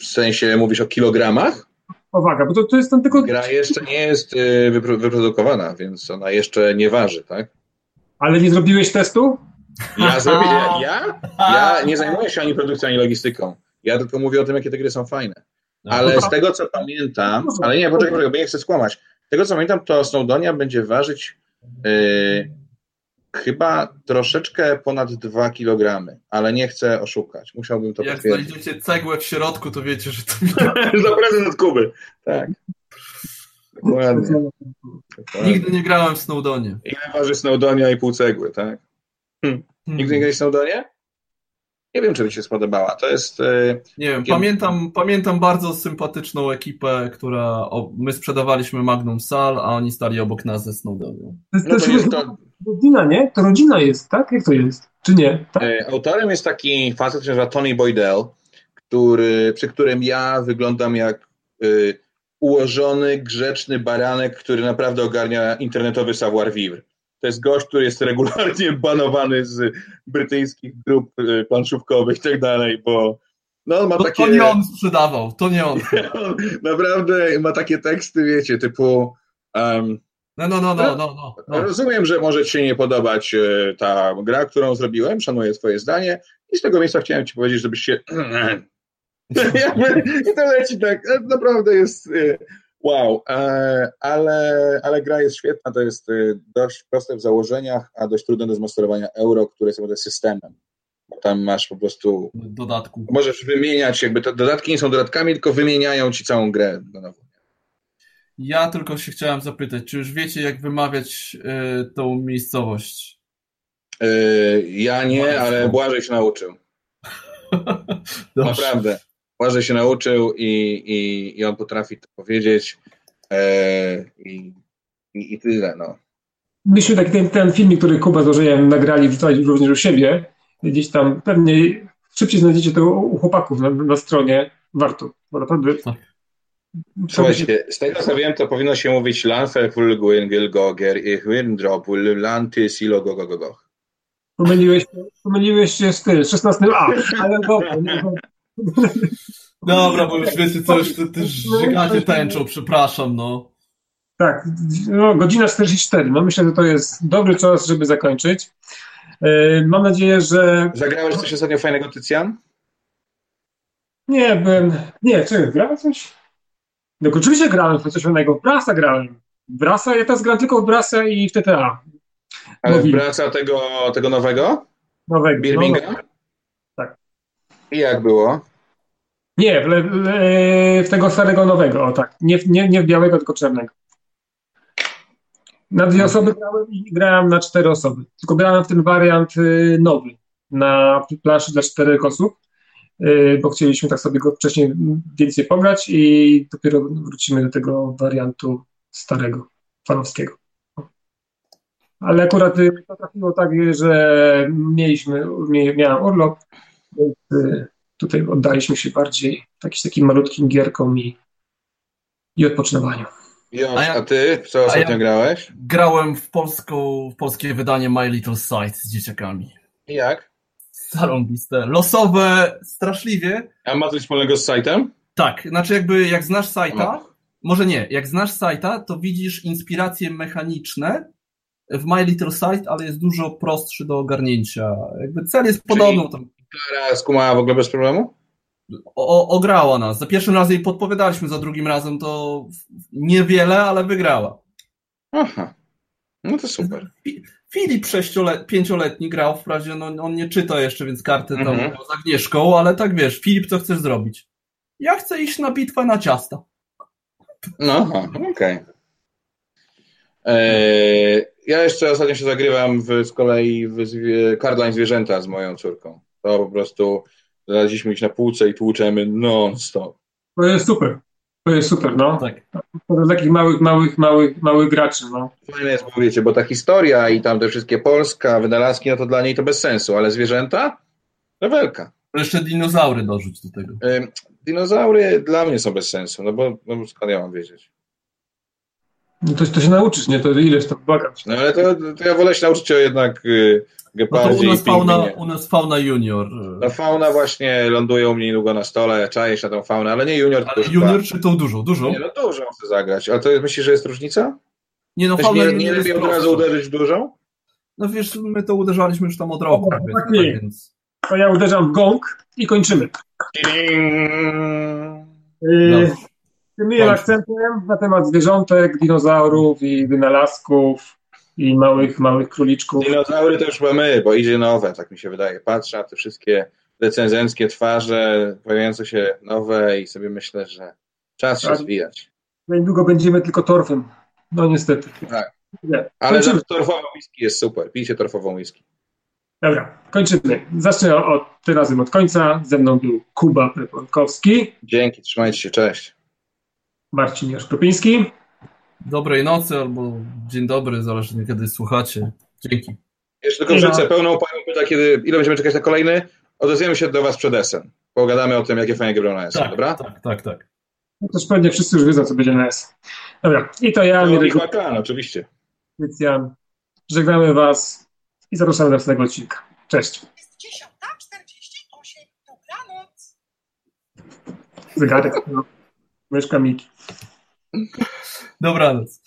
W sensie mówisz o kilogramach? Powaga, bo to, to jest tam tylko... Gra jeszcze nie jest y, wyprodukowana, więc ona jeszcze nie waży, tak? Ale nie zrobiłeś testu? Ja zrobiłem, ja? Ja nie zajmuję się ani produkcją, ani logistyką. Ja tylko mówię o tym, jakie te gry są fajne. No. Ale z tego, co pamiętam, ale nie, poczekaj, bo nie chcę skłamać. Z tego, co pamiętam, to Snowdonia będzie ważyć yy, Chyba troszeczkę ponad 2 kg, ale nie chcę oszukać. Musiałbym to Jak potwierdzić. Jak znajdziecie cegłę w środku, to wiecie, że to... Za prezent Kuby. Tak. Dokładnie. Dokładnie. Nigdy nie grałem w Snowdonie. Ile waży Snowdonia i pół cegły, tak? Hm. Nigdy nie grałeś w Snowdonie? Nie wiem, czy mi się spodobała. To jest. E, nie wiem, pamiętam, pamiętam bardzo sympatyczną ekipę, która. O, my sprzedawaliśmy Magnum Sal, a oni stali obok nas ze Snowdonią. To, no to, jest to... rodzina, nie? To rodzina jest, tak? Jak to jest? Czy nie? Tak? E, autorem jest taki facet, który się nazywa Tony Boydell, który, przy którym ja wyglądam jak y, ułożony, grzeczny baranek, który naprawdę ogarnia internetowy savoir-vivre. To jest gość, który jest regularnie banowany z brytyjskich grup y, planszówkowych i tak dalej, bo no, ma to, takie... to nie on sprzedawał, to nie on. Naprawdę ma takie teksty, wiecie, typu... Um, no, no, no, no, no, no, no. Rozumiem, że może Ci się nie podobać e, ta gra, którą zrobiłem, szanuję Twoje zdanie i z tego miejsca chciałem Ci powiedzieć, żebyś się... I to leci tak, e, naprawdę jest e, Wow, e, ale, ale gra jest świetna, to jest e, dość proste w założeniach, a dość trudne do zmasterowania euro, które jest systemem. Bo tam masz po prostu. Dodatku. Możesz wymieniać, jakby te dodatki nie są dodatkami, tylko wymieniają ci całą grę na nowo. Ja tylko się chciałem zapytać, czy już wiecie, jak wymawiać y, tą miejscowość? Y, ja nie, ale Błażej się nauczył. Naprawdę. Błażej się nauczył i, i, i on potrafi to powiedzieć e, i, i, i tyle, no. Myśmy taki ten, ten filmik, który Kuba z Orzejem nagrali, wrzucali również u siebie. Gdzieś tam pewnie szybciej znajdziecie to u chłopaków na, na stronie. Warto, bo naprawdę... Tak. Słuchajcie, z tego co wiem, to powinno się mówić Lanfer Gwyn Goger i Hwyrndrop Lanty Silo Gogogogoch. Pomyliłeś, pomyliłeś się z tym, z 16 A, ale dobra. Dobra, bo już wiecie co, już też żygacie tęczą, przepraszam, no. Tak, no, godzina 44. No myślę, że to jest dobry czas, żeby zakończyć. E, mam nadzieję, że... Zagrałeś coś ostatnio fajnego, Tycjan? Nie, byłem... Nie, czekaj, grałem coś? No oczywiście grałem w coś fajnego. W Brasa grałem. W Brasa, ja teraz gram tylko w Brasa i w TTA. Ale w Brasa tego, tego nowego? Nowego. Birmingham? No, tak. I jak było? Nie, w, w, tego starego nowego, o tak. Nie, nie, nie w białego, tylko czarnego. Na dwie osoby grałem i grałem na cztery osoby. Tylko grałem w ten wariant y, nowy na planszy dla czterech osób, y, bo chcieliśmy tak sobie go wcześniej więcej pograć i dopiero wrócimy do tego wariantu starego, fanowskiego. Ale akurat y, to trafiło tak, że mieliśmy, miałem urlop, więc Tutaj oddaliśmy się bardziej takim, takim malutkim gierkom i, i odpoczynowaniu. Josz, a, ja, a ty co ostatnio ja grałeś? Grałem w, polską, w polskie wydanie My Little Sight z dzieciakami. I jak? Zarąbiste. Losowe, straszliwie. A ma coś wspólnego z sajtem? Tak, znaczy jakby jak znasz sajta, może nie, jak znasz sajta, to widzisz inspiracje mechaniczne w My Little Sight, ale jest dużo prostszy do ogarnięcia. Jakby cel jest Czyli... podobny. Tam Klara skumała w ogóle bez problemu? O, ograła nas. Za pierwszym razem jej podpowiadaliśmy, za drugim razem to niewiele, ale wygrała. Aha. No to super. Filip pięcioletni grał, wprawdzie no, on nie czyta jeszcze, więc karty tam mhm. z Agnieszką, ale tak wiesz, Filip, co chcesz zrobić? Ja chcę iść na bitwę na ciasta. No, okej. Okay. Eee, ja jeszcze ostatnio się zagrywam w, z kolei w Cardline Zwierzęta z moją córką. To po prostu znaleźliśmy ich na półce i tłuczemy non-stop. To jest super. To jest super, no. Tak. To dla takich małych, małych, małych, małych graczy, no. Fajne jest, bo wiecie, bo ta historia i tam te wszystkie Polska, wynalazki, no to dla niej to bez sensu, ale zwierzęta? Rewelka. Jeszcze dinozaury dorzuć do tego. dinozaury dla mnie są bez sensu, no bo, no skąd ja mam wiedzieć? No to, to się nauczysz, nie? To ileż to błagać. No ale to, to ja wolę się nauczyć się jednak y, Gepardzie no u, nas fauna, u nas fauna junior. No fauna właśnie ląduje u mnie niedługo na stole, czaję się na tą faunę, ale nie junior. Ale junior czy tą dużą? Dużą? Nie, no dużą chcę zagrać. Ale to myślisz, że jest różnica? Nie no, fauna nie, nie lepiej od razu uderzyć w dużą? No wiesz, my to uderzaliśmy już tam od roku. O, tak, tak, więc... To ja uderzam w gong i kończymy. Yy, tym akcentem na temat zwierzątek, dinozaurów i wynalazków i małych, małych króliczków. Dinozaury to już mamy, bo idzie nowe, tak mi się wydaje. Patrzę na te wszystkie recenzenckie twarze, pojawiające się nowe i sobie myślę, że czas się tak. zwijać. No niedługo będziemy tylko torfem. No niestety. Tak. Nie. Ale torfową whisky jest super. Pijcie torfową whisky. Dobra, kończymy. Zacznę od, tym razem od końca. Ze mną był Kuba Preponkowski. Dzięki, trzymajcie się, cześć. Marcin Jaszkopiński. Dobrej nocy albo dzień dobry, zależnie kiedy słuchacie. Dzięki. Jeszcze tylko wrzucę pełną panią pyta, kiedy, ile będziemy czekać na kolejny. Odezwiemy się do Was przed SN. Pogadamy o tym, jakie fajnie gry na tak, dobra? Tak, tak, tak. No to pewnie wszyscy już wiedzą, co będzie na S. Dobra, i to ja. No, Mirek... plan, oczywiście. Krystian. Żegnamy Was i zapraszamy do następnego odcinka. Cześć. Jest 10.48, dobranoc. Zegarek, no. Myszka Miki. Dobranoc.